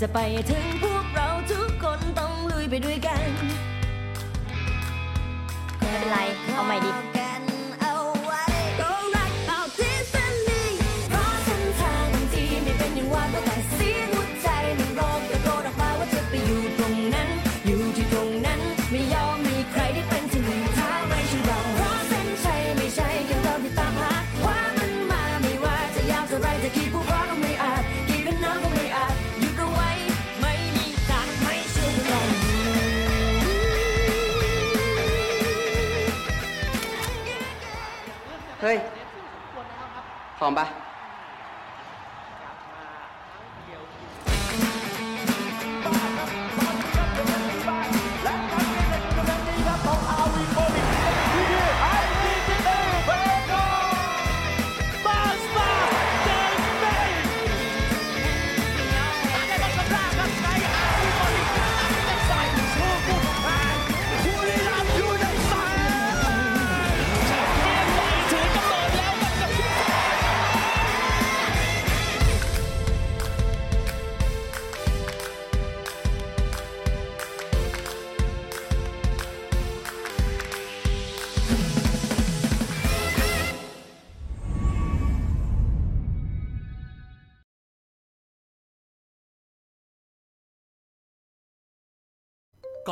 จะไปถึงพวกเราทุกคนต้องลุยไปด้วยกัน เฮ้ยพร้อ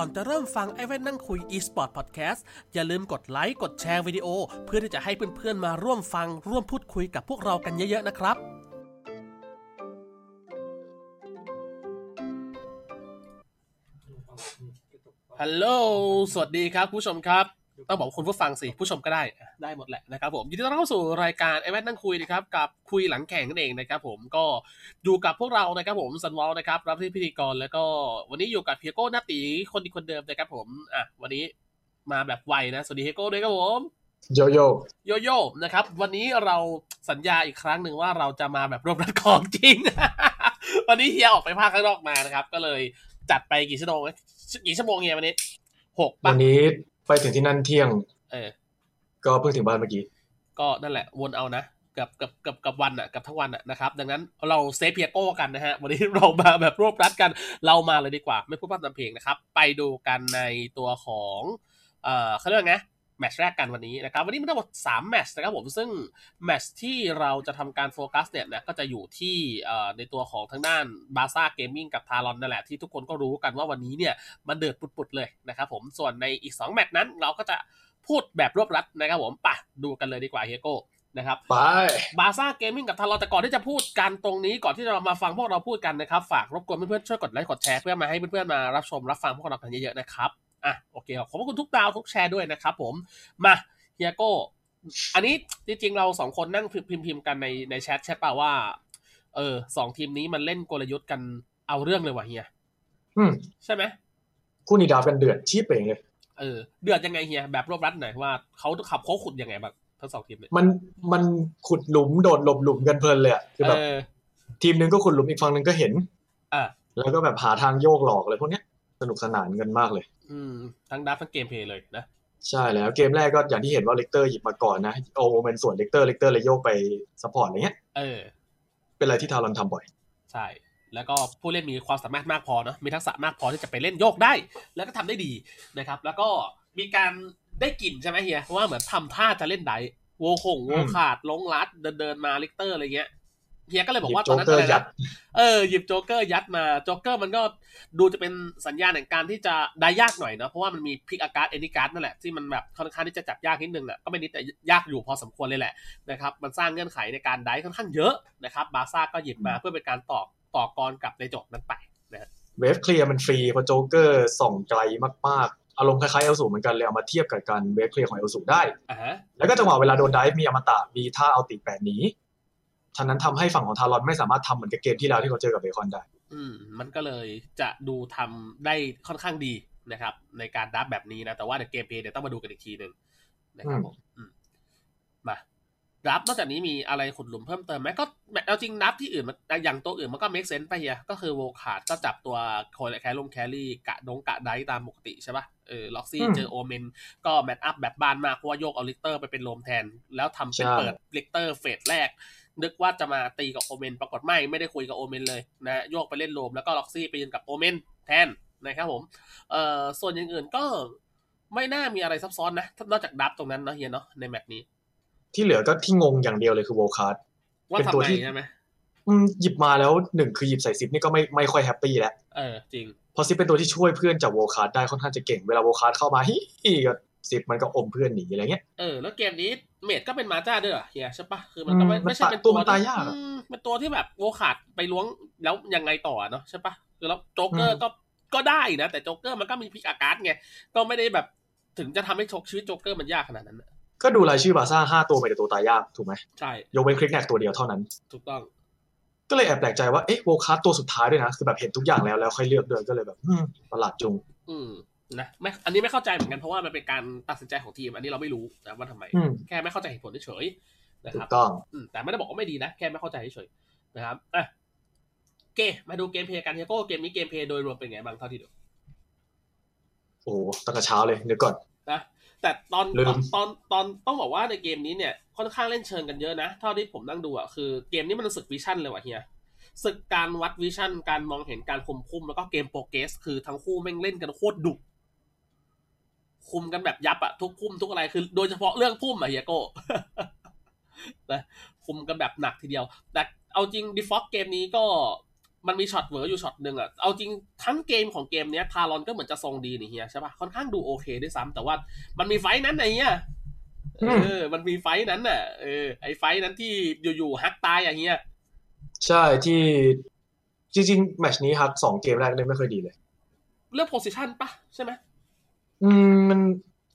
ก่อนจะเริ่มฟังไอแว่นนั่งคุย eSport Podcast อย่าลืมกดไลค์ กดแชร์วิดีโอ เพื่อที่จะให้เพื่อนๆมาร่วมฟังร่วมพูดคุยกับพวกเรากันเยอะๆนะครับ ฮัลโหล สวัสดีครับผู้ชมครับ ต้องบอกว่าคุณผู้ฟังสิ ผู้ชมก็ได้ได้หมดแหละนะครับผมยินดีต้อนรับเข้าสู่รายการไอแว่นนั่งคุยนะครับกับคุยหลังแข่งนั่นเองนะครับผมก็อยู่กับพวกเรานะครับผมซันวอลนะครับรับที่พิธีกรแล้วก็วันนี้อยู่กับเฮียโก้หน้าตีคนดีคนเดิมนะครับผมอะวันนี้มาแบบไวนะสวัสดีเฮียโก้ด้วยครับผมโยโย่โยโย่นะครับ วันนี้เราสัญญาอีกครั้งหนึ่งว่าเราจะมาแบบรวบรัดของจริง วันนี้เฮียออกไปภาคข้างนอกมานะครับ ก็เลยจัดไปกี่ชั่วโมงกี่ชั่วโมงเฮียวันนี้หกวัปะนนี้ ไปถึงที่นั่นเที่ยง เออ ก็เพิ่งถึงบ้านเมื่อกี้ ก็นั่นแหละวนเอานะกับกับกับกับวันอะกับทั้งวันอะนะครับ ดังนั้นเราเซฟเฮียโก้กันนะฮะ วันนี้เรามาแบบรวบรัดกัน เรามาเลยดีกว่า ไม่พูดพร่ำทำเพลงนะครับ ไปดูกันในตัวของ เอ่อเขาเรียกว่าไง แมตช์แรกกันวันนี้นะครับ วันนี้มันทั้งหมด3แมตช์นะครับผม ซึ่งแมตช์ที่เราจะทำการโฟกัสเนี่ยนะก็จะอยู่ที่เอ่อในตัวของทางด้าน Bazaar Gaming กับ Talon นั่นแหละที่ทุกคนก็รู้กันว่าวันนี้เนี่ยมันเดือดปุดๆเลยนะครับผมส่วนในอีก 2 แมตช์นั้นเราก็จะพูดแบบรวบรัดนะครับผมไปะดูกันเลยดีกว่าเฮียโก้นะครับไป Bazaar Gaming กับ Talon แต่ก่อนที่จะพูดกันตรงนี้ก่อนที่จะมาฟังพวกเราพูดกันนะครับ ฝากรบกวนเพื่อนๆช่วยกดไลค์กดแชร์เพื่อมาให้เพื่อนๆมารับชมรับฟังพวกเรากันเยอะๆนะครับ อะโอเคขอบคุณทุกดาวทุกแชร์ด้วยนะครับผมมาเฮียโก้อันนี้จริงๆเราสองคนนั่งพิมพ์พิมพ์กันในในแชทใช่ป่ะว่า เออสองทีมนี้มันเล่นกลยุทธ์กันเอาเรื่องเลยว่ะเฮียอืมใช่ไหมคู่นี้ draft กันเดือดชิบเป๋งเลยเออเดือดยังไงเฮียแบบรวบรัดหน่อยว่าเขาขับเขาขุดยังไงบ้างทั้งสองทีมเนี่ยมันมันขุดหลุมโดดหลบหลุมกันเพลินเลยอะคือเอแบบอทีมหนึงก็ขุดหลุมอีกฝั่งหนึ่งก็เห็นอะแล้วก็แบบหาทางโยกหลอกเลยพวกเนี้ยสนุกสนานกันมากเลย อืม ทั้ง draft ทั้ง gameplay เลยนะ ใช่แล้วเกมแรกก็อย่างที่เห็นว่าเลกเตอร์หยิบมาก่อนนะโอ Omen ส่วน Richter Richter เลยโยกไป support อะไรเงี้ยเออ เป็นอะไรที่ทารอนทำบ่อย ใช่ แล้วก็ผู้เล่นมีความสามารถมากพอเนอะมีทักษะมากพอที่จะไปเล่นโยกได้ แล้วก็ทำได้ดีนะครับ แล้วก็มีการได้กลิ่นใช่ไหมเฮียเพราะว่าเหมือนทำท่าจะเล่นไดโวคงโวขาดลงลัดเดินเดินมาลิกเตอร์อะไรเงี้ย เฮียก็เลยบอกว่าหยิบตอนนั้นโจ๊กเกอร์อะไรยันะดเออหยิบโจ๊กเกอร์ยัดมาโจ๊กเกอร์มันก็ดูจะเป็นสัญญาณแห่งการที่จะได้ยากหน่อยเนอะเพราะว่ามันมีพิกอาการ์ดเอนิการ์ดนั่นแหละที่มันแบบค่อนข้างที่จะจับยากนิดนึงอะก็ไม่นิดแต่ยากอยู่พอสมควรเลยแหละนะครับมันสร้างเงื่อนไขในการได้ค่อนข้างเยอะนะครับบาซ่าก็หยิบมาเพื่อเป็นการต่อต่อกรกับในโจทย์นั้นไปนะฮะ wave clear มันฟรีเพราะโจ๊กเกอร์ส่องไกลมากๆอารมณ์คล้ายๆ Elsu เหมือนกันเลยเอามาเทียบกับการ wave clear ของ Elsu ได้อ่าฮะแล้วก็จังหวะเวลาโดน dive มีอมตะมีท่า ulti แปะหนี ฉะนั้นทำให้ฝั่งของ Talon ไม่สามารถทำเหมือนกับเกมที่แล้วที่เขาเจอกับเบคอนได้ อืม มันก็เลยจะดูทำได้ค่อนข้างดีนะครับ ในการดับแบบนี้นะ แต่ว่าในเกมเพลย์เดี๋ยวต้องมาดูกันอีกทีหนึ่งนะครับผมอืมมาดับนอกจากนี้มีอะไรขุดหลุมเพิ่มเติมไหมก็เอาจริงดับที่อื่นมันอย่างตัวอื่นมันก็ make sense ไปเฮียก็คือโวคาร์ดก็จับตัวโคแคลงแครี่กะดงกะไดตามปกติใช่ปะเออล็อกซี่อืมเจอโอเมนก็แมทอัพแบบบานมากเพราะว่าโยกเอาลิกเตอร์ไปเป็นโลมแทน แล้วทำเป็นใช่เปิดลิกเตอร์เฟสแรก นึกว่าจะมาตีกับโอเมนปรากฏไม่ไม่ได้คุยกับโอเมนเลยนะโยกไปเล่น roam แล้วก็ Roxie ไปยืนกับ Omen แทนนะครับผมเอ่อส่วนอย่างอื่นก็ไม่น่ามีอะไรซับซ้อนนะ นอกจาก draft ตรงนั้นเนาะเฮียเนาะในแมตช์นี้ ที่เหลือก็ที่งงอย่างเดียวเลยคือ Volkath ว่าเป็นทำตัวไมที่ใช่ไหมอืมหยิบมาแล้วหนึ่งคือหยิบใส่ Zip นี่ก็ไม่ไม่ค่อย happy แล้วเออจริงเพราะ Zip เป็นตัวที่ช่วยเพื่อนจาก Volkath ได้ค่อนข้างจะเก่งเวลา Volkath เข้ามาฮิฮิก็ Zip มันก็อมเพื่อนหนีอะไรเงี้ยเออแล้วเกมนี้ mage ก็เป็น Marja ด้วยเหรอเฮียใช่ปะคือมันก็ไม่อืมไม่ใช่มันเป็นตัวตัวมันตายยากอะอืมเป็นตัวที่แบบ Volkath ไปล้วงแล้วยังไงต่อเนาะใช่ปะคือแล้วโจ๊กเกอร์ก็ก็ได้นะแต่โจ๊กเกอร์มันก็มีพิกอาการ์ดไงก็ไม่ได้แบบถึงจะทำให้ชกชีวิตโจ๊กเกอร์มันยากขนาดนั้นน่ะก็ดูรายชื่อบาร์ซ่าห้าตัวไปแต่ตัวตายยากถูกไหมใช่ยกเว้นคลิกแนกตัวเดียวเท่านั้น ถูกต้อง ก็เลยแอบแปลกใจว่าเอ๊ะโวคัสตัวสุดท้ายด้วยนะ คือแบบเห็นทุกอย่างแล้วแล้วค่อยเลือกด้วยก็เลยแบบอืมประหลาดจุง อืม นะไม่อันนี้ไม่เข้าใจเหมือนกันเพราะว่ามันเป็นการตัดสินใจของทีม อันนี้เราไม่รู้นะว่าทำไมอืมแค่ไม่เข้าใจเหตุผลเฉยๆนะถูกต้องครับอืมแต่ไม่ได้บอกว่าไม่ดีนะแค่ไม่เข้าใจเฉยๆนะครับอะโอเคมาดู gameplay กันเฮโก้เกมนี้ gameplay โดยรวมเป็นไงบ้างเท่าที่ดูโอ้โหตั้งแต่เช้าเลยเดี๋ยวก่อนนะแต่ตอนลืตอนมตอนตอนต้องบอกว่าในเกมนี้เนี่ยค่อนข้างเล่นเชิงกันเยอะนะเท่าที่ผมนั่งดูอะคือเกมนี้มันศึก vision เลยว่ะเฮียศึกการวัด vision การมองเห็นการคุมคุมแล้วก็ game progress คือทั้งคู่แม่งเล่นกันโคตรดุ คุมกันแบบยับอะทุกพุ่มทุกอะไรคือ โดยเฉพาะเรื่องพุ่มอะเฮียโก้นะคุมกันแบบหนักทีเดียว แต่เอาจริงดีฟอกเกมนี้ก็มันมีช็อตเบลออยู่ช็อตหนึ่งอะเอาจริงทั้งเกมของเกมเนี้ย Talon ก็เหมือนจะทรงดีนี่เฮียใช่ปะค่อนข้างดูโอเคด้วยซ้ำแต่ว่ามันมี fight นั้นไงเฮียอืมเออมันมี fight นั้นน่ะ เออ ไอ fight นั้นที่อยู่ๆฮักตายอย่างเงี้ย ใช่ที่จริงๆ แมตชนี้ครับสองเกมแรกเล่นไม่ค่อยดีเลย เรื่องโพสิชันปะใช่ไหม อืมมัน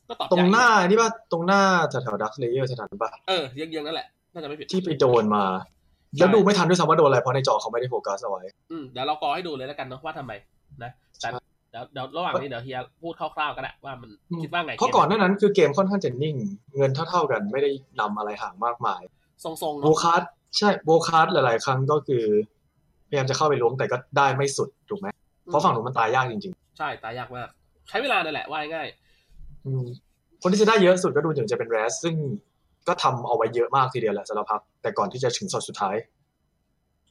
ก็ตอบตรงใจหน้านี่ป่ะตรงหน้าแถวๆดักเลเยอร์แถวนั้นป่ะเออเยังๆนั่นแหละน่าจะไม่ผิดที่ไปโดนมา แล้วดูไม่ทันด้วยซ้ำว่าโดนอะไรเพราะในจอเขาไม่ได้โฟกัสเอาไว้อืมเดี๋ยวเรากอให้ดูเลยแล้วกันเนาะว่าทำไมนะแต่เดี๋ยวเดี๋ยวระหว่างนี้เดี๋ยวเฮียพูดคร่าวๆก็ได้ว่ามันอืมคิดว่าไงเพราะก่อนหน้านั้นคือเกมค่อนข้างจะนิ่ง เงินเท่าๆกันไม่ได้นำอะไรห่างมากมายทรงๆโบเนาะคัสใช่โบคัสหลายๆ ครั้งก็คือพยายามจะเข้าไปล้วงแต่ก็ได้ไม่สุดถูกไหมเพราะฝั่งหนูนมันตายยากจริงใช่ตายยากมาก ใช้เวลานั่นแหละว่าง่ายๆอืมคนที่จะได้เยอะสุดก็ดูถึงจะเป็นแรส ซึ่งก็ทำเอาไว้เยอะมากทีเดียวแหละสารพัดแต่ก่อนที่จะถึงช็อตสุดท้าย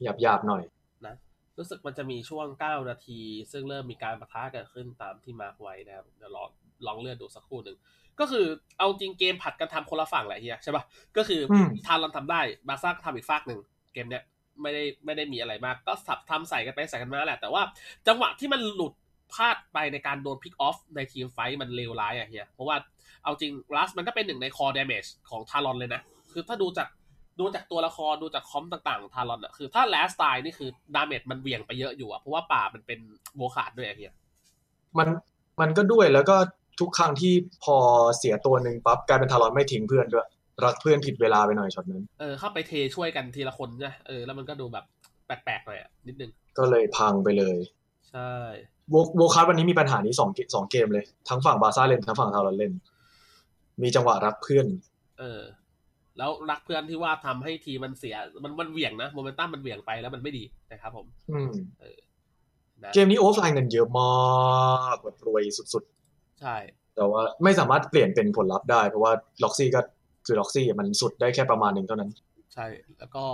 หยาบๆหน่อยๆรู้สึกมันจะมีช่วง 9 นาที ซึ่งเริ่มมีการปะทะกันขึ้นตามที่มาร์กไว้นะครับเดี๋ยวลองลองเลื่อนดูสักครู่หนึ่งก็คือเอาจริงเกมผัดกันทำคนละฝั่งแหละเฮียใช่ปะก็คืออม Talon ทำได้บาร์ซ่าก็ทำอีกฝากหนึ่งเกมเนี้ยไม่ได้ไม่ได้มีอะไรมาก ก็สลับทำใส่กันไปใส่กันมาแหละแต่ว่า จังหวะที่มันหลุด พลาดไปในการโดน pick off ใน team fight มันเลวร้ายอะเฮียเพราะว่าเอาจริงลัสมันก็เป็นหนึ่งในคอ d ด m a g e ของทารอนเลยนะ คือถ้าดูจากดูจากตัวละครดูจาก comp ต่างๆของ Talon อะคือถ้าแลสไตล์นี่คือ damage มันเหวี่ยงไปเยอะอยู่อะเพราะว่าป่ามันเป็น Volkath ด้วยอะเฮียมันมันก็ด้วยแล้วก็ทุกครั้งที่พอเสียตัวหนึ่งปั๊บกลายเป็น Talon ไม่ทิ้งเพื่อนด้วยรักเพื่อนผิดเวลาไปหน่อยช็อตนั้นเออเข้าไปเทช่วยกันทีละคนนะเออแล้วมันก็ดูแบบแปลกๆหน่อยอะนิดนึงก็เลยพังไปเลย ใช่ โวโวคัสวันนี้มีปัญหานี้สองเกมสองเกมเลย ทั้งฝั่งบาร์ซ่าเล่นทั้งฝั่ง Talon เล่น มีจังหวะรักเพื่อน เออ แล้วรักเพื่อนที่ว่าทำให้ทีมมันเสีย มันมันเหวี่ยงนะโมเมนตัมมันเหวี่ยงไปแล้วมันไม่ดีนะครับผม อืมนะเกมนี้ offlane เงินเยอะมากแบบรวยสุดใช่ๆแต่ว่าไม่สามารถเปลี่ยนเป็นผลลัพธ์ได้ เพราะว่า Roxie ก็คือ Roxie มันสุดได้แค่ประมาณหนึ่งเท่านั้น ใช่แล้วก็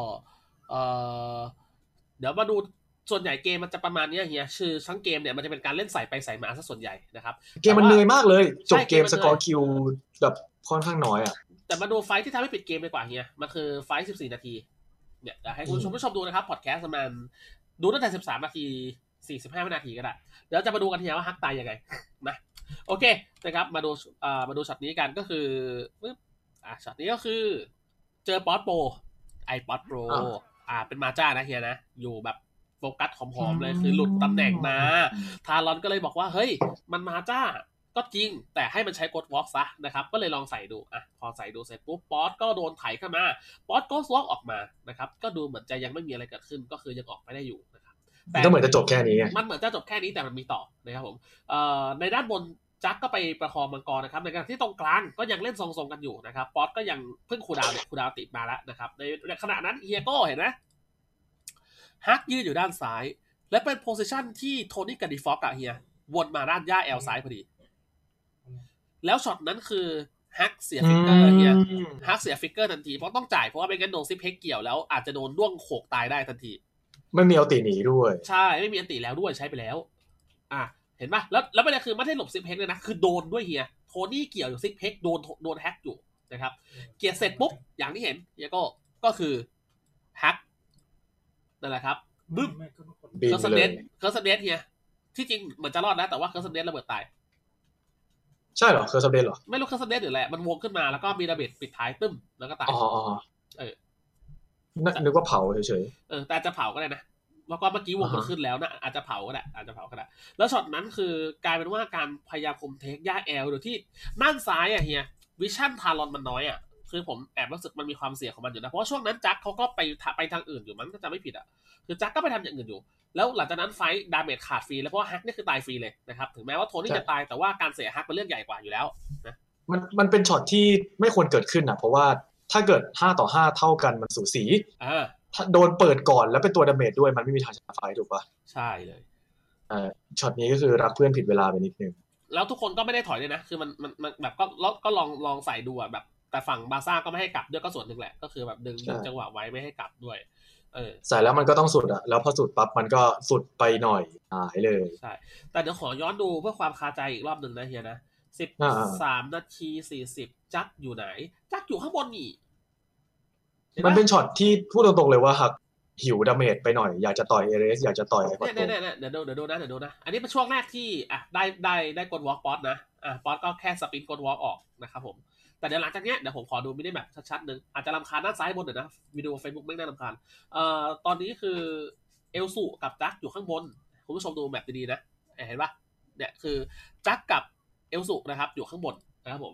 เออเดี๋ยวมาดู ส่วนใหญ่เกมมันจะประมาณเนี้ยเฮียคือทั้งเกมเนี่ยมันจะเป็นการเล่นใส่ไปใส่มาซะส่วนใหญ่นะครับ เกมมันเหนื่อยมากเลย จบเกมใช่เกมมันสกอร์เหนื่อย kill แบบค่อนข้างน้อยอะ แต่มาดู fight ที่ทำให้ปิดเกมดีกว่าเฮียมันคือ fight 14นาที เนี่ยเดี๋ยวให้คุณผู้ชมผู้ชมดูนะครับพอดแคสต์ประมาณดูตั้งแต่13นาที45วินาทีก็ได้ เดี๋ยวจะมาดูกันเฮียว่าฮักตายยังไงนะโอเคนะครับมาดูอ่ามาดูช็อตนี้กันก็คือปึ๊บอะช็อตนี้ก็คือเจอป๊อตโปรไอป๊อตโปรอ่าอ่าเป็นมาจ้านะเฮียนะอยู่แบบ โฟกัสหอมๆเลยคือหลุดตำแหน่งมา ทารอนก็เลยบอกว่าเฮ้ย มันมาจ้าก็จริง แต่ให้มันใช้กดวอล์กซะนะครับ ก็เลยลองใส่ดูอะพอใส่ดูเสร็จปุ๊บป๊อตก็โดนไถเข้ามาป๊อตก็วาร์ปออกมานะครับ ก็ดูเหมือนจะยังไม่มีอะไรเกิดขึ้นก็คือยังออกไม่ได้อยู่นะครับก็เหมือนจะจบแค่นี้ไงมันเหมือนจะจบแค่นี้แต่มันมีต่อนะครับผมเอ่อในด้านบนฮักก็ไปประคองมังกรนะครับในขณะที่ตรงกลางก็ยังเล่นทรงๆกันอยู่นะครับป๊อตก็ยังเพิ่ง cooldown เนี่ย cooldown ติดมาแล้วนะครับในในขณะนั้นเฮียโก้เห็นไหม ฮักยืนอยู่ด้านซ้าย และเป็น position ที่โทนี่กับดีฟอกอะเฮียวนมาด้านหญ้าแอลซ้ายพอดี แล้วช็อตนั้นคือฮักเสียฟิกเกอร์เฮียฮักเสียฟิกเกอร์ทันที เพราะต้องจ่ายเพราะว่าไม่งั้นโดนซิปเฮกเกี่ยวแล้วอาจจะโดนด้วงโขกตายได้ทันทีไม่มีเอาตีหนีด้วย ใช่ ไม่มีอันติแล้วด้วยใช้ไปแล้ว อะเห็นปะแล้วแล้วประเด็นคือไม่ได้หลบซิปเฮกเลยนะ คือโดนด้วยเฮียโทนี่เกี่ยวอยู่ซิปเฮกโดนโดนแฮกอยู่นะครับ เกียร์เสร็จปุ๊บอย่างที่เห็นเฮียก็ก็คือแฮก นั่นแหละครับบึ้มบินเคอร์ไปสเลเดยสเคอร์สเดสเฮียที่จริงเหมือนจะรอดนะ แต่ว่า Curse Death ระเบิดตาย ใช่เหรอ Curse of Death เหรอไม่รู้ Curse Death หรืออะไรมันวงขึ้นมาแล้วก็มีระเบิดปิดท้ายตึ้มแล้วก็ตายอ๋ออ๋อเออ นึกนึกว่าเผาเฉย เออแต่อาจจะเผาก็ได้นะแล้วก็เมื่อกี้วงมันอ่าฮะขึ้นแล้วนะอาจจะเผาก็ได้อาจจะเผาก็ได้ แล้วช็อตนั้นคือกลายเป็นว่าการพยายามคุมเทคหญ้า L โดยที่ด้านซ้ายอะเฮีย vision ทารอนมันน้อยอะ คือผมแอบรู้สึกมันมีความเสี่ยงของมันอยู่นะเพราะว่าช่วงนั้นจักเขาก็ไปไปทางอื่นอยู่มันก็จะไม่ผิดอะคือจักก็ไปทำอย่างอื่นอยู่ แล้วหลังจากนั้น fight damage ขาดฟรีแล้วเพราะว่าฮักนี่คือตายฟรีเลยนะครับถึงแม้ว่าโทนี่จะตายแต่ว่าการเสียฮักเป็นเรื่องใหญ่กว่าอยู่แล้วนะมันมันเป็นช็อตที่ไม่ควรเกิดขึ้นอะเพราะว่าถ้าเกิดห้าต่อห้าเท่ากันมันสูสีอ่าถ้าโดนเปิดก่อนแล้วเป็นตัว damage ด้วยมันไม่มีทางชนะ fight ถูกปะใช่เลยอ่าช็อตนี้ก็คือรักเพื่อนผิดเวลาไปนิดนึงแล้วทุกคนก็ไม่ได้ถอยเลยนะ คือมันมันมันแบบก็ก็ก็ลองลองใส่ดูอะแบบ แต่ฝั่งบาร์ซ่าก็ไม่ให้กลับด้วยก็ส่วนหนึ่งแหละ ก็คือแบบดึงดึงจังหวะไว้ไม่ให้กลับด้วย เออใส่แล้วมันก็ต้องสุดอะแล้วพอสุดปั๊บมันก็สุดไปหน่อยหายเลยใช่แต่เดี๋ยวขอย้อนดูเพื่อความคาใจอีกรอบหนึ่งนะเฮียนะสิบอ่าสามนาทีสี่สิบจักอยู่ไหน จักอยู่ข้างบนนี่เห็นปะมันเป็นช็อตที่พูดตรงๆเลยว่าฮักหิว damage ไปหน่อย อยากจะต่อยเอเรสอยากจะต่อยไอพอเนี่ยตเนี่ยเนี่ยเดี๋ยวดูเดี๋ยวดูนะเดี๋ยวดูนะ อันนี้เป็นช่วงแรกที่อะได้ได้ได้กด walk ป๊อตนะอะป๊อตก็แค่ sprint กด walk ออกนะครับผม แต่เดี๋ยวหลังจากเนี้ยเดี๋ยวผมขอดู minimap ชัดๆหนึ่งอาจจะรำคาญด้านซ้ายบนหน่อยนะวิดีโอเฟซบุ๊กไม่น่ารำคาญเอ่อตอนนี้คือเอลสุกับจักอยู่ข้างบนคุณผู้ชมดู map ดีๆนะเห็นปะเนี่ยคือจักกับเอลสุนะครับอยู่ข้างบนนะครับผม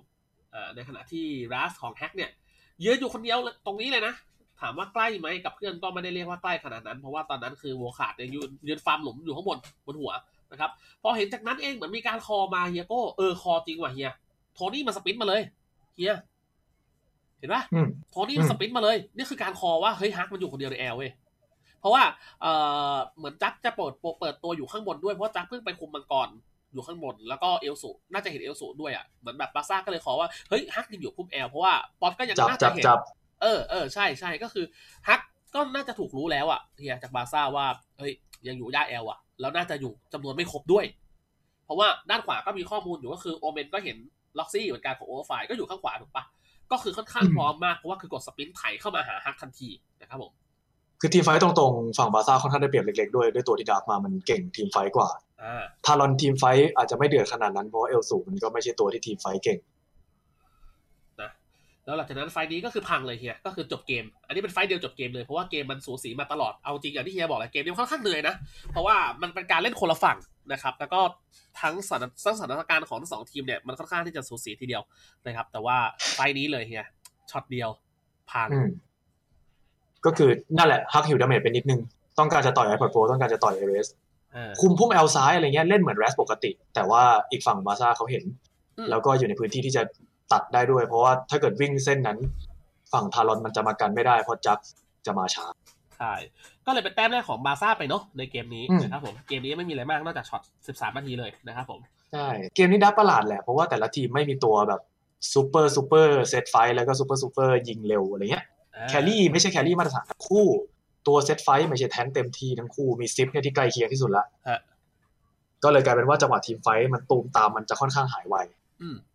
อ่าในขณะที่รัสของแฮกเนี่ยยืนอยู่คนเดียวตรงนี้เลยนะ ถามว่าใกล้ไหมกับเพื่อนก็ไม่ได้เรียกว่าใกล้ขนาดนั้น เพราะว่าตอนนั้นคือโวขาดยยืนยืนฟาร์มหลุมอยู่ข้างบนบนหัวนะครับพอเห็นจากนั้นเองเหมือนมีการคอมาเฮียโก้เออคอจริงว่ะเฮียโทนี่มา sprint มาเลย เฮียเห็นปะอืมโทนี่มัน sprint มาเลย นี่คือการ call ว่าเฮ้ยฮักมันอยู่คนเดียวใน L เว้ยเพราะว่าเออเหมือนจักจะเปิดเปิดตัวอยู่ข้างบนด้วยเพราะจักเพิ่งไปคุมมังกรอยู่ข้างบนแล้วก็เอลสุน่าจะเห็นเอลสุด้วยอะเหมือนแบบบาซ่าก็เลย call ว่าเฮ้ยฮักยังอยู่คุม L เพราะว่าป๊อตก็ยังจับน่าจัจะบเห็นจับเออเออใช่ใช่ก็คือฮักก็น่าจะถูกรู้แล้วอะเฮียจากบาร์ซ่าว่าเฮ้ยยังอยู่หญ้า L อะแล้วน่าจะอยู่จำนวนไม่ครบด้วย เพราะว่าด้านขวาก็มีข้อมูลอยู่ก็คือโอเมนก็เห็น ล็อกซี่เหมือนกันของโอเวอร์ไฟก็อยู่ข้างขวาถูกปะก็คือค่อนข้างพร้อมมากเพราะว่าคือกด sprint ไถเข้ามาหาฮักทันทีนะครับผมคือ teamfight ตรงๆฝั่งบาร์ซ่าค่อนข้างได้เปรียบเล็กๆด้วยด้วยตัวที่ draft มามันเก่ง teamfight กว่าอ่าทารอน teamfight อาจจะไม่เดือดขนาดนั้นเพราะว่าเอลสูมันก็ไม่ใช่ตัวที่ teamfight เก่งนะ แล้วหลังจากนั้น fight นี้ก็คือพังเลยเฮียก็คือจบเกม อันนี้เป็น fight เดียวจบเกมเลยเพราะว่าเกมมันสูสีมาตลอดเอาจริงอย่างที่เฮียบอกเลยเกมนี้ค่อนข้างเหนื่อยนะเพราะว่ามันเป็นการเล่นคนละฝั่งนะครับ แล้วก็ทั้งสถานทั้งสถานการณ์ของทั้งสองทีมเนี่ยมันค่อนข้างที่จะสูสีทีเดียวนะครับ แต่ว่า fight นี้เลยเฮียช็อตเดียวพังอืมก็คือนั่นแหละฮักหิว damage ไปนิดนึงต้องการจะต่อยไอพอดโปต้องการจะต่อยเอเรสเออคุมพุ่ม L ซ้ายอะไรเงี้ยเล่นเหมือนแรสปกติ แต่ว่าอีกฝั่งบาร์ซ่าเขาเห็นอืมแล้วก็อยู่ในพื้นที่ที่จะ ตัดได้ด้วย เพราะว่าถ้าเกิดวิ่งเส้นนั้น ฝั่งทารอนมันจะมากันไม่ได้ เพราะจักจะมาช้าใช่ก็เลยเป็นแต้มแรกของบาร์ซ่าไปเนาะในเกมนี้อืมนะครับผมเกมนี้ไม่มีอะไรมากนอกจากช็อต 13 นาทีเลยนะครับผมใช่เกมนี้ draft ประหลาดแหละเพราะว่าแต่ละทีมไม่มีตัวแบบ super super set fight แล้วก็ super super ยิงเร็วอะไรเงี้ยอ่าแครี่ไม่ใช่ carry มาตรฐานทั้งคู่ ตัว set fight ไม่ใช่แทงค์เต็มทีทั้งคู่มีซิปเนี่ยที่ใกล้เคียงที่สุดละฮะก็เลยกลายเป็นว่าจังหวะทีมไฟท์มันตูมตามมันจะค่อนข้างหายไวอืมอืม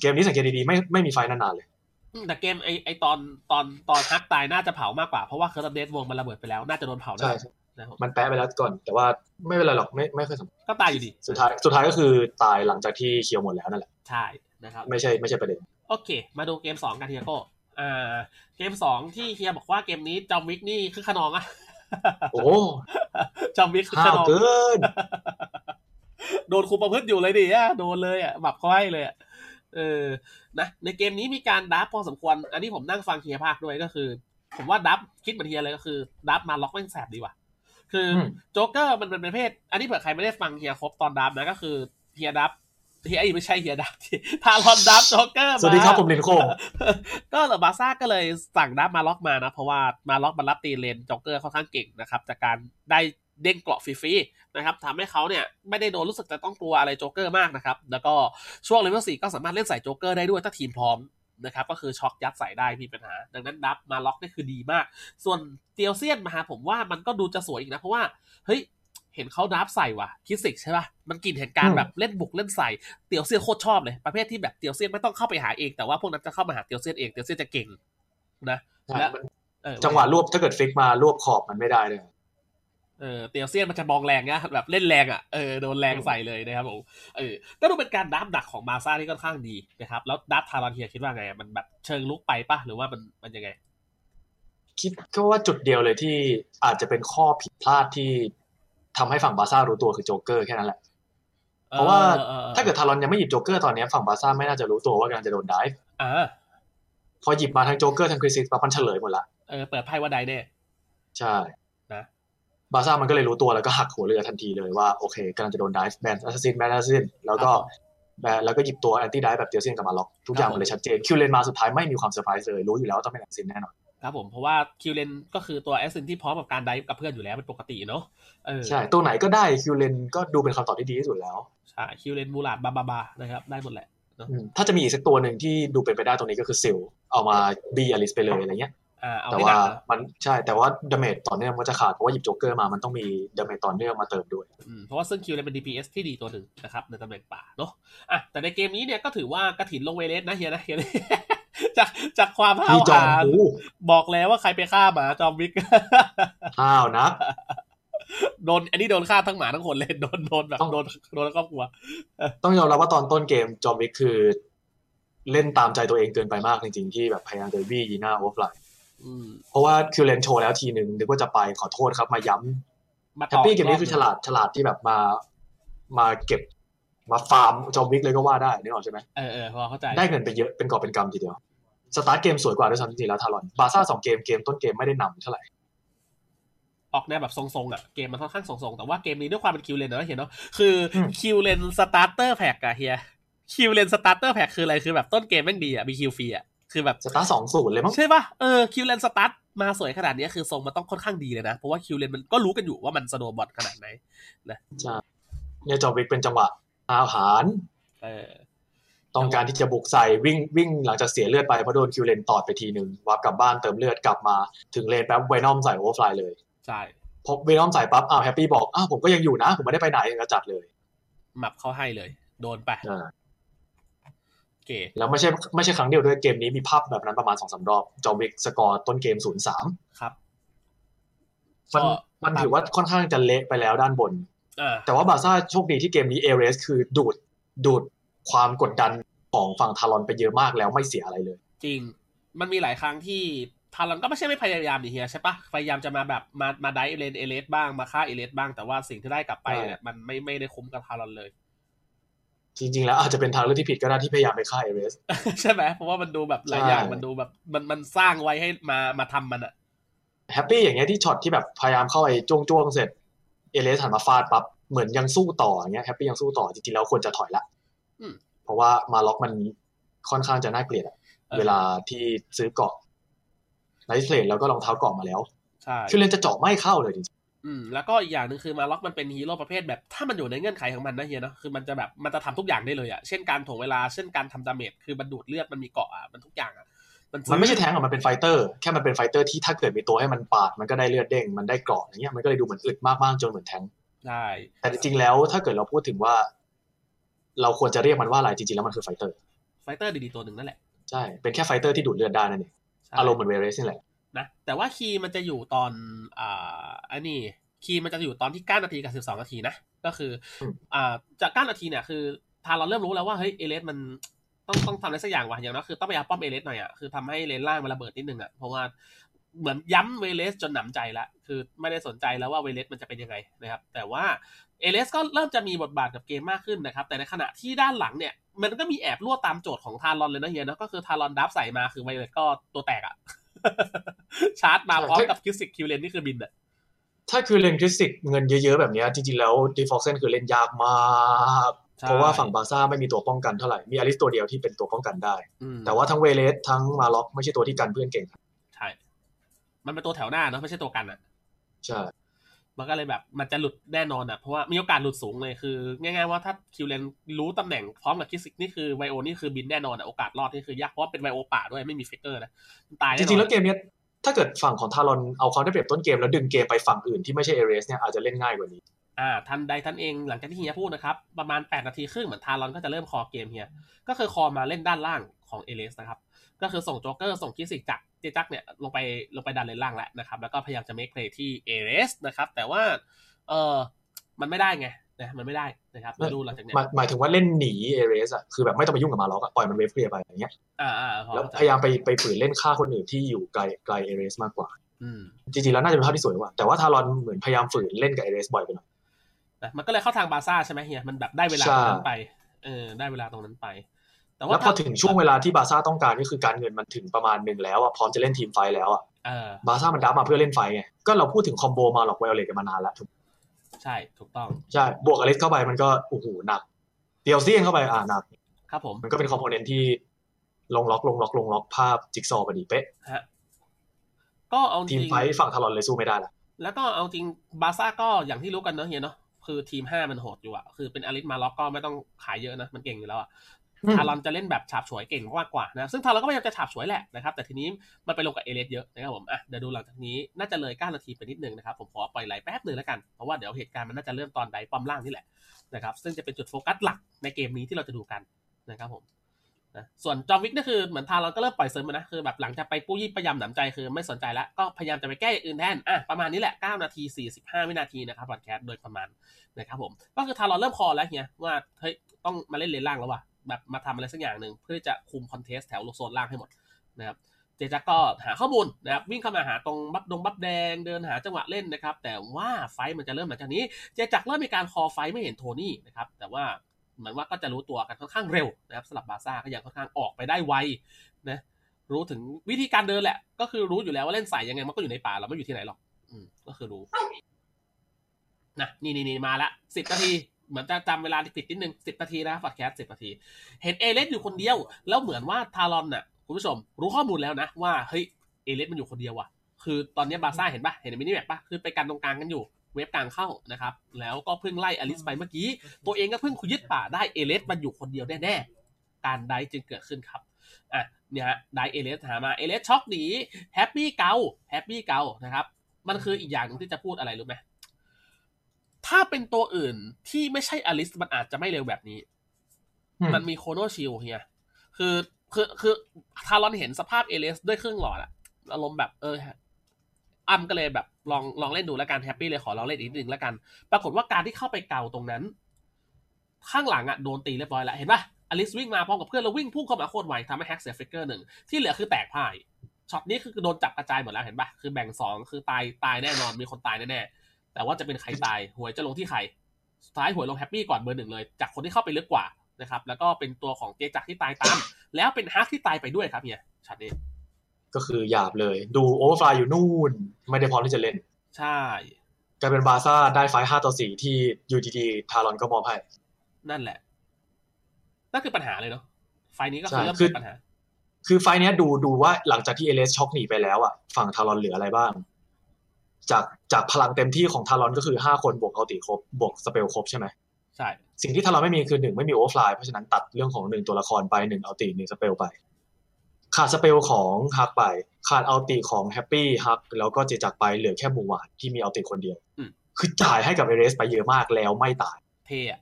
เกมนี้สังเกตดีๆไม่ไม่มีไฟท์นานๆเลยอืมแต่เกมไอไอตอนตอนตอนฮักตายน่าจะเผามากกว่าเพราะว่าเคิร์ดเดสวงมันระเบิดไปแล้ว น่าจะโดนเผาใช่ได้ใช่นะครับผมมันแปะไปแล้วก่อน แต่ว่าไม่เป็นไรหรอกไม่ไม่ค่อยสำคัญก็ตายอยู่ดี สุดท้ายสุดท้ายก็คือตายหลังจากที่เคียวหมดแล้วนั่นแหละ ใช่นะครับไม่ใช่ไม่ใช่ประเด็น โอเค มาดูเกมสองกันเฮียโก้อ่าเกมสองที่เฮียบอกว่าเกมนี้จอมวิกนี่คือขนองอะโอ้จอมวิกคือห้าขวนองเกินโดนคุมประพฤติอยู่เลยดิอะโดนเลยอะหมับเขาให้เลยอะ เออนะในเกมนี้มีการดับพอสมควร อันนี้ผมนั่งฟังเฮียภาคด้วยก็คือ ผมว่าดับคิดเหมือนเฮียเลยก็คือดับมาล็อกแม่งแสบดีว่ะคืออมโจ๊กเกอร์มันเป็นประเภท อันนี้เผื่อใครไม่ได้ฟังเฮียครบตอนดับนะก็คือเฮียดับเฮียไอ้ไม่ใช่เฮียดับทารอนดับโจ๊กเกอร์มาสวัสดีครับผมลินโคงก็เหลอบาซ่าก็เลยสั่งดับมาล็อกมานะ เพราะว่ามาล็อกมารับตีเลนจ็อกเกอร์ค่อนข้างเก่งนะครับ จากการได้ เด้งเกราะฟรีๆนะครับทำให้เขาเนี่ยไม่ได้โดนรู้สึกจะต้องกลัวอะไรโจ๊กเกอร์มากนะครับ แล้วก็ช่วงเลเวลสี่ก็สามารถเล่นใส่โจ๊กเกอร์ได้ด้วยถ้าทีมพร้อมนะครับก็คือช็อกยัดใส่ได้ไมมีปัญหา ดังนั้นดับมาล็อกนี่คือดีมาก ส่วนเตียวเซียนมาหาผมว่ามันก็ดูจะสวยอีกนะ เพราะว่าเฮ้ยเห็นเขาดับใส่ว่ะคิดสิกใช่ป่ะมันกลินเห็นการอืมแบบเล่นบุกเล่นใส่เตียวเซียนโคตรชอบเลยประเภทที่แบบเตียวเซียนไม่ต้องเข้าไปหาเองแต่ว่าพวกนั้นจะเข้ามาหาเตียวเซียนเองเตียวเซียนจะเก่งนะและเออจังหวะรวบถ้าเกิดฟิกมารวบขอบมันไม่ได้เลย เออเตียวเซียนมันจะมองแรงนะแบบเล่นแรงอะเออโดนแรงใส่เลยนะครับผมเออก็ดูเป็นการดับดักของมาซ่าที่ค่อนข้างดีนะครับ แล้วดับทารอนเฮียคิดว่าไงอะมันแบบเชิงลุกไปปะหรือว่ามันมันยังไง คิดก็ว่าจุดเดียวเลยที่อาจจะเป็นข้อผิดพลาดที่ทำให้ฝั่งบาร์ซ่ารู้ตัวคือโจ๊กเกอร์แค่นั้นแหละเพราะว่าออออออถ้าเกิดทารอนยังไม่หยิบโจ๊กเกอร์ตอนเนี้ยฝั่งบาร์ซ่าไม่น่าจะรู้ตัวว่ากำลังจะโดนไดฟ์อ่าพอหยิบมาทั้งโจ๊กเกอร์ทั้งคริสซิสปั๊บมันเฉลยหมดละเออเปิดไพ่ว่าใดแน่ใช่นะ บาร์ซ่ามันก็เลยรู้ตัวแล้วก็หักหัวเรือทันทีเลยว่าโอเคกำลังจะโดน dive แบน assassin แบน assassin แล้วก็แบนแล้วก็หยิบตัว anti dive แบบเตียวเซียนกลับมาล็อกทุกอย่างมันเลยชัดเจนคิวเลนมาสุดท้ายไม่มีความเซอร์ไพรส์เลยรู้อยู่แล้วว่าต้องเป็น assassin แน่นอนครับผมเพราะว่าคิวเลนก็คือตัว assassin ที่พร้อมกับการ dive กับเพื่อนอยู่แล้วเป็นปกติเนาะเออใช่ตัวไหนก็ได้คิวเลนก็ดูเป็นคำตอบที่ดีที่สุดแล้วใช่คิวเลนมูลาดบาบาบานะครับได้หมดแหละอืมถ้าจะมีอีกสักตัวหนึ่งที่ดูเป็นไปได้ตรงนี้ก็คือซิลเอามาบีอลิสไปเลยอะไรเงี้ยอ่า เอาแต่ไม่หว่านักนะมันใช่แต่ว่าดาเมจต่อเนื่องมันจะขาดเพราะว่าหยิบโจ๊กเกอร์มามันต้องมีดาเมจต่อเนื่องมาเติมด้วยอืมเพราะว่าซึ่งคิวเลนเป็น DPS ที่ดีตัวหนึ่งนะครับในตำแหน่งป่าเนาะอะแต่ในเกมนี้เนี่ยก็ถือว่ากระถินลงเวเลสนะเฮียนะเฮียจากจากความห้าพี่วจอมหาญหูบอกแล้วว่าใครไปฆ่าหมาจอมวิกห้าวนะโดนอันนี้โดนฆ่าทั้งหมาทั้งคนเลยโดนโดนแบบต้องโดนโดนทั้งครอบครัวต้องยอมรับว่าตอนต้นเกมจอมวิกคือ เล่นตามใจตัวเองเกินไปมากจริงๆที่แบบพยายามจะวี่ยีน่าโอเวอร์ไลน์อืม เพราะว่าคิวเลนโชว์แล้วทีหนึ่งนึกว่าจะไปขอโทษครับมาย้ำมาแฮต่ปอปี้เกมนี้รบคือฉลาดฉลาดที่แบบมา มาเก็บมาฟาร์มจอมวิกเลยก็ว่าได้นึกออกใช่ไหมเออเออพอเข้าใจได้เงินไปเยอะเป็นกอบเป็นกำทีเดียว สตาร์ทเกมสวยกว่าด้วยซ้ำจริงๆแล้วทารอนบาซ่าสองเกมเกมต้นเกมไม่ได้นำเท่าไหร่ออกแนวแบบทรงๆอะเกมมันค่อนข้างทรงๆแต่ว่าเกมนี้ด้วยความเป็นคิวเลนนะเห็นเนาะคืออมคิวเลน starter pack อะเฮียคิวเลน starter pack คืออะไรคือแบบต้นเกมแม่งดีอะมี kill ฟรีอะ คือแบบสตาร์ทสองศูนย์เลยมั้งใช่ป่ะเออคิวเลนสตาร์ทมาสวยขนาดนี้คือทรงมันต้องค่อนข้างดีเลยนะ เพราะว่าคิวเลนมันก็รู้กันอยู่ว่ามัน snowball ขนาดไหนใช่เนี่ยจอมวิกเป็นจังหวะอาหารเออต้องการที่จะบุกใส่วิ่งวิ่งหลังจากเสียเลือดไปเพราะโดนคิวเลนตอดไปทีหนึ่งวับกลับบ้านเติมเลือดกลับมาถึงเลนแป๊บไวนอมใส่โอเวอร์ฟลายเลยใช่พอเวนอมใส่ปั๊บอ้าวแฮปปี้บอกอ้าวผมก็ยังอยู่นะ ผมไม่ได้ไปไหนก็จัดเลยหมับเข้าให้เลย โดนไปอ่าโอ เคแล้วไม่ใช่ไม่ใช่ครั้งเดียวด้วยเกมนี้มีภาพแบบนั้นประมาณสองสามรอบ จอมวิกสกอร์ต้นเกมศูนย์สามครับมันก็มันถือว่าค่อนข้างจะเละไปแล้วด้านบนอ่าแต่ว่าบาร์ซ่าโชคดีที่เกมนี้เอเรสคือดูดดูดความกดดันของฝั่งทารอนไปเยอะมากแล้วไม่เสียอะไรเลย จริง มันมีหลายครั้งที่ทารอนก็ไม่ใช่ไม่พยายามดิเฮียใช่ปะพยายามจะมาแบบมามา dive เลนเอเลสบ้างมาฆ่าเอเลสบ้างแต่ว่าสิ่งที่ได้กลับไปเนี่ยมันไม่ไม่ได้คุ้มกับทารอนเลย จริง ๆ แล้วอาจจะเป็นทางเลือกที่ผิดก็ได้ที่พยายามไปฆ่าเอเรสใช่ไหมเพราะว่ามันดูแบบหลายอย่างใช่มันดูแบบมันมันสร้างไว้ให้มามาทำมันอะแฮปปี้อย่างเงี้ยที่ช็อตที่แบบพยายามเข้าไปจ้วงจ้วงๆเสร็จเอเลสหันมาฟาดปั๊บเหมือนยังสู้ต่ออย่างเงี้ยแฮปปี้ยังสู้ต่อจริงๆแล้วควรจะถอยละอืมเพราะว่ามาล็อกมันค่อนข้างจะน่าเกลียดอะออเวลาที่ซื้อเกราะ knight plate แล้วก็รองเท้าเกราะมาแล้ว ใช่คือเลนจะเจาะไม่เข้าเลยจริง อืมแล้วก็อีกอย่างหนึ่งคือมาล็อกมันเป็นฮีโร่ประเภทแบบถ้ามันอยู่ในเงื่อนไขของมันนะเฮียเนาะคือมันจะแบบมันจะทำทุกอย่างได้เลยอะเช่นการถ่วงเวลาเช่นการทำ damage คือมันดูดเลือดมันมีเกราะอะมันทุกอย่างอะมันๆมันไม่ใช่แทงกอะมันเป็น fighter แค่มันเป็น fighter ที่ถ้าเกิดมีตัวให้มันปาดมันก็ได้เลือดเด้งมันได้เกราะอย่างเงี้ยมันก็เลยดูเหมือนอึดมากๆจนเหมือนแทงก์ใช่แต่จริงๆแล้วถ้าเกิดเราพูดถึงว่า เราควรจะเรียกมันว่าอะไรจริงๆแล้วมันคือ fighter fighter ดีๆตัวหนึ่งนั่นแหละใช่เป็นแค่ fighter ที่ดูดเลือดได้นั่นเองใช่อารมณ์เหมือนเวเรสนี่แหละ นะแต่ว่า key มันจะอยู่ตอนอ่าอันนี้ key มันจะอยู่ตอนที่ 9 นาทีกับ 12 นาทีนะ ก็คืออมอ่าจาก 9 นาทีเนี่ยคือทางเราเริ่มรู้แล้วว่าเฮ้ยเอเลสมันต้องต้องทำอะไรสักอย่างว่ะอย่างนั้นคือต้องไปเอาป้อมเอเลสหน่อยอะคือทำให้เลนล่างมันระเบิดนิดนึงอะเพราะว่าเหมือนย้ำเวเลสจนหนำใจละคือไม่ได้สนใจแล้วว่าเวเลสมันจะเป็นยังไงนะครับ แต่ว่าเอเลสก็เริ่มจะมีบทบาทกับเกมมากขึ้นนะครับ แต่ในขณะที่ด้านหลังเนี่ย มันก็มีแอบรั่วตามโจทย์ของทารอนเลยนะเฮียเนอะก็คือทารอนดับใส่มาคือไวเลสก็ตัวแตกอะ ชาร์จมาพร้อมกับคิวสิกคิวเลนนี่คือบินอะถ้าคือเลนคริสติกเงินเยอะๆแบบเนี้ยจริงๆแล้วดีฟอกเซนคือเล่นยากมากใช่เพราะว่าฝั่งบาร์ซ่าไม่มีตัวป้องกันเท่าไหร่ มีอลิสตัวเดียวที่เป็นตัวป้องกันได้อืมแต่ว่าทั้งเวเลสทั้งมาล็อกไม่ใช่ตัวที่กันเพื่อนเก่ง ใช่ มันเป็นตัวแถวหน้าเนอะไม่ใช่ตัวกันอะใช่ มันก็เลยแบบมันจะหลุดแน่นอนอะเพราะว่ามีโอกาสหลุดสูงเลยคือ ง่ายๆว่าถ้าคิวเลนรู้ตำแหน่งพร้อมกับคิสิกนี่คือไวโอนี่คือบินแน่นอนอะโอกาสรอดนี่คือยากเพราะว่าเป็นไวโอป่าด้วยไม่มี flicker นะมันตายแน่นอนจริงๆแล้วเกมเนี้ยถ้าเกิดฝั่งของทารอนเอาความได้เปรียบต้นเกมแล้วดึงเกมไปฝั่งอื่นที่ไม่ใช่เอเรสเนี่ยอาจจะเล่นง่ายกว่านี้อ่าทันใดทันเองหลังจากที่เฮียพูดนะครับประมาณ 8 นาทีครึ่งเหมือนทารอนก็จะเริ่ม call เกมเฮียก็คือ call มาเล่นด้านล่างของเอเลสนะครับก็คือส่งโจ๊กเกอร์ส่งคิสิกจากเจจักเนี่ยลงไปลงไปดันเลนล่างแล้วนะครับ แล้วก็พยายามจะ make play ที่เอเลสนะครับ แต่ว่าเออมันไม่ได้ไงนะมันไม่ได้นะครับเดี๋ยวดูหลังจากเนี้ยหมายหมายถึงว่าเล่นหนีเอเรสอะคือแบบไม่ต้องไปยุ่งกับมาล็อกอะปล่อยมัน wave clear ไปอย่างเงี้ยอ่าอ่าพอแล้วเข้าใจพยายามไปไปฝืนเล่นฆ่าคนอื่นที่อยู่ไกลไกลเอเรสมากกว่าอืมจริงๆแล้วน่าจะเป็นภาพที่สวยกว่าแต่ว่าทารอนเหมือนพยายามฝืนเล่นกับเอเรสบ่อยไปหน่อยนะมันก็เลยเข้าทางบาร์ซ่าใช่ไหมเฮียมันแบบได้เวลาใช่ตรงนั้นไปเออได้เวลาตรงนั้นไป แต่ว่าแล้วพอถึงช่วงเวลาที่บาร์ซ่าต้องการก็คือการเงินมันถึงประมาณหนึ่งแล้วอะพร้อมจะเล่น team fight แล้วอะเออบาร์ซ่ามัน draft มาเพื่อเล่น fight ไงก็เราพูดถึง combo มาล็อกไวโอเลตกันมานานแล้วถูกใช่ถูกต้องใช่บวกอลิสเข้าไปมันก็โอ้โหหนักเดียวเซียนเข้าไปอ่าหนักครับผมมันก็เป็น componentเนนต์ที่ลงล็อกลงล็อกลงล็อกภาพจิ๊กซอว์พอดีเป๊ะฮะก็เอาจริง team fight ฝั่งทารอนเลยสู้ไม่ได้ละแล้วก็เอาจริงบาร์ซ่าก็อย่างที่รู้กันเนอะเฮียเนาะคือทีมห้ามันโหดอยู่อะคือเป็นอลิสมาล็อกก็ไม่ต้องขายเยอะนะ มันเก่งอยู่แล้วอะ ทารอนจะเล่นแบบฉาบฉวยเก่งมากกว่านะซึ่งทารอนก็พยายามจะฉาบฉวยแหละนะครับแต่ทีนี้มันไปลงกับเอเลสเยอะนะครับผมอะเดี๋ยวดูหลังจากนี้น่าจะเลย9นาทีไปนิดนึงนะครับผมขอปล่อยไหลแป๊บหนึ่งแล้วกันเพราะว่าเดี๋ยวเหตุการณ์มันน่าจะเริ่มตอน dive ป้อมล่างนี่แหละนะครับซึ่งจะเป็นจุดโฟกัสหลักในเกมนี้ที่เราจะดูกันนะครับผมนะส่วนจอมวิกนี่คือเหมือนทารอนก็เริ่มปล่อยเซิร์ฟมานะคือแบบหลังจากไปปู้ยี่พยายามหนำใจคือไม่สนใจแล้วก็พยายามจะไปแก้อย่างอื่นแทนอะประมาณนี้แหละ 9 นาที 45 วินาทีนะครับ broadcast โดยประมาณนะครับผมก็คือทารอนเริ่ม call แล้วเฮียว่าเฮ้ยต้องมาเล่นเลนล่างแล้วว่ะ แบบมาทำอะไรสักอย่างหนึ่งเพื่อที่จะคุม contest แถวโซนล่างให้หมดนะครับเจจักก็หาข้อมูลนะครับวิ่งเข้ามาหาตรง buff ดง buff แดงเดินหาจังหวะเล่นนะครับ แต่ว่า fight มันจะเริ่มหลังจากนี้ เจจักเริ่มมีการ call fight ไม่เห็นโทนี่นะครับแต่ว่าเหมือนว่าก็จะรู้ตัวกันค่อนข้างเร็วนะครับสำหรับบาซ่าก็ยังค่อนข้างออกไปได้ไวนะรู้ถึงวิธีการเดินแหละ ก็คือรู้อยู่แล้วว่าเล่นสายยังไงมันก็อยู่ในป่าเราไม่อยู่ที่ไหนหรอก อืมก็คือรู้นะนี่นี่นี่มาละสิบนาที เหมือนจะจำเวลาผิดนิดนึงสิบนาทีนะ broadcast สิบนาที เห็นเอเลสอยู่คนเดียว แล้วเหมือนว่าทารอนน่ะคุณผู้ชม รู้ข้อมูลแล้วนะ ว่าเฮ้ยเอเลสมันอยู่คนเดียวว่ะ คือตอนนี้บาร์ซ่าเห็นปะเห็นใน minimap ปะคือไปกันตรงกลางกันอยู่ wave กลางเข้านะครับ แล้วก็เพิ่งไล่อลิสไปเมื่อกี้ ตัวเองก็เพิ่งคุยยึดป่าได้เอเลสมันอยู่คนเดียวแน่ๆ การได้จึงเกิดขึ้นครับ อะเนี่ยฮะได้เอเลสหามาเอเลสช็อกหนีแฮปปี้เกาแฮปปี้เกานะครับ มันคืออีกอย่างหนึงที่จะพูดอะไรรู้ไหม ถ้าเป็นตัวอื่นที่ไม่ใช่อลิสมันอาจจะไม่เร็วแบบนี้ มันมีโคโนชิลเฮียคือคือคือทารอนเห็นสภาพเอเลสด้วยเครื่องหลอดอะอารมณ์แบบเอออัมก็เลยแบบลองลองเล่นดูแล้วกันแฮปปี้เลยขอลองเล่นอีกนิดนึงแล้วกัน ปรากฏว่าการที่เข้าไปเกาตรงนั้น ข้างหลังอะโดนตีเรียบร้อยแล้ว เห็นปะอลิสวิ่งมาพร้อมกับเพื่อนแล้ววิ่งพุ่งเข้ามาโคตรไวทำให้ฮักเสีย flicker หนึ่งที่เหลือคือแตกพ่ายช็อตนี้คือโดนจับกระจายหมดแล้วเห็นปะคือแบ่งสองคือตายตายแน่นอนมีคนตายแน่ๆ แต่ว่าจะเป็นใครตายหวยจะลงที่ใครสุดท้ายหวยลงแฮปปี้ก่อนเบอร์หนึ่งเลย จากคนที่เข้าไปลึกกว่านะครับ แล้วก็เป็นตัวของเจจักรที่ตายตาม แล้วเป็นฮักที่ตายไปด้วยครับเนี่ยช็อตนี้ก็คือหยาบเลย ดูโอเวอร์ฟลายอยู่นู่น ไม่ได้พร้อมที่จะเล่น ใช่กลายเป็นบาร์ซ่าได้ fight ห้าต่อสี่ที่ยูดีทารอนก็มอบให้ นั่นแหละนั่นคือปัญหาเลยเนาะ fight นี้ก็คือใช่เริ่มคือเป็นปัญหา คือ fight เนี้ยดูดูว่าหลังจากที่เอเลสช็อกหนีไปแล้วอะฝั่งทารอนเหลืออะไรบ้าง จากจากพลังเต็มที่ของทารอนก็คือห้าคนบวก ulti ครบบวก spell ครบใช่ไหมใช่ สิ่งที่ทารอนไม่มีคือหนึ่งไม่มีโอเวอร์ฟลายเพราะฉะนั้นตัดเรื่องของหนึ่งตัวละครไปหนึ่ง ulti หนึ่ง spell ไป ขาด spell ของฮักไป ขาด ulti ของแฮปปี้ฮักแล้วก็เจจักรไปเหลือแค่บูหวานที่มี ulti คนเดียวอืมคือจ่ายให้กับเอเรสไปเยอะมากแล้วไม่ตายเท่อะ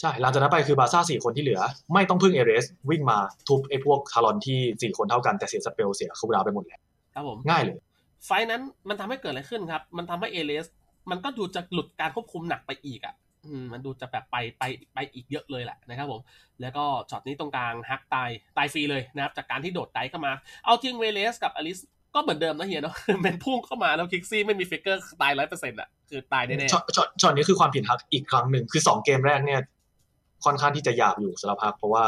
ใช่ หลังจากนั้นไปคือบาร์ซ่าสี่คนที่เหลือ ไม่ต้องพึ่งเอเรสวิ่งมาทุบไอ้พวกทารอนที่สี่คนเท่ากันแต่เสีย spell เสีย cooldown ไปหมดแล้วครับผมง่ายเลย fight นั้นมันทำให้เกิดอะไรขึ้นครับ มันทำให้เอเลสมันก็ดูจะหลุดการควบคุมหนักไปอีกอะมันดูจะแบบไปไปไปอีกเยอะเลยแหละนะครับผม แล้วก็ช็อตนี้ตรงกลางฮักตายตายฟรีเลยนะครับ จากการที่โดด dive เข้ามา เอาจริงเวเลสกับอลิสก็เหมือนเดิมนะเฮียเนาะเป็นพุ่งเข้ามาแล้วคิกซี่ไม่มี flicker ตายร้อยเปอร์เซ็นต์อะคือตายแน่ช็อตช็อตช็อตนี้คือความผิดฮักอีกครั้งหนึ่งคือสองเกมแรกเนี่ยค่อนข้างที่จะหยาบอยู่สำหรับฮักเพราะว่า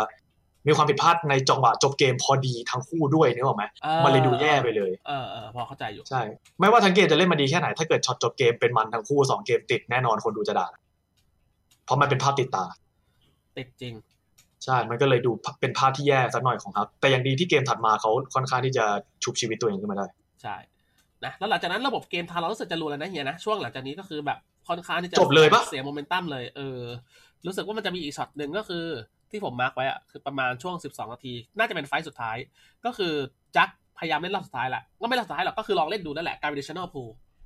มีความผิดพลาดในจังหวะจบเกมพอดีทั้งคู่ด้วยนึกออกไหมๆอ่ามันเลยดูแย่ไปเลยเออเออพอเข้าใจอยู่ใช่ไม่ว่าทั้งเกมจะเล่นมาดีแค่ไหนถ้าเกิดช็อตจบเกมเป็นมันทั้งคู่สองเกมติดแน่นอนคนดูจะด่าเพราะมันเป็นภาพติดตา ติดจริง ใช่ มันก็เลยดูเป็นภาพที่แย่สักหน่อยของฮักแต่อย่างดีที่เกมถัดมาเขาค่อนข้างที่จะชุบชีวิตตัวเองขึ้นมาได้ ใช่ นะ แล้วหลังจากนั้นระบบเกมทางเรารู้สึกจะรู้แล้วนะเฮียนะ ช่วงหลังจากนี้ก็คือแบบค่อนข้างที่จะจบเลยปะเสียโมเมนตัมเลย เออ รู้สึกว่ามันจะมีอีกช็อตหนึ่งก็คือ ที่ผม mark ไว้อะคือประมาณช่วง 12 นาที น่าจะเป็น fight สุดท้าย ก็คือจักพยายามเล่นรอบสุดท้ายแหละก็ไม่รอบสุดท้ายหรอกก็คือลองเล่นดูนั่นแหละการเป็นดิชแนลพู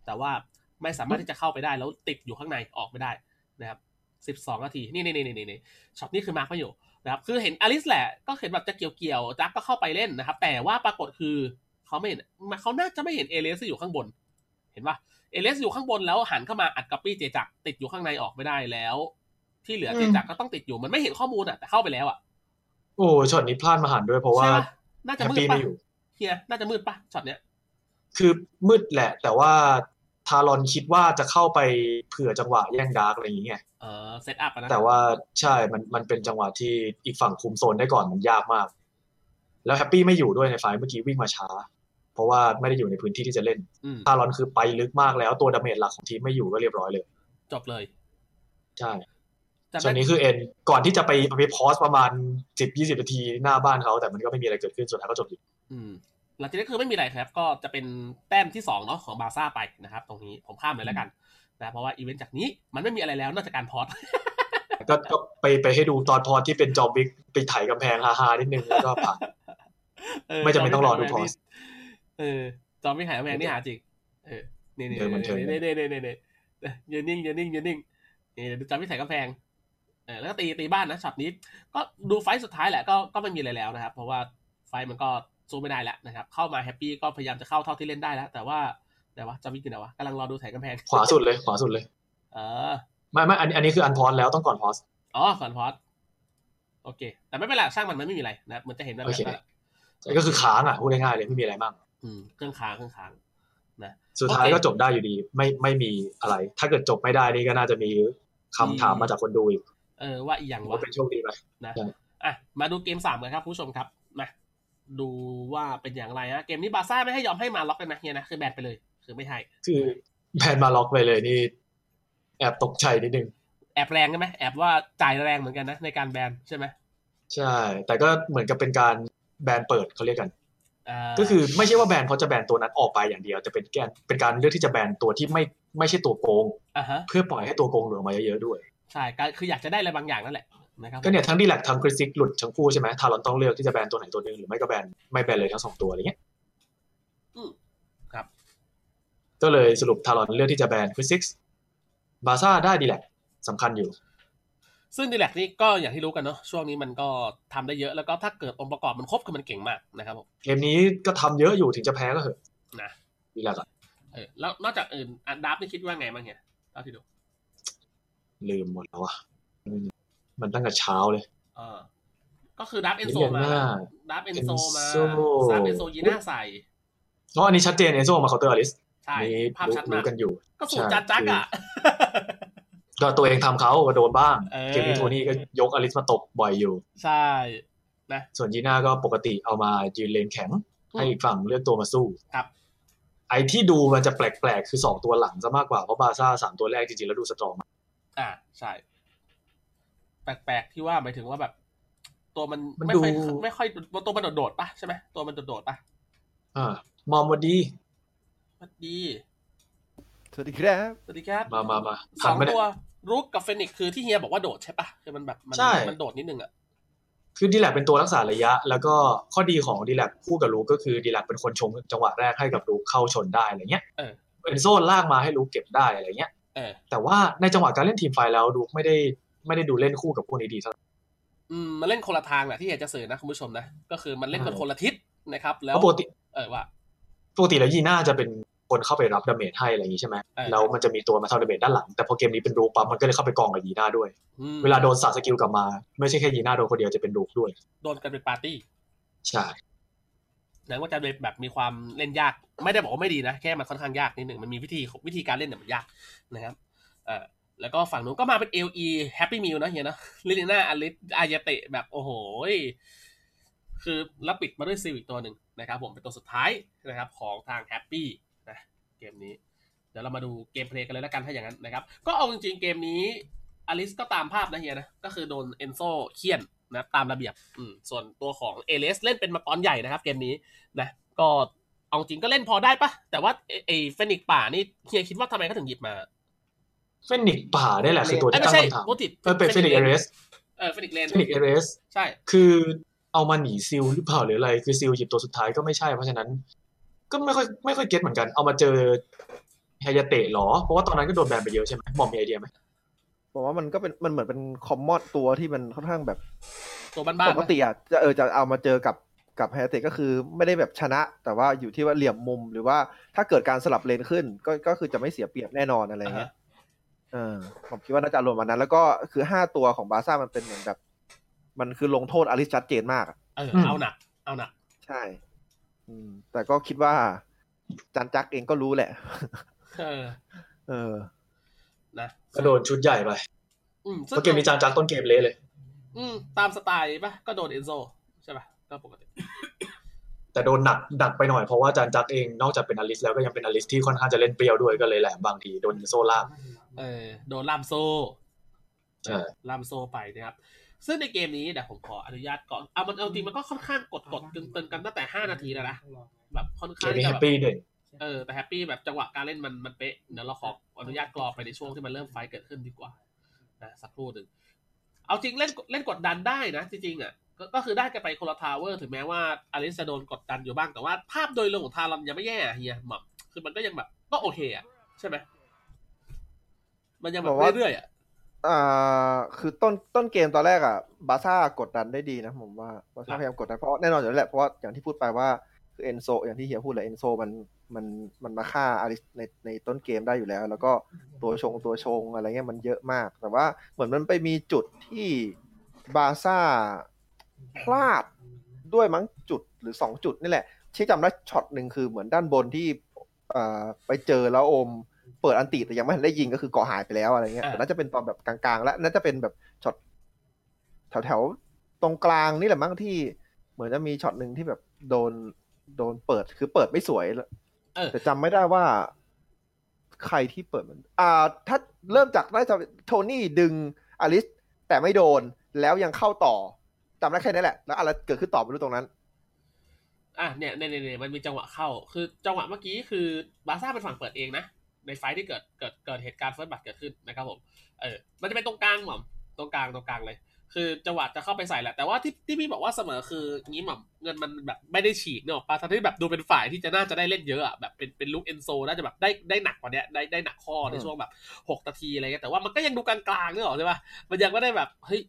แต่ว่าไม่สามารถที่จะเข้าไปได้แล้วติดอยู่ข้างในออกไม่ได้นะครับ 12 นาที นี่นี่นี่นี่นี่ช็อตนี้คือ mark ไว้อยู่นะครับคือเห็นอลิสแหละก็เห็นแบบจะเกี่ยวเกี่ยวๆจักก็เข้าไปเล่นนะครับ แต่ว่าปรากฏคือเขาไม่เห็นเขาน่าจะไม่เห็นเอเลสอยู่ข้างบน เห็นปะเอเลสอยู่ข้างบนแล้วหันเข้ามาอัดก๊อปปี้เจจักติดอยู่ข้างในออกไม่ได้แล้ว ที่เหลืออืมเจจักรก็ต้องติดอยู่มันไม่เห็นข้อมูลอะแต่เข้าไปแล้วอะโอ้ช็อตนี้พลาดมหันต์ด้วยเพราะว่าใช่ปะน่าจะแฮปมืดปี้ปะไม่อยู่เฮียน่าจะมืดปะช็อตเนี้ยคือมืดแหละ แต่ว่าทารอนคิดว่าจะเข้าไปเผื่อจังหวะแย่ง dark อะไรอย่างเงี้ยเออ set up นะแต่ว่าใช่มันมันเป็นจังหวะที่อีกฝั่งคุมโซนได้ก่อนมันยากมาก แล้วแฮปปี้ไม่อยู่ด้วยใน fight เมื่อกี้วิ่งมาช้า เพราะว่าไม่ได้อยู่ในพื้นที่ที่จะเล่นอืมทารอนคือไปลึกมากแล้วตัว damage หลักของทีมไม่อยู่ก็เรียบร้อยเลย จบเลย ใช่แต่ ส่วนนี้คือ endก่อนที่จะไปไปพอสประมาณสิบยี่สิบนาทีหน้าบ้านเขาแต่มันก็ไม่มีอะไรเกิดขึ้นสุดท้ายก็จบอยู่อืมหลังจากนี้คือไม่มีอะไรครับ ก็จะเป็นแต้มที่สองเนาะของบาร์ซ่าไปนะครับ ตรงนี้ผมข้ามเลยแล้วกันนะเพราะว่าอีเวนต์จากนี้มันไม่มีอะไรแล้วนอกจากการพอดก็ก็ไปไปให้ดูตอนพอสที่เป็นจอมบิ๊กไปไถกำแพงฮาๆนิดนึงแล้วก็ผ่านไม่จำเป็นต้องรอดูพอสเออ จอมไม่หายแมงนี่หาจริงเออนี่นี่เดินมันเทิงนี่นี่นี่นี่นี่ยืนนิ่งยืนนิ่งยืนนิ่งนี่เดี๋ยวดูจอมไม่ถ่ายกำแพงเออ แล้วก็ตีตีบ้านนะช็อตนี้ ก็ดู fight สุดท้ายแหละก็ก็ไม่มีอะไรแล้วนะครับ เพราะว่า fight มันก็สู้ไม่ได้แล้วนะครับ เข้ามาแฮปปี้ก็พยายามจะเข้าเท่าที่เล่นได้แล้ว แต่ว่าแต่ว่าจอมวิ่งอยู่ไหนวะกำลังรอดูถ่ายกำแพงขวาสุดเลยขวาสุดเลย เออไม่ไม่อันนี้อันนี้คืออัน pause แล้วต้องก่อน pauseอ๋อก่อน pause โอเค แต่ไม่เป็นไรช่างมันมันไม่มีอะไรนะครับมันจะเห็นแบบโอนั้นเคแล้วก็คือค้างอะพูดง่ายๆเลยไม่มีอะไรมากอืมเครื่องค้างเครื่องค้างสุดท้ายโอเคก็จบได้อยู่ดี ไม่ไม่มีอะไร ถ้าเกิดจบไม่ได้นี่ก็น่าจะมีคำถามมาจากคนดูอีก เออว่าอีกอย่างว่าว่าเป็นโชคดีไหมนะใช่อะมาดูเกมสามกันครับผู้ชมครับมาดูว่าเป็นอย่างไรนะเกมนี้บาร์ซ่าไม่ให้ยอมให้มาล็อกเลยนะเฮียนะคือแบนไปเลย คือไม่ให้คือแบนมาล็อกไปเลยนี่ แอบตกใจนิดนึงแอบแรงใช่ไหมแอบว่าจ่ายแรงเหมือนกันนะในการแบนใช่ไหมใช่ แต่ก็เหมือนกับเป็นการแบนเปิดเขาเรียกกันอ่าก็คือไม่ใช่ว่าแบนเพราะจะแบนตัวนั้นออกไปอย่างเดียวแต่เป็นการเป็นการเลือกที่จะแบนตัวที่ไม่ไม่ใช่ตัวโกงอ่าฮะเพื่อปล่อยให้ตัวโกงหลุดออกมาเยอะๆด้วย ใช่ก็คืออยากจะได้อะไรบางอย่างนั่นแหละนะครับก็เนี่ยทั้งดีแลกทั้งคริสซิกหลุดทั้งคู่ใช่ไหมทารอนต้องเลือกที่จะแบนตัวไหนตัวหนึ่งหรือไม่ก็แบนไม่แบนเลยทั้งสองตัวอะไรเงี้ยอืมครับ ก็เลยสรุปทารอนเลือกที่จะแบนคริสซิกบาซ่าได้ดีแลกสำคัญอยู่ ซึ่งดีแลกนี่ก็อย่างที่รู้กันเนาะช่วงนี้มันก็ทำได้เยอะแล้วก็ถ้าเกิดองค์ประกอบมันครบคือมันเก่งมากนะครับผมเกมนี้ก็ทำเยอะอยู่ถึงจะแพ้ก็เหอะนะดีแลกอะเออแล้วนอกจากอื่นอันดับนี่คิดว่าไงบ้างเนี่ยเท่าที่ดู ลืมหมดแล้วอะอืมมันตั้งแต่เช้าเลยเออก็คือดับเอนโซเรียนมาว่าดับเอนโซมา Enzo ดับเอนโซยีน่าใส่เพราะอันนี้ชัดเจนเอนโซมาเคาน์เตอร์อลิสใช่นี่ภาพรู้ชัดมารู้กกันอยู่ ก็สูตรจัดจักอะก็ตัวเองทำเขาก็โดนบ้างเออเกมนี้โทนี่ก็ยกอลิสมาตกบ่อยอยู่ ใช่นะส่วนยีน่าก็ปกติเอามายืนเลนแข็ง ให้อีกฝั่งเลือกตัวมาสู้ครับ ไอ้ที่ดูมันจะแปลกๆ คือสองตัวหลังซะมากกว่า เพราะบาร์ซ่าสามตัวแรกจริงๆ แล้วดูสตรองมาก อ่าใช่ แปลกๆที่ว่าหมายถึงว่าแบบ ตัวมันมันไม่ดูค่อยไม่ค่อยตัวมันโดดๆปะใช่ไหมตัวมันโดดๆปะอ่ามอมวันดี สวัสดีสวัสดีครับสวัสดีครับมามามาสองหันมาเนี่ย ตัวรุกกับเฟนิกซ์คือที่เฮียบอกว่าโดดใช่ปะคือมันแบบมันใช่ มันโดดนิดนึงอะคือดีแลกเป็นตัวรักษาระยะ แล้วก็ข้อดีของดีแลกคู่กับลูกก็คือดีแลกเป็นคนชงจังหวะแรกให้กับลูกเข้าชนได้อะไรเงี้ยเออ เอนโซลากมาให้ลูกเก็บได้อะไรเงี้ยเออ แต่ว่าในจังหวะการเล่นทีมไฟท์แล้วลูกไม่ได้ไม่ได้ดูเล่นคู่กับพวกนี้ดีเท่าไหร่อืมมันเล่นคนละทางแหละที่อยากจะสื่อนะคุณผู้ชมนะ ก็คือมันเล่นกันใช่คนละทิศนะครับ แล้วเพราะปกติเออว่าปกติแล้วยีน่าจะเป็นคนเข้าไปรับ damage ให้อะไรอย่างนี้ใช่ไหมเออแล้วมันจะมีตัวมาทำ damage ด้านหลัง แต่พอเกมนี้เป็นรูปั๊บมันก็เลยเข้าไปกองกับยีน่าด้วยอืมเวลาโดนสาด skill กลับมา ไม่ใช่แค่ยีน่าโดนคนเดียวจะเป็นรูด้วย โดนกันเป็นปาร์ตี้ ใช่ นะว่าจะแบบมีความเล่นยาก ไม่ได้บอกว่าไม่ดีนะ แค่มันค่อนข้างยากนิดหนึ่งมันมีวิธีวิธีการเล่นเนี่ยมันยากนะครับเออแล้วก็ฝั่งนู้นก็มาเป็น LE Happy Meal นะเฮียนะลิลิน่าอลิสอายาเตะแบบโอ้โหคือรับปิดมาด้วยซีวิกตัวหนึ่งนะครับผมเป็นตัวสุดท้ายนะครับของทาง Happy นะเกมนี้ เดี๋ยวเรามาดูเกมเพลย์กันเลยแล้วกันถ้าอย่างนั้นนะครับ ก็เอาจริงๆเกมนี้ อลิสก็ตามภาพนะเฮียนะ ก็คือโดนเอนโซเคียนนะตามระเบียบอืมส่วนตัวของเอเลสเล่นเป็นมาปอนใหญ่นะครับเกมนี้นะ ก็เอาจริงก็เล่นพอได้ปะแต่ว่าไอ้ไอ้เฟนิกซ์ป่านี่เฮียคิดว่าทำไมเขาถึงหยิบมา เฟนิกซ์ป่าได้แหละคือตัวเอ้ยที่ไม่ตั้งใช่คำถามพูดผิดเออเป็นเฟนิกเอเรสเออเฟนิกเลนเฟนิกเอเรสใช่ คือเอามาหนีซิลหรือเปล่าหรืออะไรคือซิลหยิบตัวสุดท้ายก็ไม่ใช่เพราะฉะนั้น ก็ไม่ค่อยไม่ค่อยเก็ตเหมือนกัน เอามาเจอไฮยาเตะหรอ เพราะว่าตอนนั้นก็โดนแบนไปเยอะใช่ไหมบอมมีไอเดียไหม บอกว่ามันก็เป็นมันเหมือนเป็นคอมมอดตัวที่มันค่อนข้างแบบตัวบ้านๆปกติอะจะเออจะเอามาเจอกับกับไฮเตก็คือไม่ได้แบบชนะ แต่ว่าอยู่ที่ว่าเหลี่ยมมุมหรือว่าถ้าเกิดการสลับเลนขึ้น ก็ก็คือจะไม่เสียเปรียบแน่นอนอะไรอ่าเงี้ฮะยเออผมคิดว่าน่าจะอารมณ์วันนั้น แล้วก็คือห้าตัวของบาร์ซ่ามันเป็นเหมือนแบบ มันคือลงโทษอลิสชัดเจนมากอะเออเอาหนักเอาหนักใช่ อืม แต่ก็คิดว่าจันจักเองก็รู้แหละ เออ เออ นะก็โดนชุดใหญ่ไปอืมเพซึ่งราะเกมนี้จานจักต้นเกมเละเลย อืม ตามสไตล์ปะก็โดนเอนโซใช่ปะก็ปกติ แต่โดนหนักหนักไปหน่อยเพราะว่าจานจักเองนอกจากเป็นอลิสแล้วก็ยังเป็นอลิสที่ค่อนข้างจะเล่นเปรี้ยวด้วยก็เลยแหลมบางทีโดนโซล่ากเออโดนลามโซใช่ลามโซไปนะครับซึ่งในเกมนี้เดี๋ยวผมขออนุญาตก่อนเอามันเอาจริงมันก็ค่อนข้างกดกดตึงตึงๆกันตั้งแต่ห้านาทีแล้วนะแบบค่อนเกข้างมนี้จะแฮแบปบปี้ เด่นเออแต่แฮปปี้แบบจังหวะการเล่นมันมันเป๊ะเดี๋ยวเราขออนุญาตกรอไปในช่วงที่มันเริ่มไฟท์เกิดขึ้นดีกว่านะสักครู่หนึ่งเอาจริงเล่นเล่นกดดันได้นะ จริงๆอะก็ก็คือได้กันไปคนละ tower ถึงแม้ว่าอลิสจะโดนกดดันอยู่บ้างแต่ว่าภาพโดยรวมของทารอนยังไม่แย่อะเฮียหม่ำคือมันก็ยังแบบก็โอเคอะใช่ไหมมันยังแบบบอกว่าเรื่อยๆอะอ่าคือต้นต้นเกมตอนแรกอะบาซ่ากดดันได้ดีนะผมว่าบาซ่าพยายามกดดันเพราะแน่นอนอยู่แล้วแหละเพราะว่าอย่างที่พูดไปว่า คือเอนโซอย่างที่เฮียพูดเลยเอนโซมันมันมันมาฆ่าอลิสในในต้นเกมได้อยู่แล้ว แล้วก็ตัวชงตัวชงอะไรเงี้ยมันเยอะมาก แต่ว่าเหมือนมันไปมีจุดที่บาซ่าพลาดด้วยมั้งจุดหรือสองจุดนี่แหละ ที่จำได้ช็อตหนึ่งคือเหมือนด้านบนที่เอ่อไปเจอแล้วโอมเปิด ulti แต่ยังไม่ทันได้ยิงก็คือเกาะหายไปแล้วอะไรเงี้ยอ่าแต่น่าจะเป็นตอนแบบกลางๆ แล้วน่าจะเป็นแบบช็อตแถวๆตรงกลางนี่แหละมั้งที่เหมือนจะมีช็อตหนึ่งที่แบบโดน โดนเปิดคือเปิดไม่สวยเออแต่จำไม่ได้ว่า ใครที่เปิดมัน อ่า ถ้าเริ่มจากน่าจะโทนี่ดึงอลิสแต่ไม่โดนแล้วยังเข้าต่อจำได้แค่นี้แหละ แล้วอะไรเกิดขึ้นต่อไม่รู้ตรงนั้น อะเนี่ยเนี่ยเนี่ยเนี่ยมันมีจังหวะเข้า คือจังหวะเมื่อกี้คือบาซ่าเป็นฝั่งเปิดเองนะใน fight ที่เกิดเกิดเกิดเหตุการณ์ first blood เกิดขึ้นนะครับผม เออ มันจะเป็นตรงกลางหม่อม ตรงกลางตรงกลางเลย คือจังหวะจะเข้าไปใส่แหละ แต่ว่าที่ที่พี่บอกว่าเสมอคืองี้หม่อมเงินมันแบบไม่ได้ฉีกเนอะปะทั้งที่แบบดูเป็นฝ่ายที่จะน่าจะได้เล่นเยอะอะแบบเป็นเป็นลุกเอนโซน่าจะแบบได้ได้หนักกว่าเนี้ยได้ได้หนักข้อในช่วงแบบหกนาทีอะไรเงี้ยแต่ว่ามันก็ยังดูกลางๆเนอะใช่ปะมันยังไม่ได้แบบเฮ้ย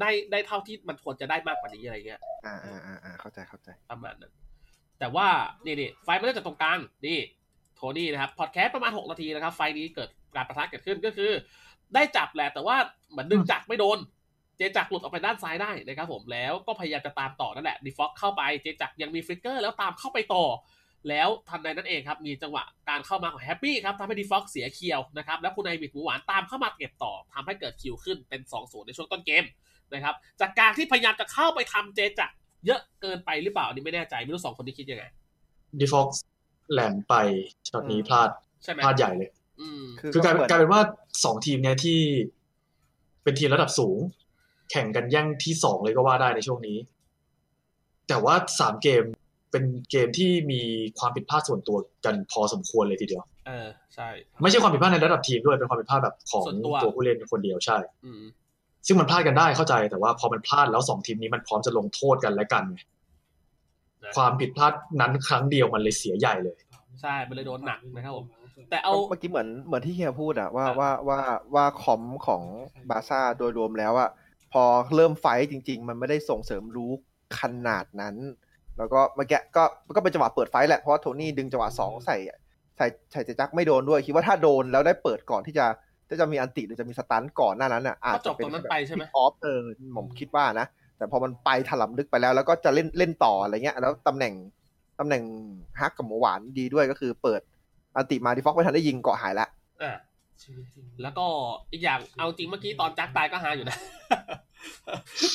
ได้ได้เท่าที่มันควรจะได้มากกว่านี้อะไรเงี้ยอ่าอ่าอ่าอ่าเข้าใจเข้าใจประมาณนั้นแต่ว่านี่นี่ไฟล์มันเริ่มจากตรงกลางนี่โทนี่นะครับพอดแคสต์ประมาณ 6 นาทีนะครับ ไฟล์นี้เกิดการประทะเกิดขึ้นก็คือ ได้จับแหละแต่ว่าเหมือนดึงจักรไม่โดน เจจักรหลุดออกไปด้านซ้ายได้นะครับผมแล้วก็พยายามจะตามต่อนั่นแหละดีฟ็อกเข้าไปเจจักยังมี flicker แล้วตามเข้าไปต่อ แล้วทันใดนั้นเองครับ มีจังหวะการเข้ามาของแฮปปี้ครับทำให้ดีฟ็อกเสีย kill นะครับแล้วคุณไอบิดหมูหวานตามเข้ามาเก็บต่อทำให้เกิด kill ขึ้นเป็น2 0ในช่วงต้นเกมนะครับจากการที่พยายามจะเข้าไปทำเจจักเยอะเกินไปหรือเปล่าอันนี่ไม่แน่ใจไม่รู้สองคนนี้คิดยังไงดีฟ็อกแหลมไปช็อตนี้พลาดใช่ไหมพลาดใหญ่เลยอืมคือคือกลายก็เป็นเหมือนกลายเป็นว่าสองทีมเนี้ยที่เป็นทีมระดับสูง แข่งกันแย่งที่สองเลยก็ว่าได้ในช่วงนี้ แต่ว่าสามเกมเป็นเกมที่มีความผิดพลาดส่วนตัวกันพอสมควรเลยทีเดียว เออใช่ ไม่ใช่ความผิดพลาดในระดับทีมด้วยเป็นความผิดพลาดแบบของส่วนตัวตัวผู้เล่นคนเดียวใช่อืมซึ่งมันพลาดกันได้เข้าใจแต่ว่าพอมันพลาดแล้วสองทีมนี้มันพร้อมจะลงโทษกันและกันไงนะความผิดพลาดนั้นครั้งเดียวมันเลยเสียใหญ่เลย ใช่ มันเลยโดนหนักนะครับผมแต่เอาเมื่อกี้เหมือนเหมือนที่เฮียพูดอะว่าอะว่าว่าว่าคอมของบาซ่าโดยรวมแล้วอะ พอเริ่มไฟท์จริง ๆ มันไม่ได้ส่งเสริมรู้ขนาดนั้น แล้วก็เมื่อกี้ก็ก็เป็นจังหวะเปิดไฟท์แหละเพราะว่าโทนี่ดึงจังหวะสองใส่ใส่ใส่เจจักไม่โดนด้วยคิดว่าถ้าโดนแล้วได้เปิดก่อนที่จะจะจะมีอันติหรือจะมีสตันก่อนหน้านั้นอะอาจก็จจะบเป็นตรงนั้นไปใช่ไหมออฟเออผมคิดว่านะแต่พอมันไปถล่มลึกไปแล้ว แล้วก็จะเล่นเล่นต่ออะไรเงี้ย แล้วตำแหน่งตำแหน่งฮักกับหมูหวานดีด้วยก็คือเปิดอันติมาดิฟอกไม่ทันได้ยิงเกาะหายแล้วอ่า แล้วก็อีกอย่างเอาจริงเมื่อกี้ตอนจักตายก็หาอยู่นะ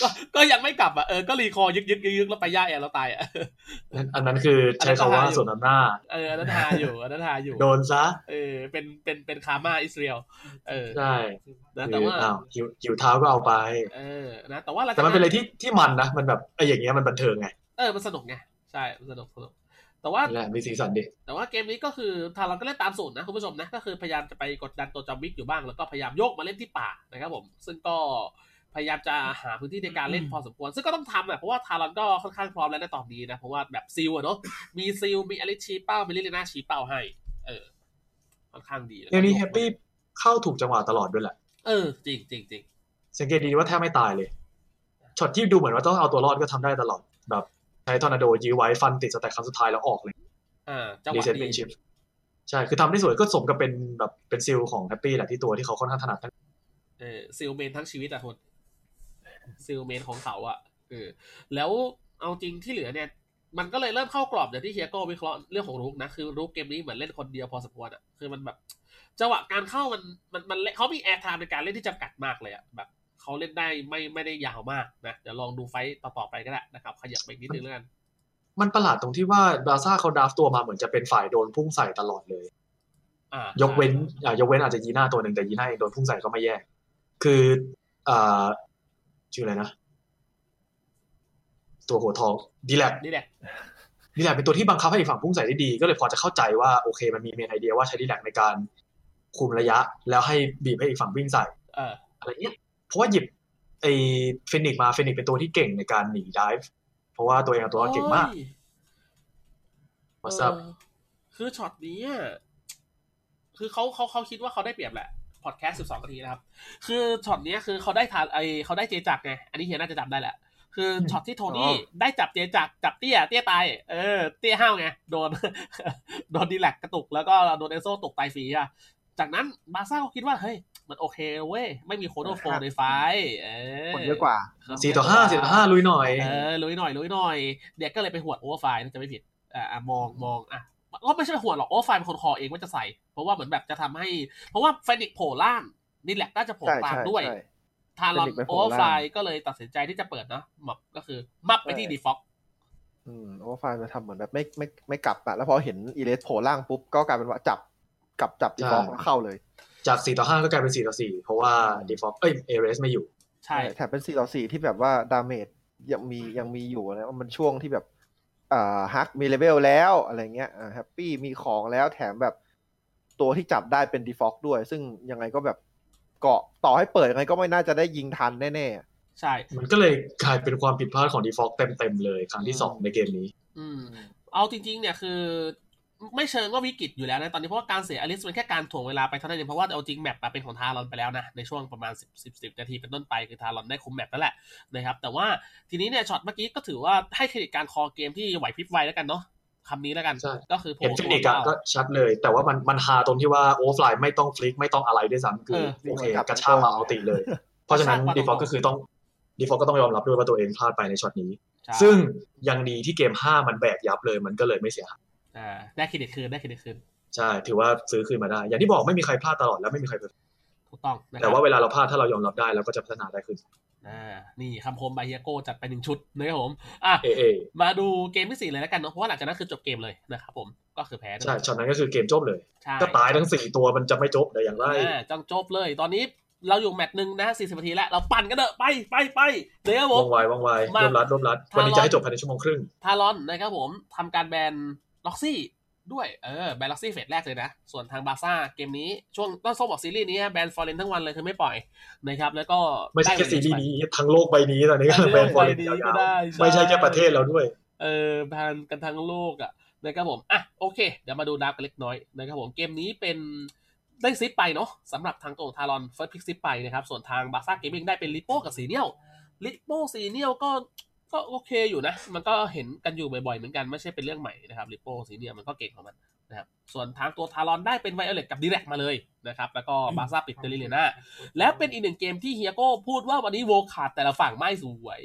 ก็ก็ยังไม่กลับอะเออก็รีคอร์ยึกยึกยึกยึกแล้วไปย่าแอร์แล้วตายอะอันนั้นคือใช้คำว่าส่วนอำนาจเอออันนั้นหาอยู่อันนั้นหาอยู่ โดนซะเออเป็นเป็นเป็นคาร์มาอิสราเอลเออใช่นะหแต่รือว่าอ้าวหิวหิวเท้าก็เอาไป เออนะแต่ว่าหลังแต่จากมันเป็นอะไรที่ที่มันนะมันแบบไอ้อย่างเงี้ยมันบันเทิงไงเออมันสนุกไงใช่มันสนุกสนุก แต่ว่านี่แหละมีสีสันดิแต่ว่าเกมนี้ก็คือทางเราก็เล่นตามสูตรนะคุณผู้ชมนะก็คือพยายามจะไปกดดันตัวจอมวิกอยู่บ้างแล้วก็พยายามโยกมาเล่นที่ป่านะครับผมซึ่งก็พยายามจะหาพื้นที่ในการเล่นพอสมควร ซึ่งก็ต้องทำอะเพราะว่าทารอนก็ค่อนข้างพร้อมแล้วในตอนนี้นะ เพราะว่าแบบซิลอะเนาะมีซิลมีอลิชีเป้ามีลิเลนาชีเป้าให้ เออ ค่อนข้างดีล้วเกมนี้แฮปปี้เข้าถูกจังหวะตลอดด้วยแหละ เออ จริงจริงจริงสังเกตดีว่าแทบไม่ตายเลยช็อตที่ดูเหมือนว่าต้องเอาตัวรอดก็ทำได้ตลอดแบบใช้ทอร์นาโดยื้อไว้ฟันติด stack ครั้งสุดท้ายแล้วออกเลยอ่าจังหรีวะเซ็ตดีเป็นชิปใช่คือทำได้สวยก็สมกับเป็นแบบเป็นซิลของแฮปปี้แหละที่ตัวที่เขาค่อนข้างถนัดทั้งเออซิล main ทั้งชีวิตอะคนซิล main ของเขาอะเออแล้วเอาจริงที่เหลือเนี่ย มันก็เลยเริ่มเข้ากรอบอย่างที่เฮียโก้วิเคราะห์เรื่องของรุกนะคือรุกเกมนี้เหมือนเล่นคนเดียวพอสมควรอะคือมันแบบจังหวะการเข้ามันมันมันเขามี airtime ในการเล่นที่จำกัดมากเลยอะแบบ เขาเล่นได้ไม่ไม่ได้ยาวมากนะเดี๋ยวลองดู fight ต่อๆไปก็ได้นะครับ ขยับไปนิดนึงแล้วกัน มันประหลาดตรงที่ว่าบาร์ซ่าเขา draft ตัวมาเหมือนจะเป็นฝ่ายโดนพุ่งใส่ตลอดเลยอ่ายกเว้นอ่ายกเว้นอาจจะยีน่าตัวหนึ่งแต่ยีน่าเองโดนพุ่งใส่ก็ไม่แย่ คืออ่าชื่ออะไรนะ ตัวหัวทองดีแลกนี่แหละดีแลกเป็นตัวที่บังคับให้อีกฝั่งพุ่งใส่ได้ดี ก็เลยพอจะเข้าใจว่าโอเค มันมี main idea ว่าใช้ดีแลกในการคุมระยะ แล้วให้บีบให้อีกฝั่งวิ่งใส่เอออะไรเงี้ย เพราะว่าหยิบไอ้เฟนิกมาเฟนิกเป็นตัวที่เก่งในการหนี dive เพราะว่าตัวเองตัวเก่งมากโอ้ยมาซับเออคือช็อตนี้อะคือเขาเขาเขาคิดว่าเขาได้เปรียบแหละพอดแคสต์สิบสองนาทีนะครับ คือช็อตเนี้ยคือเขาได้ทานไอเขาได้เจจักรไง อันนี้เฮียน่าจะจำได้แหละ คือช็อตที่โทนี่อ๋อได้จับเจจักรจับเตี้ย เตี้ยตาย เออ เตี้ยห้าวไง โดน โดนดีแลกกระตุก แล้วก็โดนเอนโซตกตายฟรีอะจากนั้นบาร์ซ่าก็คิดว่า เฮ้ย มันโอเคเว้ย ไม่มีโคโดโฟในไฟท์เออคนเยอะกว่าสี่ต่อห้าสี่ต่อห้าลุยหน่อยเออลุยหน่อยลุยหน่อย เด็กก็เลยไปหวดโอเวอร์ไฟล์น่าจะไม่ผิดอ่าอะมองมองอะก็ไม่ใช่หวดหรอกโอเวอร์ไฟล์เป็นคนคอเองว่าจะใส่ เพราะว่าเหมือนแบบจะทำให้ เพราะว่าเฟนิกซ์โผล่ล่างนี่แหละน่าจะโผล่ใช่กลางใช่ด้วยใช่ทารอน Phoenix ไปโผโอล่เวอร์ไฟล่างล์ก็เลยตัดสินใจที่จะเปิดเนาะมับก็คือมับไปที่ใช่ดีฟ็อกอืมโอเวอร์ไฟล์มาทำเหมือนแบบไม่ไม่ไม่กลับอะแล้วพอเห็นอีเลสโผล่ล่างปุ๊บก็กลายเป็นว่าจับกลับจับดีฟอลใช่เข้าเลย จากสี่ต่อห้าก็กลายเป็นสี่ต่อสี่เพราะว่าดีฟอลเอ้ยเอเรสไม่อยู่ ใช่ แถมเป็น 4 ต่อ 4 ที่แบบว่าดาเมจยังมียังมีอยู่นะว่ามันช่วงที่แบบอ่าฮักมีเลเวลแล้วอะไรเงี้ยอ่าแฮปปี้มีของแล้วแถมแบบตัวที่จับได้เป็นดีฟอกด้วย ซึ่งยังไงก็แบบเกาะต่อให้เปิดยังไงก็ไม่น่าจะได้ยิงทันแน่ใช่ มันก็เลยกลายเป็นความผิดพลาดของดีฟอลเต็มๆเลยครั้งที่สองในเกมนี้ อืมเอาจริง ๆ เนี่ยคือ ไม่เชิงว่าวิกฤตอยู่แล้วนะตอนนี้เพราะว่าการเสียอลิสเป็นแค่การถ่วงเวลาไปเท่านั้นเองเพราะว่าเอาจริง map มาเป็นของทารอนไปแล้วนะในช่วงประมาณ 10 10 10นาทีเป็นต้นไปคือทารอนได้คุม map แล้วแหละนะครับแต่ว่าทีนี้เนี่ยช็อตเมื่อกี้ก็ถือว่าให้เครดิตการ call เกมที่ไหวพริบไวแล้วกันเนาะคำนี้แล้วกันใช่ก็คือโผเห็นล่ฟิตัวนิกอะเอาก็ชัดเลย แต่ว่ามันมันฮาตรงที่ว่าโอฟไลน์ไม่ต้อง flick ไม่ต้องอะไรด้วยซ้ำคือเออโอเคกระชากมาเอาตีเลย เพราะฉะนั้นกระชากมาดีฟอลตรงๆก็คือต้องดีฟอลก็ต้องยอมรับด้วยว่าตัวเองพลาดไปในช็อตนี้ใช่ซึ่งยังดีที่เกม 5 มันแบกยับเลยมันก็เลยไม่เสียหาย อ่าได้เครดิตคืนได้เครดิตคืนใช่ ถือว่าซื้อคืนมาได้ อย่างที่บอกไม่มีใครพลาดตลอดแล้วไม่มีใคร perfect ถูกต้องนะครับแต่ว่าเวลาเราพลาดถ้าเรายอมรับได้เราก็จะพัฒนาได้ขึ้นอ่านี่คำคมบาเฮียโก้จัดไปหนึ่งชุดนะครับผมอะเอเอมาดูเกมที่สี่เลยแล้วกันเนาะเพราะว่าหลังจากนั้นคือจบเกมเลยนะครับผมก็คือแพ้ด้วยใช่ช็อตนั้นก็คือเกมจบเลยใช่ก็ตายทั้งสี่ตัวมันจะไม่จบแต่อย่างไรอ่าจังจบเลย ตอนนี้เราอยู่แมตช์หนึ่งนะสี่สิบนาทีแล้ว เราปั่นกันเถอะไปไปไปเดี๋ยวครับผว่มองไวว่องไวมารวบรัดรวบรัดถ้าวันนี้เราจะให้จบภายในชั่วโมงครึ่งทารอนนะครับผมทำการแบน ล็อกซี่ด้วย เออแบนล็อกซี่เฟสแรกเลยนะ ส่วนทางบาร์ซ่าเกมนี้ช่วงต้นส้มบอกซีรีส์นี้แบนฟอร์เรนทั้งวันเลยคือไม่ปล่อยนะครับแล้วก็ไม่ใช่แค่ด้ซีรีส์นี้ทั้งโลกใบนี้ตอนนี้ก็ทั้งโลเป็นกฟอร์ใบเรนนี้ยาก็วได้ๆไม่ใช่แค่ประเทศเราด้วย เออแบนกันทั้งโลกอะนะครับผมอะโอเค เดี๋ยวมาดูดาวกันเล็กน้อยนะครับผมเกมนี้เป็นได้ซิปไปเนาะสำหรับทางตัวของทารอนเฟิร์สพิกซิปไปนะครับส่วนทางบาร์ซ่าเกมมิ่งได้เป็นลิโป้กับซีเนียลลิโป้ซีเนียลก็ ก็โอเคอยู่นะ มันก็เห็นกันอยู่บ่อยๆเหมือนกันไม่ใช่เป็นเรื่องใหม่นะครับลิโป้ซีเนียลมันก็เก่งของมันนะครับส่วนทางตัวทารอนได้เป็นไวโอเลตกับดีแรกมาเลยนะครับแล้วก็บาร์ซ่าปิดเตลิเลน่าแล้วเป็นอีกหนึ่งเกมที่เฮียโก้พูดว่าวันนี้โวขาดแต่ละฝั่งไม่สวย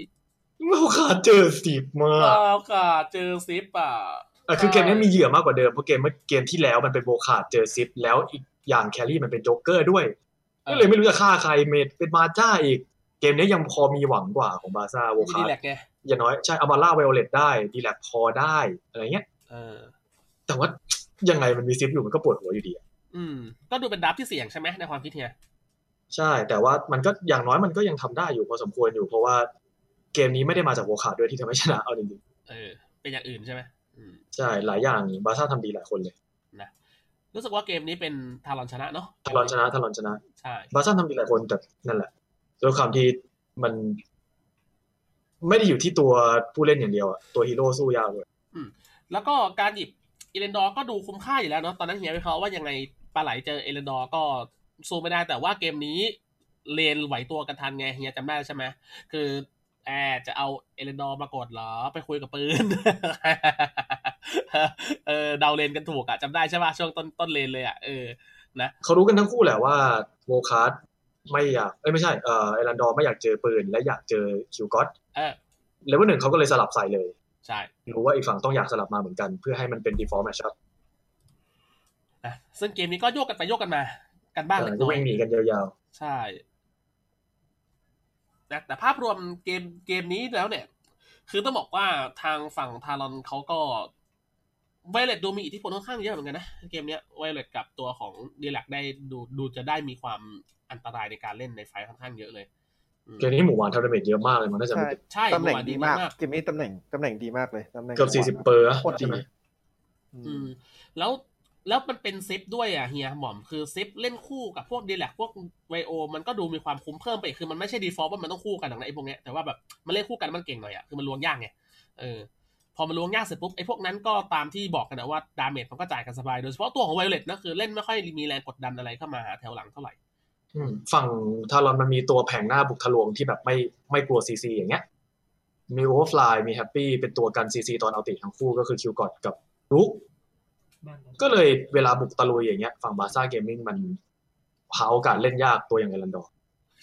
เราขาดเจอสิบมาว้ากวค่ะเจอซิปอะอะคือเกมนี้มีเหยื่อมากกว่าเดิมเพราะเกมเมื่อเกมที่แล้วมันเป็นโบขาดเจอซิปแล้วอีกอย่างแครี่มันเป็นโจ๊กเกอร์ด้วยก็เลยไม่รู้จะฆ่าใครเมดเป็นมาจ้าอีก เกมนี้ยังพอมีหวังกว่าของบาซ่าโวคาร์ดมีดีแลกไง อย่างน้อยใช่อาบาร่าไวโอเลตได้ดีแลกพอได้อะไรเงี้ยเออแต่ว่ายังไงมันมีซิปอยู่มันก็ปวดหัวอยู่ดีอะอืม ก็ดูเป็น draft ที่เสี่ยงใช่ไหมในความคิดเฮียใช่ แต่ว่ามันก็อย่างน้อยมันก็ยังทำได้อยู่พอสมควรอยู่เพราะว่าเกมนี้ไม่ได้มาจากโวคาร์ด้วยที่ทำให้ชนะเอาจริงเออ เป็นอย่างอื่นใช่ไหมอืมๆใช่หลายอย่างบาซ่าทำดีหลายคนเลยนะรู้สึกว่าเกมนี้เป็นทารอนชนะเนาะทารอนชนะทารอนชนะใช่บาซ่าทำดีหลายคนแต่นั่นแหละด้วยความที่มัน ไม่ได้อยู่ที่ตัวผู้เล่นอย่างเดียวอะตัวฮีโร่สู้ยากเลยแล้วก็การหยิบเอเลนดอร์ก็ดูคุ้มค่าอยู่แล้วเนาะตอนนั้นเฮียวิเคราะห์ว่ายังไงปลาไหลเจอเอเลนดอร์ก็สู้ไม่ได้แต่ว่าเกมนี้เลนไหวตัวกันทันไงเฮียจำได้ใช่ไหมคือแอบจะเอาเอเลนดอร์มากดเหรอไปคุยกับปืนเออเดาเลนกันถูกอะจำได้ใช่ป่ะช่วงต้นต้นเลนเลยอะเออนะเขารู้กันทั้งคู่แหละว่าโวคาร์ดไม่อยากเอ้ยไม่ใช่เอ่อเอรันดอร์ไม่อยากเจอปืนและอยากเจอคิวก็อต เออเลเวลหนึ่งเขาก็เลยสลับใส่เลย ใช่รู้ว่าอีกฝั่งต้องอยากสลับมาเหมือนกัน เพื่อให้มันเป็น default matchup นะซึ่งเกมนี้ก็โยกกันไปโยกกันมา กันบ้างเอเล็อกก็น้อยวิ่งหนีกันยาวใช่นะแต่ภาพรวมเกมเกมนี้แล้วเนี่ย คือต้องบอกว่าทางฝั่ง Talon เขาก็ Violet ดูมีอิทธิพลค่อนข้างเยอะเหมือนกันนะเกมเนี้ย Violet กับตัวของ Dirak ได้ดูดูจะได้มีความอันตรายในการเล่นใน fight ค่อนข้างเยอะเลยอืมๆ เกมนี้หมูหวานทำ damage เยอะมากเลยมันน่าจะใช่ใช่ damage หน่งเมื่อวานดีดีมากมากเกมนี้ damage damage ดีมากเลยตำแหน่งเกือบสี่สิบเปอร์อะโคตรใช่ดีไหมอือืมมแล้วแล้วมันเป็น Zip ด้วยอะเฮียหม่อมคือ Zip เล่นคู่กับพวก Dirak พวกไวโอ มันก็ดูมีความคุ้มเพิ่มไปอีกคือมันไม่ใช่ default ว่ามันต้องคู่กันหรอกนะไอ้พวกเนี้ยแต่ว่าแบบมันเล่นคู่กันมันเก่งหน่อยอะคือมันล้วงยากไงเออพอมันล้วงยากเสร็จปุ๊บไอ้พวกนั้นก็ตามที่บอกกันนะว่า damage มันก็จ่ายกันสบายโดยเฉพาะตัวของ Violet นะคือเล่นไม่ค่อยมีแรงกดดันอะไรเข้ามาหาแถวหลังเท่าไหร่อืม ฝั่ง Talon มันมีตัวแผงหน้าบุกทะลวงที่แบบไม่ไม่กลัวซีซีอย่างเงี้ย มีโอเวอร์ฟลายมีแฮปปี้เป็นตัวกันซีซีตอนอัลติทั้งคู่ก็คือคิวกอดกับรุกก็เลยเวลาบุกตะลุยอย่างเงี้ย ฝั่ง Bazaar Gaming มันหาโอกาสเล่นยากตัวอย่าง Elandorr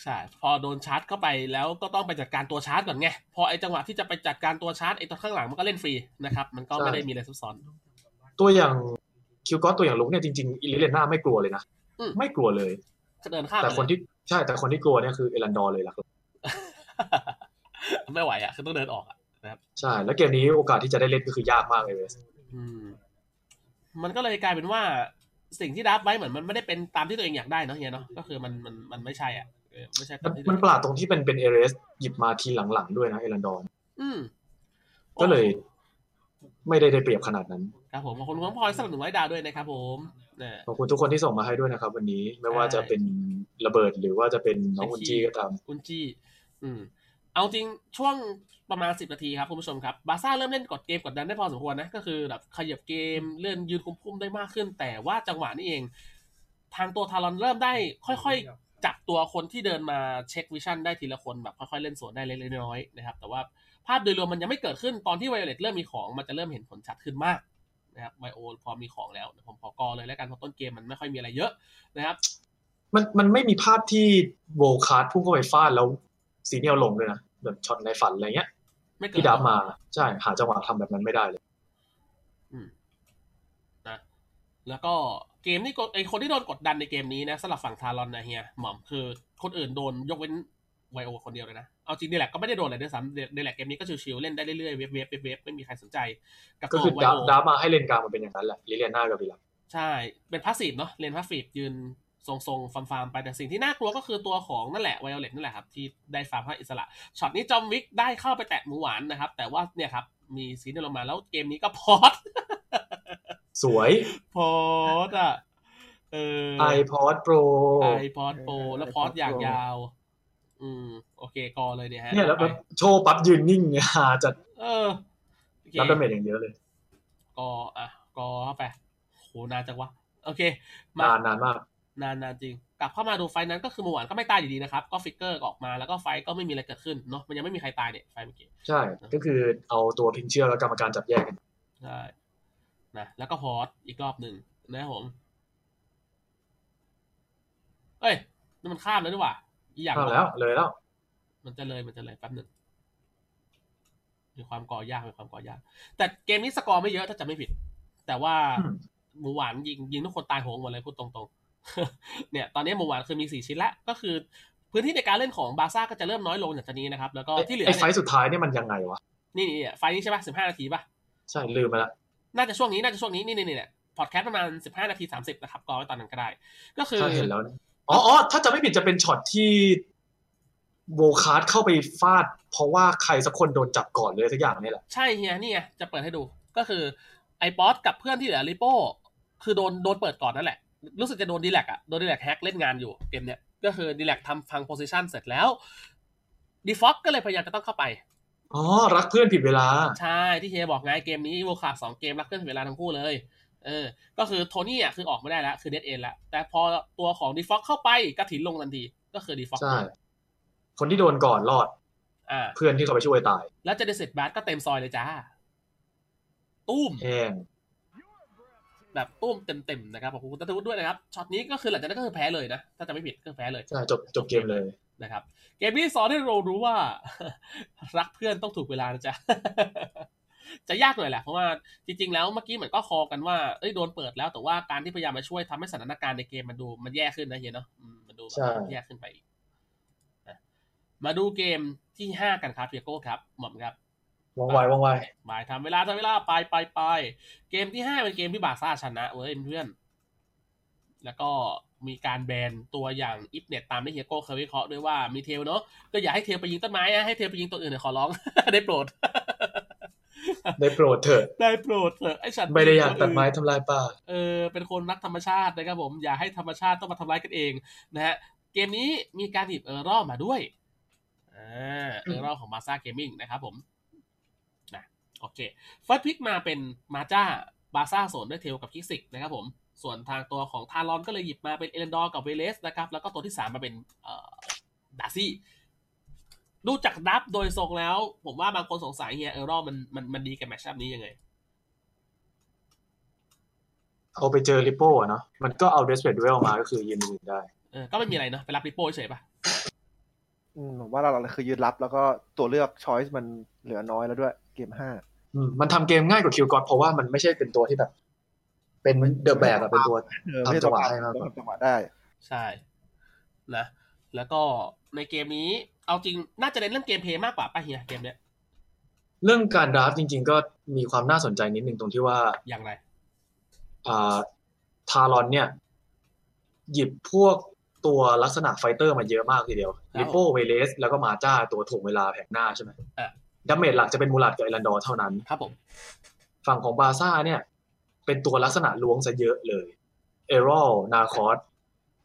ใช่พอโดนชาร์จเข้าไปแล้วก็ต้องไปจัดการตัวชาร์จก่อนไงพอไอ้จังหวะที่จะไปจัดการตัวชาร์จไอ้ตัวข้างหลังมันก็เล่นฟรีนะครับ มันก็ไม่ได้มีอะไรซับซ้อน ตัวอย่างคิวกอดตัวอย่างลุกเนี่ยจริงๆอิลิเลน่าไม่กลัวเลยนะอืมไม่กลัวเลยจะ เดินข้ามไปแต่คนเลยที่ใช่แต่คนที่กลัวเนี่ยคือเอรันดอร์เลยหลักไม่ไหวอะคือต้องเดินออกอะนะครับใช่แล้วเกมนี้โอกาสที่จะได้เล่นก็คือยากมากเลยเวสอืมมันก็เลยกลายเป็นว่าสิ่งที่ดับไว้เหมือนมันไม่ได้เป็นตามที่ตัวเองอยากได้เนาะเฮียเนาะก็คือมันมันมันไม่ใช่อะเออไม่ใช่มัตานมที่มันประหลาดตรงที่เป็นเป็นเอเรสหยิบมาทีหลังๆด้วยนะเอรันดอร์อืมก็เลย ไม่ได้ได้เปรียบขนาดนั้น ครับผมขอบคุณคุณพลอยสำหรับหนึ่งร้อยดาวด้วยนะครับผมเนี่ยขอบคุณทุกคนที่ส่งมาให้ด้วยนะครับ วันนี้ไม่ว่าจะเป็นระเบิดหรือว่าจะเป็นน้องอุนจีก็ตามคุณจี้อืมเอาจริงช่วงประมาณสิบนาทีครับคุณผู้ชมครับบาซ่าเริ่มเล่นกดเกมกดดันได้พอสมควรนะก็คือแบบขยับเกมเลื่อนยืนคุมพุ่มได้มากขึ้น แต่ว่าจังหวะนี้เอง ทางตัว Talon เริ่มได้ค่อยๆ จับตัวคนที่เดินมาเช็ค vision ได้ทีละคนแบบค่อยๆเล่นสวนได้เล็กๆน้อยๆนะครับ แต่ว่าภาพโดยรวมมันยังไม่เกิดขึ้นตอนที่ Violet เริ่มมีของมันจะเริ่มเห็นผลชัดขึ้นมาก นะครับไวโอพอมีของแล้วเดี๋ยวผมขอกรอเลยแล้วกันเพราะต้นเกมมันไม่ค่อยมีอะไรเยอะนะครับ มันมันไม่มีภาพที่ Volkath พุ่งเข้าไปฟาดแล้วซีเนียลลงด้วยนะแบบช็อตในฝันอะไรเงี้ยไม่เกิดที่ดับมาใช่หาจังหวะทำแบบนั้นไม่ได้เลยอืมนะแล้วก็เกมที่กดไอคนที่โดนกดดันในเกมนี้นะสำหรับฝั่ง Talon นะเฮียหม่อมคือ คนอื่นโดนยกเว้น ไวโอคนเดียวเลยนะ เอาจริง Dirak ก็ไม่ได้โดนอะไรด้วยซ้ำ Dirak เกมนี้ก็ชิวๆเล่นได้เรื่อยๆ wave wave wave wave ไม่มีใครสนใจกับก็ตัวคือไวดับโอดับมาให้เลนกลางมันเป็นอย่างนั้นแหละลิเลียนากับวิลลัมใช่ เป็น passive เนาะเล่น passive ยืนทรงๆฟาร์มๆไปแต่สิ่งที่น่ากลัวก็คือตัวของนั่นแหละ Violet นั่นแหละครับที่ได้ฟาร์มให้อิสระช็อตนี้จอมวิกได้เข้าไปแตะหมูหวานนะครับ แต่ว่าเนี่ยครับมีซีนลงมาแล้วเกมนี้ก็พอดสวยพอดอะเออไอพอดโปรไอพอดโปรแล้วพอดอย่างยาว อืมโอเคกอเลยเนี่ยฮะเนี่ยแล้วแบบโชว์ปั๊บยืนนิ่งเนี่ยหาจัดเออโอเครับดาเมจอย่างเยอะเลย กออะกอเข้าไปโหนานจังวะโอเคมานานนานมากนานนานจริง กลับเข้ามาดู fight นั้นก็คือหมูหวานก็ไม่ตายอยู่ดีนะครับ ก็ flicker ออกมาแล้วก็ fight ก็ไม่มีอะไรเกิดขึ้นเนาะมันยังไม่มีใครตายเนี่ย fight เมื่อกี้ใช่ ก็คือเอาตัวพิงเชื่อแล้วกรรมการจับแยกกันใช่นะแล้วก็ pause อีกรอบหนึ่งนะครับผมเอ้ยนี่มันข้ามแล้วดีกว่า อีกอย่างเข้าแล้วเลยแล้ว มันจะเลยมันจะเลยแป๊บหนึ่งมีความกรอยากมีความกรอยาก แต่เกมนี้สกอร์ไม่เยอะถ้าจะไม่ผิด แต่ว่าอืมหมูหวานยิงยิงทุกคนตายโหงหมดเลยพูดตรงๆ เนี่ย ตอนนี้หมูหวานคือมีสี่ชิ้นแล้วก็คือ พื้นที่ในการเล่นของบาซ่าก็จะเริ่มน้อยลงจากนี้นะครับ แล้วก็ที่เหลือไอ้ fight เนี่ยล์สุดท้ายเนี่ยมันยังไงวะ นี่นี่เนี่ย fight นี้ใช่ป่ะสิบห้านาทีป่ะ ใช่ลืมไปละ น่าจะช่วงนี้น่าจะช่วงนี้นี่นี่นี่เนี่ยพอดแคสต์ประมาณสิบห้านาทีสามสิบนะครับก็ไว้ตอนนั้นก็ได้ ก็คือใช่เห็นแล้วเนี่ย อ๋ออ๋อถ้าจะไม่ผิดจะเป็นช็อตที่ Volkath เข้าไปฟาด เพราะว่าใครสักคนโดนจับก่อนเลยสักอย่างนี่แหละใช่เฮียนี่ไงจะเปิดให้ดูก็คือไอป๊อตกับเพื่อนที่เหลือริโป้คือโดนโดนเปิดก่อนนั่นแหละ รู้สึกจะโดนดีแลกอะโดนดีแลกแฮกเล่นงานอยู่เกมเนี้ยก็คือดีแลกทำฟังโพซิชันเสร็จแล้วดีฟ็อกก็เลยพยายามจะต้องเข้าไปอ๋อรักเพื่อนผิดเวลา ใช่ที่เฮียบอกไงเกมนี้โวคาสองเกมรักเกินเวลาทั้งคู่เลย เออ ก็คือโทนี่อะคือออกไม่ได้แล้วคือเดดเอ็นแล้วแต่พอตัวของดีฟ็อกเข้าไปกระถินลงทันที ก็คือดีฟ็อกใช่คนที่โดนก่อนรอดอ่าเพื่อนที่เขาไปช่วยตาย แล้วเจเดสิตบาร์ก็เต็มซอยเลยจ้า ตุ้มแห้งแบบตุ้มเต็มๆนะครับขอบคุณตัทวุฒิด้วยนะครับช็อตนี้ก็คือหลังจากนั้นก็คือแพ้เลยนะถ้าจะไม่ผิดก็แพ้เลยใช่จบจบเกมเลยนะครับ เกมนี้สอนให้เรารู้ว่า รักเพื่อนต้องถูกเวลานะจ๊ะ จะยากหน่อยแหละเพราะว่าจริง ๆ แล้วเมื่อกี้เหมือนก็ call กันว่าเอ้ยโดนเปิดแล้วแต่ว่าการที่พยายามมาช่วยทำให้สถานการณ์ในเกมมันดูมันแย่ขึ้นนะเฮียเนาะอืมมันดูแบบแย่ขึ้นไปอีกนะมาดูเกมที่ห้ากันครับเฮียโก้ครับหม่อมครับว่องไวว่องไวบายทำเวลาทำเวลาไปไปไปเกมที่ห้าเป็นเกมที่บาร์ซ่าชนะเว้ยเพื่อน แล้วก็มีการ ban ตัวอย่าง Y'bneth ตามที่เฮียโก้เคยวิเคราะห์ด้วยว่ามี Tel เนาะก็อย่าให้ Tel ไปยิงต้นไม้นะให้ Tel ไปยิงตัวอื่นเนี่ยขอร้อง ได้โปรด ได้โปรดเถอะ ได้โปรดเถอะไอ้ฉันไม่ได้อยากตัดไม้ทำลายป่า เออ เป็นคนรักธรรมชาตินะครับผมอย่าให้ธรรมชาติต้องมาทำร้ายกันเองนะฮะ เกมนี้มีการหยิบ Errol มาด้วยอ่า Errol ของ Bazaar Gaming นะครับผมนะโอเค first pick มาเป็นมาจ้าบาซ่าโซนด้วย Tel กับคิกซิกนะครับผมส่วนทางตัวของ Talon ก็เลยหยิบมาเป็น Elandorr กับ Veres นะครับ แล้วก็ตัวที่สามมาเป็นเอ่อ D'Arcy ดูจากดับโดยทรงแล้ว ผมว่าบางคนสงสัยเฮีย Errol มันมันมันดีกับ matchup นี้ยังไง เอาไปเจอริปโป้อะเนาะมันก็เอาเดสเปดดูเอลมาก็คือยืนมือได้เออก็ไม่มีอะไรเนอะไปรับริปโป้เฉยๆป่ะอืมผมว่าเราคือยืนรับแล้วก็ตัวเลือกช้อยส์มันเหลือน้อยแล้วด้วยเกมห้าอืมมันทำเกมง่ายกว่าคิวกอดเพราะว่ามันไม่ใช่เป็นตัวที่แบบ เป็นเดอะแบกอะเป็นตัวเออไม่ใช่ทำจัตัวงหวะปาให้มากกว่าทำจังหวะได้ ใช่ นะ แล้วก็ในเกมนี้ เอาจริงน่าจะเน้นเรื่องเกมเพลย์มากกว่าป่ะเฮียเกมเนี้ยเรื่องการ draft จริง ๆ ก็มีความน่าสนใจนิดนึงตรงที่ว่าอย่างไรอ่าทารอนเนี่ย หยิบพวกตัวลักษณะ fighter มาเยอะมากทีเดียวครับลิโป้เวเลสแล้วก็มาจ้าตัวถ่วงเวลาแผงหน้าใช่ไหมอะ damage หลักจะเป็นมูลัดกับเอรันดอร์เท่านั้น ครับผม ฝั่งของบาซ่าเนี่ย เป็นตัวลักษณะล้วงซะเยอะเลย เอรอลนาคอส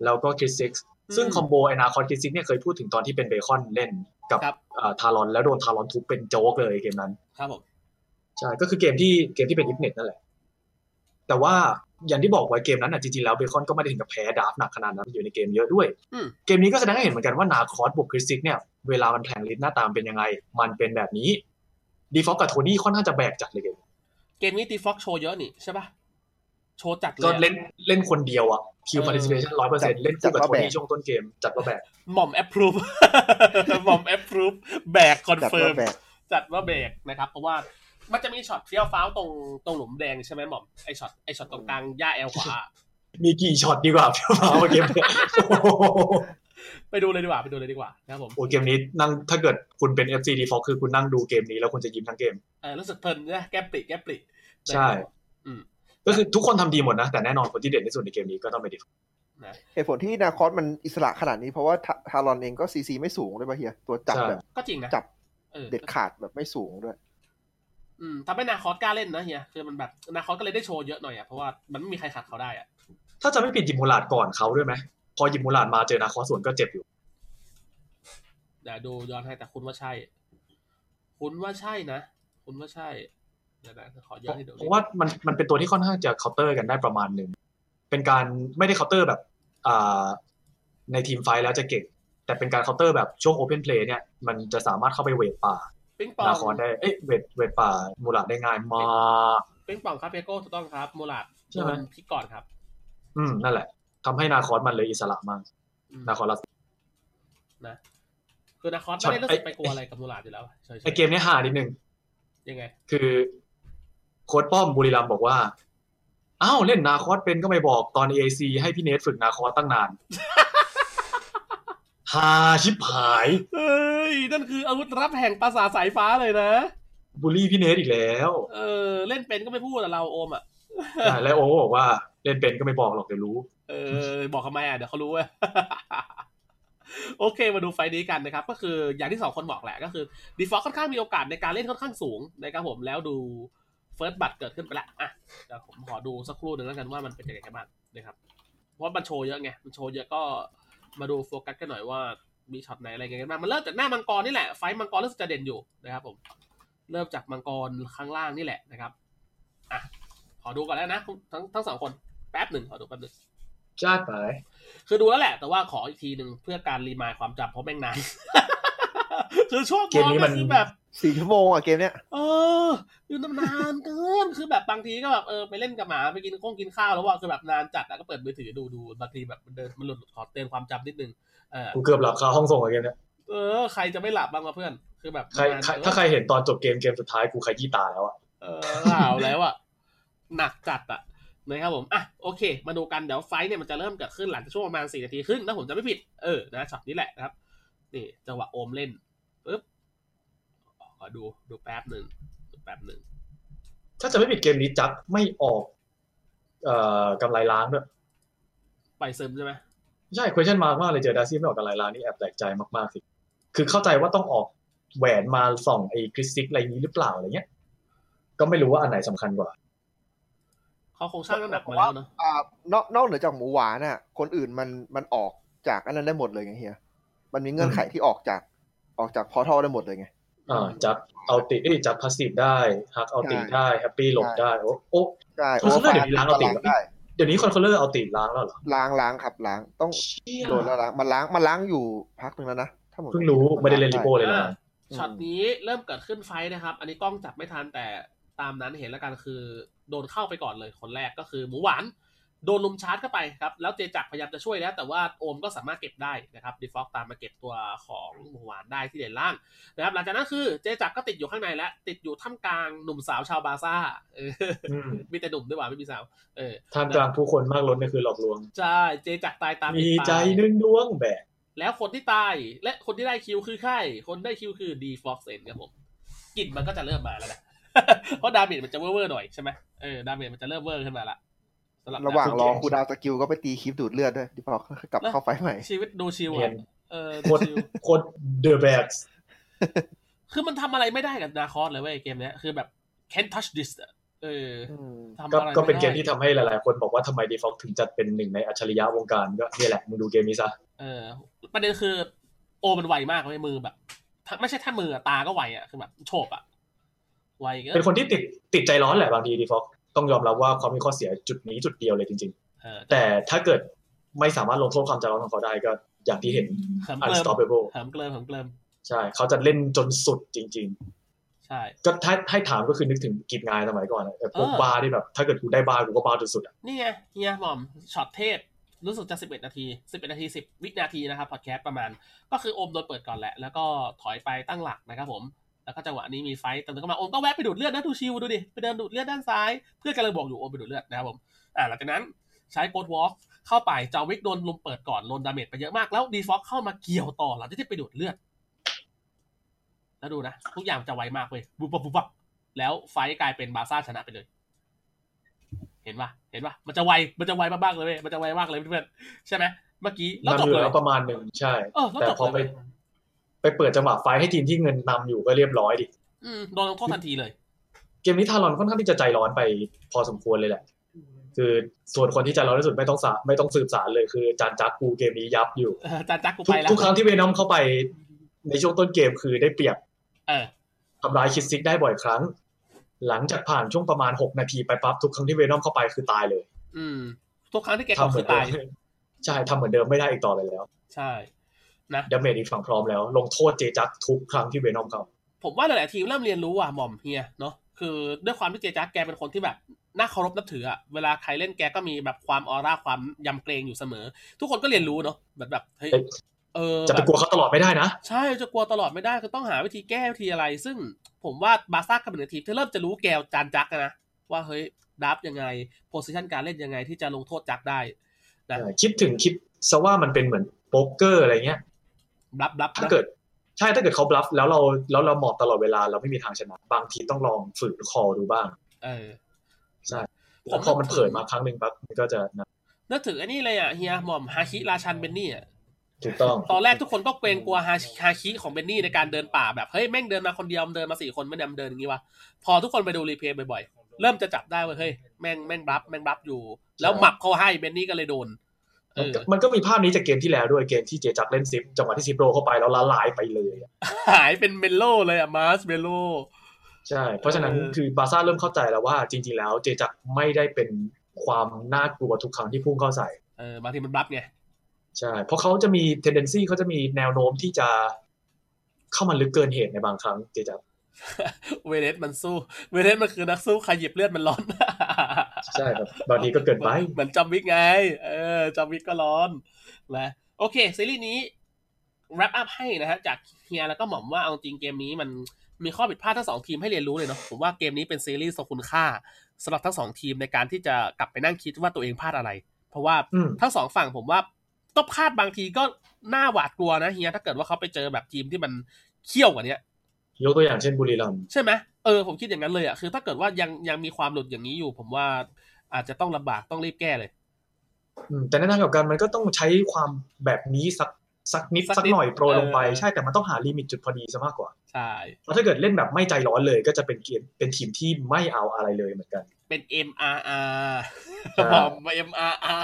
แล้วก็คริสซิก ซึ่งอืม combo ไอนาคอสคริสซิกเนี่ยเคยพูดถึงตอนที่เป็นเบคอนเล่นกับครับทารอนแล้วโดนทารอนทุบเป็นโจ๊กเลยเกมนั้น ครับผมใช่ก็คือเกมที่เกมที่เป็นอิฟเน็ตนั่นแหละ แต่ว่าอย่างที่บอกไว้เกมนั้นอะจริงๆแล้วเบคอนก็ไม่ได้ถึงกับแพ้ draft หนักขนาดนั้นอยู่ในเกมเยอะด้วยอืมเกมนี้ก็แสดงให้เห็นเหมือนกันว่านาคอสบวกคริสซิกเนี่ยเวลามันแผลงฤทธิ์หน้าตามันเป็นยังไง มันเป็นแบบนี้ดีฟอลกับโทนี่ค่อนข้างจะแบกจัดเลยเกมเกมนี้ดีฟ็อกโชว์เยอะนี่ใช่ป่ะ โชว์จัดเลยก็อะเล่นเล่นคนเดียวอะ kill เออ participation ร้อยเปอร์เซ็นต์เล่นคู่กับจัดโทว่าแบนี่กช่วงต้นเกม จัดว่าแบกหม่อมแอปพรูฟหม่อมแอปพรูฟแบกคอนจัดเฟิร์ว่ามแบกจัดว่าแบกนะครับ เพราะว่ามันจะมีช็อตเฟี้ยวฟ้าวตรงตรงหลุมแดงใช่ไหมหม่อมไอช็อตไอช็อตตรงกลางย่าแอลขวามีกี่ช็อตดีกว่าพี่มาเกมเนี่ยโอ้โหไปดูเลยดีกว่าไปดูเลยดีกว่านะครับผมโอ้เกมนี้นั่งถ้าเกิดคุณเป็น FC Default คือคุณนั่งดูเกมนี้แล้วคุณจะยิ้มทั้งเกมเออรู้สึกเพลินนะแก้ปริแก้ปริใช่ อืม ก็คือทุกคนทำดีหมดนะ แต่แน่นอนคนที่เด่นที่สุดในเกมนี้ก็ต้องเป็น Default นะเหตุผลที่นาคอสมันอิสระขนาดนี้เพราะว่าทาทารอนเองก็ซีซีไม่สูงด้วยป่ะเฮียตัวจับใช่แบบก็จริงนะจับออเด็ดขาดแบบไม่สูงด้วยอืมทำให้นาคอสกล้าเล่นนะเฮียคือมันแบบนาคอสก็เลยได้โชว์เยอะหน่อยอะเพราะว่ามันไม่มีใครขัดเขาได้อะถ้าจะไม่ผิดหยิบมูลาดก่อนเขาด้วยไหมพอหยิบมูลาดมาเจอนาคอสสวนก็เจ็บอยู่เดี๋ยวดูย้อนให้แต่คุณว่าใช่ คุณว่าใช่นะ คุณว่าใช่เดี๋ยวนะขอย้อนให้ดูเพราะว่ามันมันเป็นตัวที่ค่อนข้างจะเคาน์เตอร์กันได้ประมาณหนึ่งเป็นการไม่ได้เคาน์เตอร์แบบอ่าในทีมไฟท์แล้วจะเก่ง แต่เป็นการเคาน์เตอร์แบบช่วงโอเพนเพลย์เนี่ยมันจะสามารถเข้าไปเวทป่าปิ้งปองนาคอสได้เอ๊ะเวทเวทป่ามูลาดได้ง่ายมากปิ้งปองครับเปโก้ถูกต้องครับโมลาดใช่ไหมโดนพลิกก่อนครับ อืมนั่นแหละทำให้นาคอสมันเลยอิสระมากอืมนาคอสนะคือนาคอสช็อไม่ตได้รู้สึกไอ้ไปกลัวอะไรกับโมลาดอยู่แล้วใช่ใช่ไอเกมเนี้ยหานิดนึงยังไง คือ โค้ดป้อมบุรีรัมย์บอกว่าอ้าวเล่นนาคอสเป็นก็ไม่บอกตอน EAC ให้พี่เนทฝึกนาคอสตั้งนานฮาชิบหายเฮ้ยนั่นคืออาวุธรับแห่งปราสาทสายฟ้าเลยนะบูลลี่พี่เนทอีกแล้ว เออ เล่นเป็นก็ไม่พูดแต่เราโอมอะอะแล้วโอก็บอกว่าเล่นเป็นก็ไม่บอกหรอกเดี๋ยวรู้ เออ บอกทำไมอะเดี๋ยวเขารู้เว้ยโอเคมาดูไฟล์นี้กันนะครับ ก็คืออย่างที่สองคนบอกแหละก็คือดีฟอ ล ค่อนข้างมีโอกาสในการเล่นค่อนข้างสูงนะครับผมแล้วดู first blood เกิดขึ้นไปแล้วอะเดี๋ยวผมขอดูสักครู่หนึ่งแล้วกันว่ามันเป็นยังไงกันบ้างนะครับเพราะมันโชว์เยอะไงมันโชว์เยอะก็มาดูโฟกัสกันหน่อยว่ามีช็อตไหนอะไรยังไงกันบ้างมันเริ่มจากหน้ามังกรนี่แหละ fight มังกรรู้สึกจะเด่นอยู่นะครับผมเริ่มจากมังกรข้างล่างนี่แหละนะครับอะขอดูก่อนแล้วนะ ทั้งทั้งสองคนแป๊บหนึ่งขอดูแป๊บหนึ่งจ้าไปคือดูแล้วแหละ แต่ว่าขออีกทีหนึ่งเพื่อการ remind ความจำเพราะแม่งนานคือช่วงเกมนี้มันคือแบบ สี่ชั่วโมงอะเกมเนี้ยเอออยู่นานเกินคือแบบบางทีก็แบบเออไปเล่นกับหมาไปกินข้องกินข้าวแล้วว่าคือแบบนานจัดอะก็เปิดมือถือดูดูบางทีแบบมันเดินมันหลุดขอเตือนความจำนิดนึงเออกูเกือบหลับคาห้องส่งอะเกมเนี้ยเออใครจะไม่หลับบ้างวะเพื่อน คือแบบใครนานใครเกินถ้าใครเห็นตอนจบเกมเกมสุดท้ายกูขยี้ตาแล้วอะเออเอาแล้วอะหนักจัดอะนะครับผม อะ โอเค มาดูกัน เดี๋ยวไฟท์เนี่ยมันจะเริ่มเกิดขึ้นหลังจากช่วงประมาณสี่นาทีครึ่งถ้าผมจะไม่ผิด เออ นะช็อตนี้แหละนะครับ นี่ จังหวะโอมเล่น ปึ๊บ ขอดูดูแป๊บหนึ่งดูแป๊บหนึ่งถ้าจะไม่ผิดเกมนี้จักไม่ออก เอ่อกำไรล้างด้วยไปซึมใช่ไหมใช่ question mark มากเลยเจอดาซี่ไม่ออกกำไรล้างนี่แอบแปลกใจมากๆสิคือเข้าใจว่าต้องออกแหวนมาส่องไอ้คริสซิกอะไรนี้หรือเปล่าอะไรเงี้ย ก็ไม่รู้ว่าอันไหนสำคัญกว่า เขาคงสร้างน้ำหนักมาแล้วเนาะอ่านอกนอกเหนือจากหมูหวานน่ะ คนอื่นมันมันออกจากอันนั้นได้หมดเลยไงเฮียมันมีเงื่อนไขที่ออกจากออกจากพอทัลได้หมดเลยไง อ่าจัดเอาติเอ้ยจัดพาสซีฟได้ฮักเอาติได้แฮปปี้หลบได้โอ้โอ้ใช่เออเดี๋ยวนี้ล้างเอาติดได้เดี๋ยวนี้คอนโทรลเลอร์เอาติล้างแล้วเหรอล้างล้างครับล้างต้องเชี่ยโดนแล้วล้างมันล้างมันล้างอยู่พักหนึ่งแล้วนะถ้าผมเพิ่งรู้ไม่ได้เล่นลิโป้เลยนะอ่าช็อตนี้เริ่มเกิดขึ้นไฟท์นะครับ อันนี้กล้องจับไม่ทันแต่ตามนั้นเห็นแล้วกันคือ โดนเข้าไปก่อนเลยคนแรกก็คือหมูหวาน โดนลุมชาร์จเข้าไปครับ แล้วเจจักรพยายามจะช่วยแล้ว แต่ว่าโอมก็สามารถเก็บได้นะครับดีฟอกตามมาเก็บตัวของหมูหวานได้ที่เด่นล่างนะครับ หลังจากนั้นคือเจจักรก็ติดอยู่ข้างในแล้วติดอยู่ท่ามกลางหนุ่มสาวชาวบาซ่าเอออืมมีแต่หนุ่มด้วยว่าไม่มีสาวเออท่ามกลางผู้คนมากล้นนี่คือหลอกลวงใช่เจจักรตายตามมีติดตาใจหนึ่งดวงแบกแล้วคนที่ตายและคนที่ได้คิวคือใครคนได้คิวคือดีฟ็อกเซนครับผมกลิ่นมันก็จะเริ่มมาแล้วนะเพราะดาเมจมันจะเวอร์ๆหน่อยใช่ไหมเออดาเมจมันจะเริ่มเวอร์ขึ้นมาละ สำหรับระหว่างรอนักคูลดาวน์สกิลก็ไปตีคลิปดูดเลือดด้วยดิพอกลับเข้าไฟใหม่ ชีวิตดูชิวเนียอะนเออโคดูตรชิวโคตรเดอะแบกคือมันทำอะไรไม่ได้กับนาคอสเลยเว้ยเกมเนี้ยคือแบบ can't touch this อะเอออืมทำก็อะไรก็เป็นไได้เกมที่ทำให้หลาย ๆ คนบอกว่าทำไมดีฟอกถึงจัดเป็นหนึ่งในอัจฉริยะวงการก็เนี่ยแหละมึงดูเกมนี้ซะเออประเด็นคือ โอมันไวมากเลยมือแบบถ้าไม่ใช่แค่มืออะตาก็ไวอะคือแบบโฉบอะไวก็เป็นคนที่ติดติดใจร้อนแหละบางทีดีฟอก ต้องยอมรับว่าเขามีข้อเสียจุดนี้จุดเดียวเลยจริงเออๆแต่ถ้าเกิดไม่สามารถลงโทษความใจร้อนของเขาได้ก็อย่างที่เห็นเหิมเกลิม unstoppable เหิมเกลิมเหิมเกลิมใช่เขาจะเล่นจนสุดจริงใช่ๆก็ถ้าให้ถามก็คือนึกถึงกีดงายสมัยก่อนอะแบบพวกเออบ้าที่แบบ ถ้าเกิดกูได้บาร์กูก็บาร์จนสุดอะนี่ไงเฮียหม่อมช็อตเทพรู้สึกจะ11 นาที 11 นาที 10 วินาทีนะครับพอดแคสต์ประมาณ ก็คือโอมโดนเปิดก่อนแหละ แล้วก็ถอยไปตั้งหลักนะครับผม แล้วก็จังหวะนี้มี fight เติมเข้ามาโอมก็แวะไปดูดเลือดนะดู chill ดูดิไปเดินดูดเลือดด้านซ้าย เพื่อนกำลังบอกอยู่โอมไปดูดเลือดนะครับผมอ่าหลังจากนั้นใช้ ghost walk เข้าไปจาวิกโดนรุมเปิดก่อนโดน damage ไปเยอะมากแล้วดีฟอกเข้ามาเกี่ยวต่อหลังจากที่ไปดูดเลือด แล้วดูนะทุกอย่างจะไวมากเลยบุบบับบุบบับแล้ว fight กลายเป็นบาร์ซ่าชนะไปเลย เห็นปะเห็นปะมันจะไวมันจะไวมากๆเลยเว้ยมันจะไวมากเลยเพื่อนๆใช่ไหมเมื่อกี้แล้วมันจบเหลืเลยอประมาณหนึ่งใช่เออแล้วแต่จบพอไปเลย ไปเปิดจังหวะไฟให้ทีมที่เงินนำอยู่ก็เรียบร้อยดิอืมโดนลงโทษทันทีเลย เกมนี้ทารอนค่อนข้างที่จะใจร้อนไปพอสมควรเลยแหละ คือส่วนคนที่ใจร้อนที่สุดไม่ต้องสาไม่ต้องสืบสารเลยคือจานจักกูเกมนี้ยับอยู่เออจานจักกูทุไปกแล้วทุกครั้งที่เวนอมเข้าไปในช่วงต้นเกมคือได้เปรียบเออทำลายคิดซิกได้บ่อยครั้ง หลังจากผ่านช่วงประมาณ6นาทีไปปั๊บทุกครั้งที่เวนอมเข้าไปคือตายเลย อืม ทุกครั้งที่แกกทำดเหมืคืออนเดิตายมใช่ทำเหมือนเดิมไม่ได้อีกต่อไปแล้ว ใช่ นะ damage อีกฝั่งพร้อมแล้ว ลงโทษเจจักทุกครั้งที่เวนอมเข้าผมว่าหลายๆทีมเริ่มเรียนรู้อะหม่อมเฮียเนาะคือด้วยความที่เจจักแกเป็นคนที่แบบน่าเคารพนับถืออะเวลาใครเล่นแกก็มีแบบความออร่าความยำเกรงอยู่เสมอ ทุกคนก็เรียนรู้เนาะแบบแบบเฮ้ยเอ้ยเออจะไปกลัวเขาตลอดไม่ได้นะ ใช่จะกลัวตลอดไม่ได้คือต้องหาวิธีแก้วิธีอะไร ซึ่งผมว่าบาซ่ากลับเป็นทีมที่เริ่มจะรู้แกวอาจารย์จักนะว่าเฮ้ยดับยังไงโพสิชันการเล่นยังไงที่จะลงโทษจักได้นะคิดถึงคิดซะว่ามันเป็นเหมือนโป๊กเกอร์อะไรเงี้ย บลัฟบลัฟถ้าเกิดใช่ถ้าเกิดเขาบลัฟแล้วเราแล้วเราหมอบตลอดเวลาเราไม่มีทางชนะ บางทีต้องลองฝืนคอดูบ้าง เออใช่ผมแล้วพอมันเผยมาครั้งหนึ่งปั๊บมันก็จะนะนึกถึงไอ้นี่เลยอะเฮียหม่อมฮาคิราชันเบนนี่อะถูกต้องตอนแรกทุกคนก็เกรงกลัวฮาฮาคิของเบนนี่ในการเดินป่าแบบเฮ้ยแม่งเดินมาคนเดียวเดินมาสี่คนไม่นำเดินอย่างนี้วะพอทุกคนไปดู replay บ่อยๆเริ่มจะจับได้ว่าเฮ้ยแม่งแม่งบลัฟแม่งบลัฟอยู่ แล้วหมับเขาให้เบนนี่ก็เลยโดนเออ มันก็มีภาพนี้จากเกมที่แล้วด้วยเกมที่เจจักเล่นซิปจังหวะที่ซิป roll เข้าไปแล้วละลายไปเลยอะหายเป็น mallow เลยอะมาร์สเมโลใช่ เพราะฉะนั้นเออคือบาซ่าเริ่มเข้าใจแล้วว่าจริง ๆ แล้วเจจักไม่ได้เป็นความน่ากลัวทุกครั้งที่พุ่งเข้าใส่เออบางทีมันบลัฟไงใช่เพราะเขาจะมี tendency เขาจะมีแนวโน้มที่จะเข้ามาลึกเกินเหตุในบางครั้งเจจัก เวเลสมันสู้ เวเลสมันคือนักสู้ใครหยิบเลือดมันร้อน ใช่ครับบางทีก็เกินไปเหมือนจอมวิกไง เออจอมวิกก็ร้อนนะโอเค ซีรีส์นี้ wrap up ให้นะฮะจากเฮียแล้วก็หม่อมว่าเอาจริงเกมนี้มันมีข้อผิดพลาดทั้งสองทีมให้เรียนรู้เลยเนาะผมว่าเกมนี้เป็นซีรีส์ทรงคุณค่าสำหรับทั้งสองทีมในการที่จะกลับไปนั่งคิดว่าตัวเองพลาดอะไร เพราะว่าอืมทั้งสองฝั่งผมว่าก็พลาดบางทีก็น่าหวาดกลัวนะเฮียถ้าเกิดว่าเขาไปเจอแบบทีมที่มันเขี้ยวกว่าเนี้ ยยกตัวอย่างเช่นบุรีรัมย์ใช่ไหมเออผมคิดอย่างนั้นเลยอะคือ ถ้าเกิดว่ายังยังมีความหลุดอย่างนี้อยู่ ผมว่าอาจจะต้องลำบากต้องรีบแก้เลยอืมแต่ในทางกลับกันมันก็ต้องใช้ความแบบนี้สัก สักนิดสักสักนิดหน่อยโปรยลงไปเออใช่แต่มันต้องหาลิมิตจุดพอดีซะมากกว่าใช่เพราะถ้าเกิดเล่นแบบไม่ใจร้อนเลยก็จะเป็นเกมเป็นทีมที่ไม่เอาอะไรเลยเหมือนกัน เป็น MRR ใช่บอกมา MRR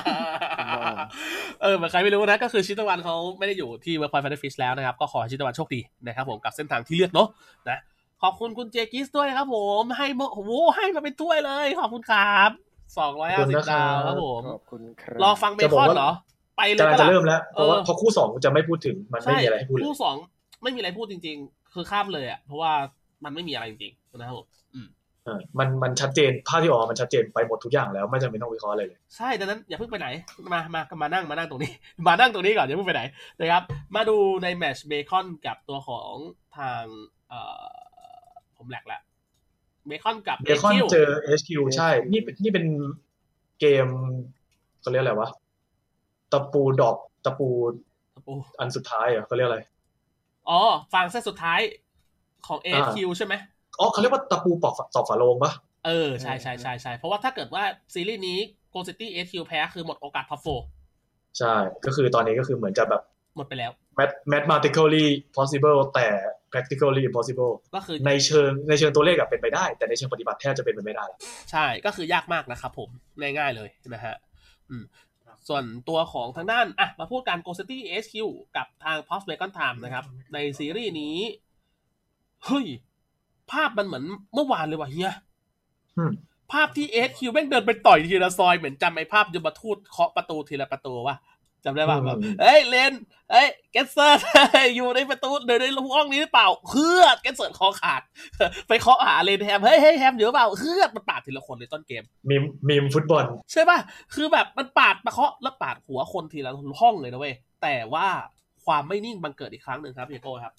เออเหมือนใครไม่รู้นะ ก็คือชิตวันเขาไม่ได้อยู่ที่เวิร์กพอยต์แฟนฟิชแล้วนะครับ ก็ขอให้ชิตวันโชคดีนะครับผมกับเส้นทางที่เลือกเนาะนะขอบคุณคุณเจกิสด้วยครับผมให้มาโอ้โหให้มาเป็นถ้วยเลย ขอบคุณครับสองร้อยขอบห้าคุสิณบนะครับดาวครับผมขอบคุณครับรอฟังเบจะบคอกอนว่าเหรอ ไปเลยกำลังปจะล่เริ่มแล้วเพราะว่าเออพอคู่สองจะไม่พูดถึงมันไม่มีอะไรให้พูดเลยคู่สองไม่มีอะไรพูดจริง ๆ คือข้ามเลยอะเพราะว่ามันไม่มีอะไรจริงๆนะครับผมอืมเออมันมันชัดเจนภาพที่ออกมามันชัดเจนไปหมดทุกอย่างแล้วไม่จำเป็นต้องวิเคราะห์อะไรเลยใช่ดังนั้นอย่าเพิ่งไปไหนมามามานั่งมานั่งตรงนี้ มานั่งตรงนี้ก่อนอย่าเพิ่งไปไหนนะครับ มาดูในแมตช์เบคอนกับตัวของทางเอ่อผมแหลกละเบคอนกับเบคอน HQ เจอ HQ ใช่ นี่เป็นนี่เป็นเกมเขาเรียกอะไรวะ ตะปูดอกตะปูโอ้อันสุดท้ายเหรอะเขาเรียกอะไร อ๋อฟังเส้นสุดท้ายของ HQ ใช่ไหมอ๋อเขาเรียกว่าตะปูปอกตอกฝาโลงปะเออ ใช่ใช่ใช่ใช่เพราะว่าถ้าเกิดว่าซีรีส์นี้ Go City HQ แพ้คือหมดโอกาสท็อปโฟใช่ ก็คือตอนนี้ก็คือเหมือนจะแบบ หมดไปแล้ว math mathematically possible แต่ practically impossible ก็คือในเชิงในเชิงตัวเลขอะเป็นไปได้ แต่ในเชิงปฏิบัติแทบจะเป็นไปไม่ได้ ใช่ก็คือยากมากนะครับผมง่ายๆเลยนะฮะอืม ส่วนตัวของทางด้าน อะ มาพูดการ Go City HQ กับทาง POPS Bacon Time นะครับ ในซีรีส์นี้ เฮ้ย ภาพมันเหมือนเมื่อวานเลยว่ะเฮียอืมภาพที่ HQ แม่งเดินไปต่อยทีละซอยเหมือนจำไอ้ภาพยมทูตเคาะประตูทีละประตูว่ะ จำได้ป่ะแบบเฮ้ยเลนเฮ้ยเกสเซอร์อยู่ในประตูเดินในห้องนี้หรือเปล่าเฮือดเกสเซอร์คอขาด ไปเคาะหาเลนแฮมเฮ้ยเฮ้ยแฮมอยู่หรือเปล่าเฮือดมันปาดทีละคนในต้นเกมมีมมีมฟุตบอล ใช่ป่ะคือแบบมันปาดมาเคาะแล้วปาดหัวคนทีละห้องเลยนะเว้ยแต่ว่าความไม่นิ่งบังเกิดอีกครั้งหนึ่งครับเฮียโก้ครับ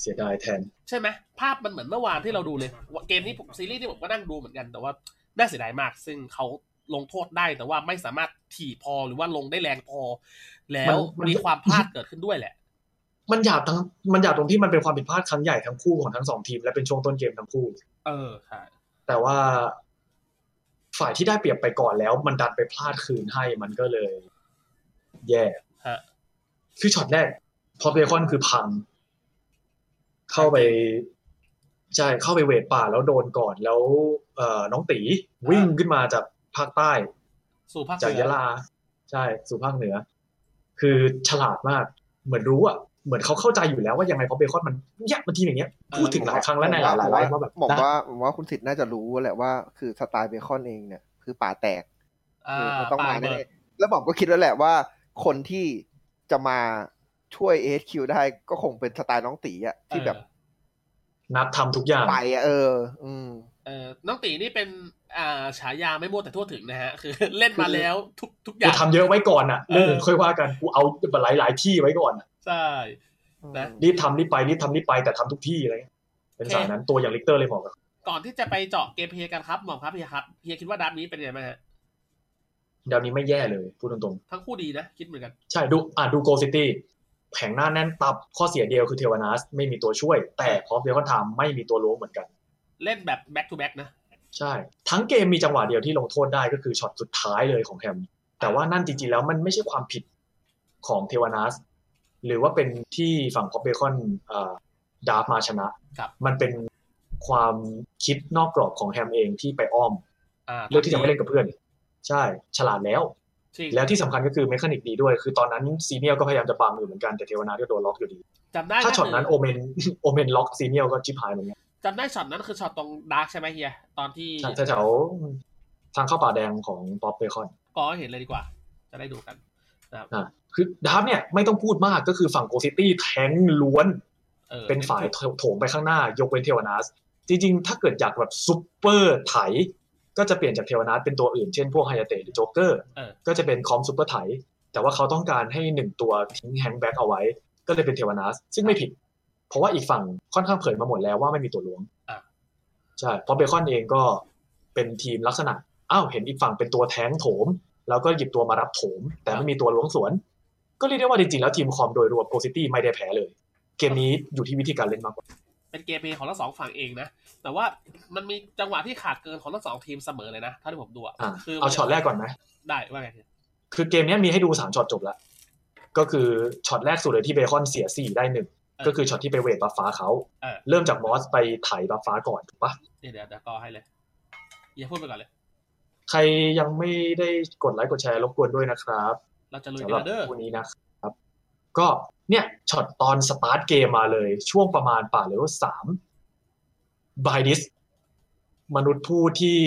เสียดายแทน ใช่ไหมภาพมันเหมือนเมื่อวานที่เราดูเลยว่าเกมนี้ผมซีรีส์ที่ผมก็นั่งดูเหมือนกันแต่ว่าน่าเสียดายมาก ซึ่งเขา ลงโทษได้ แต่ว่าไม่สามารถถี่พอหรือว่าลงได้แรงพอ แล้วมันมีความพลาดเกิดขึ้นด้วยแหละ มันหยาบทั้งมันหยาบตรงที่มันเป็นความผิดพลาดครั้งใหญ่ทั้งคู่ของทั้งสองทีมและเป็นช่วงต้นเกมทั้งคู่ เออใช่แต่ว่าฝ่ายที่ได้เปรียบไปก่อนแล้ว มันดันไปพลาดคืนให้มันก็เลย แย่ฮะคือช็อตแรก พอเบคอนคือพัง เข้าไปใช่เข้าไปเวทป่าแล้วโดนก่อนแล้ว เอ่อน้องตีวิ่งขึ้นมาจาก ภาคใต้ สู่ภาคจากเหนืยะอลา ใช่ สู่ภาคเหนือ คือฉลาดมาก เหมือนรู้อะเหมือนเขาเข้าใจอยู่แล้วว่ายังไงเพราะเบคอนมันเนี่ยมันทีมอย่างเงี้ยพูดถึงหลายครั้งแล้วในหลายหลายไลฟ์ว่าแบบผมได้ว่าผมว่าคุณสิทธิ์น่าจะรู้แหละว่าคือสไตล์เบคอนเองเนี่ย คือป่าแตกอ่าคือมันต้องปามาเบิแน่กๆแล้วผมก็คิดแล้วแหละว่า คนที่จะมาช่วยเอสคิวได้ก็คงเป็นสไตล์น้องตีอะที่แบบ นัดทำทุกอย่างไปอะเออ อืม เออน้องตีนี่เป็นอ่าฉายาไม่มั่วแต่ทั่วถึงนะฮะ คือเล่นมาแล้วทุกทุกอกูย่างทำเยอะไว้ก่อนอะเออเรื่องอื่นค่อยว่ากันกูเอาหลายหลายๆที่ไว้ก่อนอะใช่นะรีบทำรีบไปรีบทำรีบไปแต่ทำทุกที่อะไรเงี้ยเป็นสายนั้นตัวอย่างลิกเตอร์เลยบอกอะก่อนที่จะไปเจาะ gameplay กันครับหมอมครับเฮียครับเฮียคิดว่า draft นี้เป็นไงบ้างฮะดาวนี้ไม่แย่เลยพูดตรงทั้งคู่ดีนะ คิดเหมือนกันๆใช่ดูอะดูโกลด์ซิตี้แผงหน้าแน่นตับข้อเสียเดียวคือเทวานัสไม่มีตัวช่วย แต่พอ Bacon Time ไม่มีตัวล้วงเหมือนกัน เล่นแบบ back to back นะ ใช่ ทั้งเกมมีจังหวะเดียวที่ลงโทษได้ก็คือช็อตสุดท้ายเลยของแฮม แต่ว่านั่นจริงๆแล้วมันไม่ใช่ความผิดของเทวานัสหรือว่าเป็นที่ฝั่ง POPS Bacon draft มาชนะครับมันเป็นความคิดนอกกรอบของแฮมเองที่ไปอ้อมอ่าเลือกที่จะไม่เล่นกับเพื่อน ใช่ ฉลาดแล้วจริงแล้วที่สำคัญก็คือ mechanic ดีด้วย คือตอนนั้นซีเนียลก็พยายามจะบังอยู่เหมือนกันแต่เทวนาก็โดนล็อกอยู่ดีจำได้ถ้าช็อตนั้นคืโอเมนโอเมนล็อกซีเนียลก็ชิบหายเหมือนกัน จำได้ช็อตนั้นคือช็อตตรง dark ใช่ไหมเฮียตอนที่ใช่แถวๆทางเข้าป่าแดงของ POPS Baconก็เห็นเลยดีกว่า จะได้ดูกันนะครับอะคือ draft เนี่ยไม่ต้องพูดมากก็คือฝั่งโกซิตี้แทงล้วนออเป็นฝ่ายโถงไปข้างหน้ายกเว้นเทวนาส จริงๆ ถ้าเกิดอยากแบบซุปเปอร์ไถ ก็จะเปลี่ยนจากเทวนาสเป็นตัวอื่นเช่นพวกไฮยาเตะหรือโจ๊กเกอร์เออก็จะเป็น comp ซุปเปอร์ไถ แต่ว่าเขาต้องการให้หนึ่งตัวทิ้ง hang back เอาไว้ ก็เลยเป็นเทวานาส ซึ่งไม่ผิด เพราะว่าอีกฝั่งค่อนข้างเผยมาหมดแล้วว่าไม่มีตัวล้วงอะใช่เพราะเบคอนเองก็เป็นทีมลักษณะอ้าวเห็นอีกฝั่งเป็นตัวแท้งโถม แล้วก็หยิบตัวมารับโถม แต่ไม่มีตัวล้วงสวน ก็เรียกได้ว่าจริงๆแล้ว team comp โดยรวมโกลด์ซิตี้ไม่ได้แพ้เลย เกมนี้อยู่ที่วิธีการเล่นมากกว่าเป็น gameplay ของทั้งสองฝั่งเองนะ แต่ว่ามันมีจังหวะที่ขาดเกินของทั้งสองทีมเสมอเลยนะเท่าที่ผมดูอะอะคือเอาช็อตแรกก่อนไหมได้ว่าไงคือเกมเนี้ยมีให้ดูสามช็อตจบแล้วก็คือช็อตแรกสุดเลยที่เบคอนเสียสี่ได้หนึ่ง ก็คือช็อตที่ไป vade buff ฟ้าเขาเออเริ่มจากมอสไปไถ buff ฟ้าก่อนถูกปะเดี๋ยวเดี๋ยวเดี๋ยวก็ให้เลยอย่าพูดไปก่อนเลย ใครยังไม่ได้กดไลค์กดแชร์รบกวนด้วยนะครับ เราจะลุยสำกัหรันเด้อคู่นี้นะครับ ก็เนี่ยช็อตตอนสตาร์ทเกมมาเลย ช่วงประมาณป่าเลเวลสามบายดิสมนุษย์ผู้ที่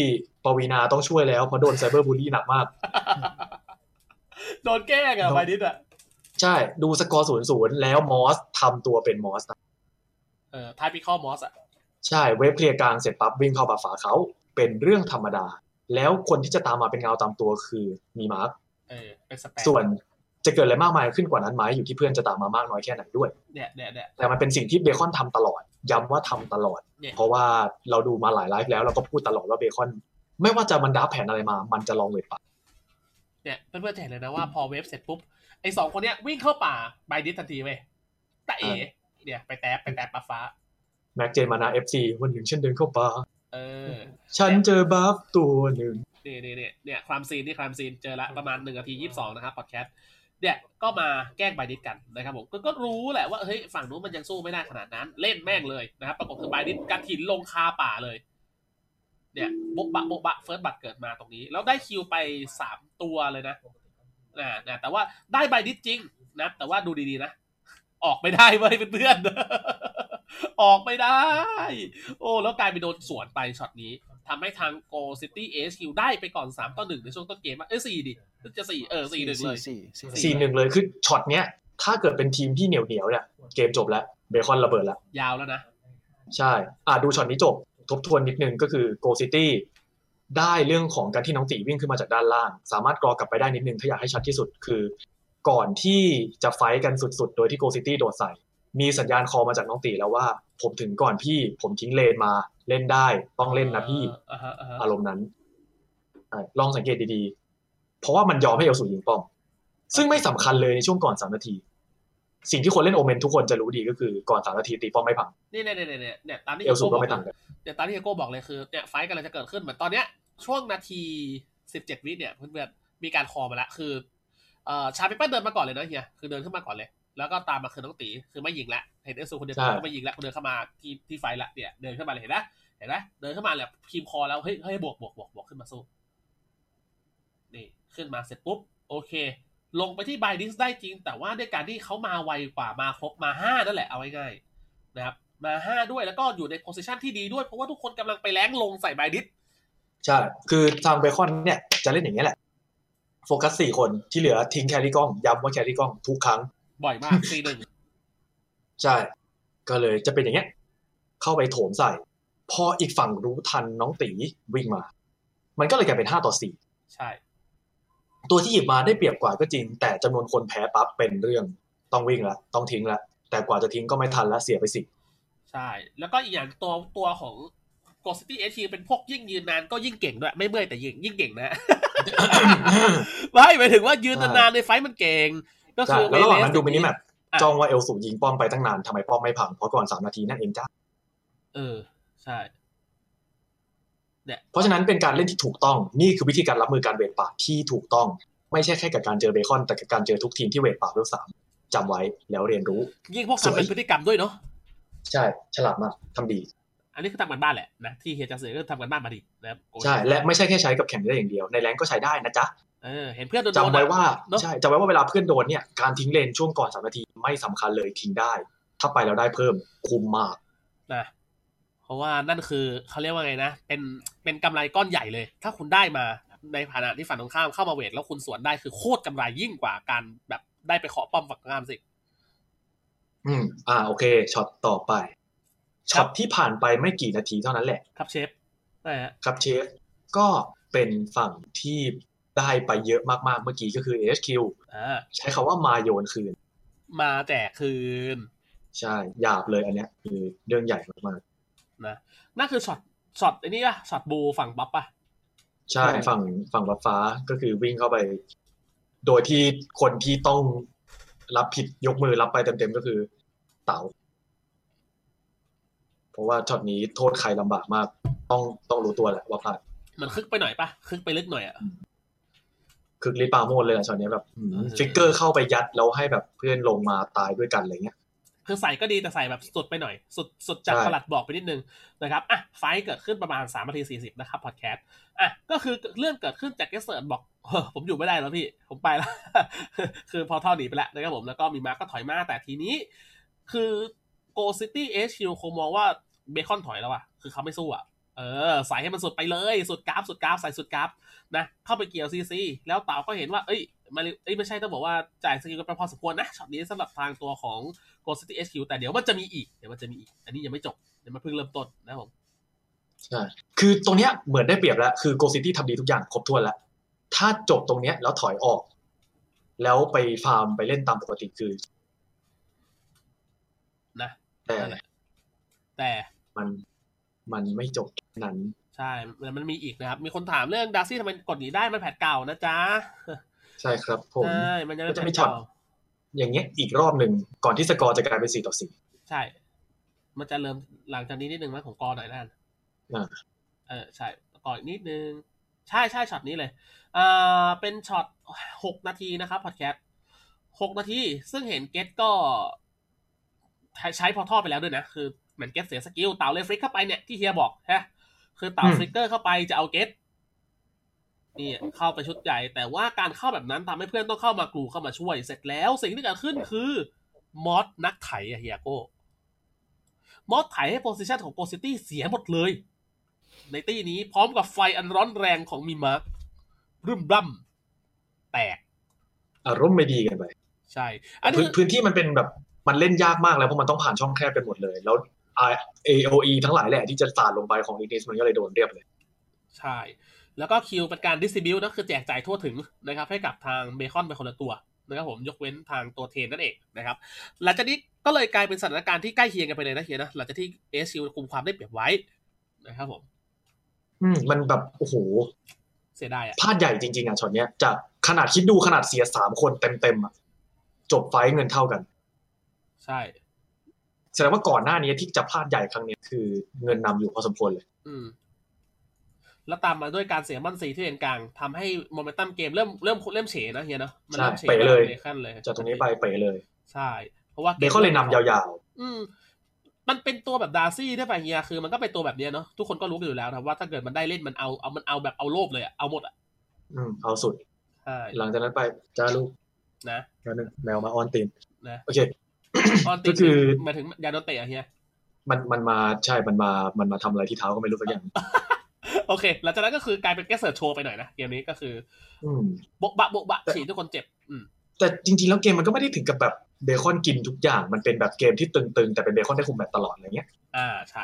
ปวีนาต้องช่วยแล้วเพราะโดน cyberbully หนักมาก โดนแกล้งอะโดนไวดิสอะ ใช่ ดูสกอร์ศูนย์ศูนย์แล้วมอสทำตัวเป็นมอสเออ typical มอสอะใช่ wave clear กลางเสร็จปั๊บวิ่งเข้า buff ฟ้าเขาเป็นเรื่องธรรมดา แล้วคนที่จะตามมาเป็นเงาตามตัวคือมีมาร์คเออเป็นสเปนส่วนจะเกิดอะไรมากมายขึ้นกว่านั้นไหมอยู่ที่เพื่อนจะตามมามากน้อยแค่ไหนด้วยเนี่ยเนี่ยเนี่ยแต่มันเป็นสิ่งที่เบคอนทำตลอด ย้ำว่าทำตลอดเนี่ยเพราะว่าเราดูมาหลายไลฟ์แล้วเราก็พูดตลอดว่าเบคอน ไม่ว่าจะมันดับแผนอะไรมา มันจะลองเวทปะเนี่ยเพื่อนๆจะเห็นเลยนะว่าพอเวฟเสร็จปุ๊บ ไอ้สองคนเนี้ยวิ่งเข้าป่าไบดิสทันทีเว้ยแต่เอ๋เนี่ยไปแตบไปแตบปลาฟ้า แม็กเจมานาเอฟซีวันหนึ่งฉันเดินเข้าป่าเออ ฉันเจอบัฟตัวหนึ่งนี่นี่นี่เนี่ยคลามซีนนี่คลามซีนเจอละประมาณหนึ่งนาทียี่สิบสองนะครับพอดแคสต์เนี่ยก็มาแกล้งไบดิสกันนะครับผมก็ก็รู้แหละว่าเฮ้ยฝั่งนู้นมันยังสู้ไม่ได้ขนาดนั้น เล่นแม่งเลยนะครับปรากฏคือไบดิสกัดหินลงคาป่าเลย เนี่ยโบบะโบบะ first blood เกิดมาตรงนี้ แล้วได้ kill ไปสามตัวเลยนะ นะนะแต่ว่าได้ไบดิสจริงนะแต่ว่าดูดีๆนะ ออกไม่ได้เว้ยเพื่อนๆออกไม่ได้ โอ้ แล้วกลายไปโดนสวนไปช็อตนี้ทำให้ทางโกลด์ซิตี้เอา kill ได้ไปก่อนสามต่อหนึ่งในช่วงต้นเกมอะเอ้ยสี่ดิจะสี่เออสี่หนึ่งเลยสี่สี่สี่หนึ่งเลยคือช็อตเนี้ย ถ้าเกิดเป็นทีมที่เหนียวเหนียวๆเนี่ยเกมจบแล้วเบคอนระเบิดแล้ว ยาวแล้วนะ ใช่ อ่าดูช็อตนี้จบทบทวนนิดนึงก็คือโกซิตี้ ได้เรื่องของการที่น้องตีวิ่งขึ้นมาจากด้านล่าง สามารถกรอกลับไปได้นิดนึงถ้าอยากให้ชัดที่สุดคือ ก่อนที่จะ fight กันสุดๆ โดยที่โกซิตี้โดดใส่ มีสัญญาณ call มาจากน้องตีแล้วว่า ผมถึงก่อนพี่ผมทิ้งเลนมาเล่นได้ ต้องเล่นนะพี่อ่าฮะอ่าฮะอารมณ์นั้นใช่ลองสังเกตดีๆ เพราะว่ามันยอมให้เอลสูยิงป้อม ซึ่งไม่สำคัญเลยในช่วงก่อนสามนาที สิ่งที่คนเล่นโอเมนทุกคนจะรู้ดีก็คือก่อนสามนาทีตีป้อมไม่พังนี่เนี่ยเนี่ยเนี่ยเนี่ยตามที่เอลสูก็ไม่บต่างกันเนี่ยตามที่เอโก้บอกเลยคือเนี่ย fight กำลังจะเกิดขึ้นเหมือนตอนเนี้ยช่วงนาทีสิบเจ็ดวิเนี่ยเพื่อนๆมีการ call มาแล้วคือเอ่อชาเปเปอร์เดินมาก่อนเลยนะเฮียคือเดินขึ้นมาก่อนเลย แล้วก็ตามมาคือน้องตีคือไม่ยิงละเห็นเอลซูคนเดียวใช่ก็ไม่ยิงละคนเดินเข้ามาที่ที่ fight ละเนี่ยเดินขึ้นมาเลยเห็นไหมเห็นไหมเดินเข้ามาแล้วพิมพ์คอแล้วเฮ้ยเฮ้ยบวกบวกบวกบวกขึ้นมาสู้นี่ขึ้นมาเสร็จปุ๊บโอเค ลงไปที่ไบดิสได้จริง แต่ว่าด้วยการที่เขามาไวกว่ามาครบมาห้านั่นแหละเอาง่ายๆนะครับ มาห้าด้วยแล้วก็อยู่ใน position ที่ดีด้วย เพราะว่าทุกคนกำลังไปแรงลงใส่ไบดิสใช่ คือทางเบคอนเนี่ยจะเล่นอย่างนี้ยแหละ โฟกัสสี่คนที่เหลือทิ้ง carry กล้อง ย้ำว่า carry กล้องทุกครั้ง บ่อยมากซีหนึ่งใช่ ก็เลยจะเป็นอย่างเงี้ย เข้าไปโถมใส่ พออีกฝั่งรู้ทันน้องตีวิ่งมา มันก็เลยกลายเป็นห้าต่อสี่ใช่ ตัวที่หยิบมาได้เปรียบกว่าก็จริง แต่จำนวนคนแพ้ปั๊บเป็นเรื่องต้องวิ่งละต้องทิ้งละแต่กว่าจะทิ้งก็ไม่ทันละเสียไปสิใช่ แล้วก็อีกอย่างตัวตัวของ g o c i t y เอทีเป็นพวกยิ่งยืนนานก็ยิ่งเก่งด้วย ไม่เมื่อยแต่ยิ่งยิ่งเก่งนะไม่หมายถึงว่ายืนนานๆในไฟท์มันเก่ง ก็ใช่คือแล้วระหว่างนั้นเวเลสดูมินิแมปอะจ้องว่าเอลสูยิงป้อมไปตั้งนานทำไมป้อมไม่พังเพราะก่อนสามนาทีนั่นเองจ้าเออ ใช่ เนี่ยเพราะฉะนั้นเป็นการเล่นที่ถูกต้องนี่คือวิธีการรับมือการเวทป่าที่ถูกต้อง ไม่ใช่แค่กับการเจอเบคอน แต่กับการเจอทุกทีมที่เวทป่าเวลสามจำไว้แล้วเรียนรู้ยิ่งพวกสวยทำเป็นพฤติกรรมด้วยเนาะใช่ฉลาดมากทำดี อันนี้คือทำกันบ้านแหละนะที่เฮียจะเสือก็ทำกันบ้านมาดีนะครับใช่และไม่ใช่แค่ใช้กับแข่งได้อย่างเดียวในแรงก็ใช้ได้นะจ๊ะเออเห็นเพื่อนโดนจำไว้ว่าเนอะใช่จำไว้ว่าเวลาเพื่อนโดนเนี่ยการทิ้งเลนช่วงก่อนสามนาทีไม่สำคัญเลยทิ้งได้ ถ้าไปแล้วได้เพิ่มคุ้มมากนะเพราะว่านั่นคือเขาเรียกว่าไงนะ เป็น เป็นกำไรก้อนใหญ่เลย ถ้าคุณได้มาในฐานะที่ฝั่งตรงข้ามเข้ามาเวทแล้วคุณสวนได้คือโคตรกำไรยิ่งกว่าการแบบได้ไปเคาะป้อมฝั่งตรงข้ามสิ อืม อ่า โอเคช็อตต่อไปช็อตที่ผ่านไปไม่กี่นาทีเท่านั้นแหละ ครับเชฟได้ฮะครับเชฟก็เป็นฝั่งที่ได้ไปเยอะมากๆเมื่อกี้ก็คือ HQ อ่าใช้คำว่ามาโยนคืน มาแจกคืน ใช่หยาบเลยอันเนี้ยคือเรื่องใหญ่มากนะนั่นคือช็อต ช็อตไอ้นี่ป่ะช็อตบูฝั่ง buff ป่ะๆใช่ฝั่งฝั่ง buff ฟ้าก็คือวิ่งเข้าไป โดยที่คนที่ต้องรับผิดยกมือรับไปเต็มๆก็คือเต๋าเพราะว่าช็อตนี้โทษใครลำบากมาก ต้องต้องรู้ตัวแหละว่าพลาดมันคึกไปหน่อยป่ะคึกไปลึกหน่อยอะคือลิปาโมดเลยอะช็อตนี้แบบอืมเออ flicker เข้าไปยัดแล้วให้แบบเพื่อนลงมาตายด้วยกันอะไรเงี้ย คือใส่ก็ดีแต่ใส่แบบสุดไปหน่อย สุดสุดจากใช่ประหลัดบอกไปนิดนึงนะครับอะ fight เกิดขึ้นประมาณ3นาที40 นะครับพอดแคสต์อะก็คือเรื่องเกิดขึ้นจากเกสเซิร์ดบอกเฮ้อผมอยู่ไม่ได้แล้วพี่ ผมไปแล้ว คือพอท่อหนีไปแล้วนะครับผมแล้วก็มีมาร์กก็ถอยมาแต่ทีนี้ คือโกซิตี้เอชคิวคงมองว่าเบคอนถอยแล้วอะคือเขาไม่สู้อะเออใส่ให้มันสุดไปเลย สุดกราฟสุดกราฟใส่สุดกราฟนะ เข้าไปเกี่ยวซีซีแล้วเต่าก็เห็นว่า เอ้ยมาริเอ้ยไม่ใช่ต้องบอกว่าจ่าย skill กันไปพอสมควรนะช็อตนี้สำหรับทางตัวของ Ghost City HQ แต่เดี๋ยวมันจะมีอีกเดี๋ยวมันจะมีอีก อันนี้ยังไม่จบเดี๋ยวมันเพิ่งเริ่มต้นนะครับผมใช่คือตรงเนี้ยเหมือนได้เปรียบแล้ว คือโกซิตี้ทำดีทุกอย่างครบถ้วนแล้ว ถ้าจบตรงเนี้ยแล้วถอยออก แล้วไปฟาร์มไปเล่นตามปกติคือ นะแต่นั่นแหละแต่มันมันไม่จบแค่นั้นใช่มันมันมีอีกนะครับ มีคนถามเรื่องดาร์ซี่ทำไมกดหนีได้มันแผดเก่านะจ๊ะ ใช่ครับผม ใช่ มันยังไม่ก็จะแผมีดช็อตเก่า อย่างเงี้ยอีกรอบหนึ่งก่อนที่สกอร์จะกลายเป็นสี่ต่อสี่ใช่ มันจะเริ่มหลังจากนี้นิดนึงนะของกอหน่อยนั่นอ่าเออใช่กออีกนิดนึง ใช่ใช่ช็อตนี้เลยอ่าเป็นช็อตหกนาทีนะครับพอดแคสต์หกนาที ซึ่งเห็นเกตก็ใช้พอท่อไปแล้วด้วยนะ คือเหมือนเกตเสีย skill เต่าเลย flick เข้าไปเนี่ยที่เฮียบอกฮะคือเต่า flicker เข้าไปจะเอาเกต นี่เข้าไปชุดใหญ่ แต่ว่าการเข้าแบบนั้นทำให้เพื่อนต้องเข้ามากรูเข้ามาช่วย เสร็จแล้วสิ่งที่เกิดขึ้นคือมอสนักไถอะเฮียโก้มอสไถให้ position ของโกซิตี้เสียหมดเลย ในตี้นี้พร้อมกับไฟอันร้อนแรงของมีมาร์ครึมบั่มแตก อารมณ์ไม่ดีกันไป ใช่ อันนี้พื้นพื้นที่มันเป็นแบบมันเล่นยากมากแล้วเพราะมันต้องผ่านช่องแคบไปหมดเลย แล้ว AOE ทั้งหลายแหละที่จะสาดลงไปของอิกนิสมันก็เลยโดนเรียบเลย ใช่ แล้วก็คิวเป็นการ distribute นะคือแจกจ่ายทั่วถึงนะครับให้กับทางเบคอนไปคนละตัวนะครับผมยกเว้นทางตัวเทนนั่นเองนะครับหลังจากนี้ก็เลยกลายเป็นสถานการณ์ที่ใกล้เคียงกันไปเลยนะเฮียนะหลังจากที่เอชิวคุมความได้เปรียบไว้นะครับผมอืมมันแบบโอ้โหเสียดายอะพลาดใหญ่จริงๆอะช็อตเนี้ยจากขนาดคิดดูขนาดเสียสามคนเต็มๆอะจบไฟท์เงินเท่ากัน ใช่แสดงว่าก่อนหน้านี้ที่จะพลาดใหญ่ครั้งเนี้ยคือเงินนำอยู่พอสมควรเลย อืม แล้วตามมาด้วยการเสียมันซีที่เลนกลางทำให้โมเมนตัมเกมเริ่มเริ่มเริ่มเฉนะเฮียเนาะมัใช่เริ่มเฉเป๋เลยในขั้นเลยจากตรงนี้ไปเป๋เลย ใช่ เพราะว่าเบคอนเลยนำยาวอืมมันเป็นตัวแบบดาร์ซี่ได้ป่ะเฮียคือมันก็เป็นตัวแบบเนี้ยเนาะทุกคนก็รู้กันอยู่แล้วนะว่าถ้าเกิดมันได้เล่นมันเอาเอามันเอาแบบเอาโลภเลยอะเอาหมดอะๆอืมเอาสุดใช่หลังจากนั้นไปจ้าลูกนะแป๊บนึงแมวมาออนตีนนะโอเคออนติก็คือหมายถึงยาโดนเตะอะเฮียมันมันมาใช่มันมามันมาทำอะไรที่เท้าก็ไม่รู้สักอย่าง โอเค หลังจากนั้นก็คือกลายเป็นแกสเซิร์ชโชว์ไปหน่อยนะ เกมนี้ก็คืออืมโบะบะโบะบะฉีดทุกคนเจ็บ อืมแต่จริงๆ แล้วเกมมันก็ไม่ได้ถึงกับแบบเบคอนกินทุกอย่าง มันเป็นแบบเกมที่ตึงๆ แต่เป็นเบคอนได้คุมแบบตลอดอะไรเงี้ย อ่าใช่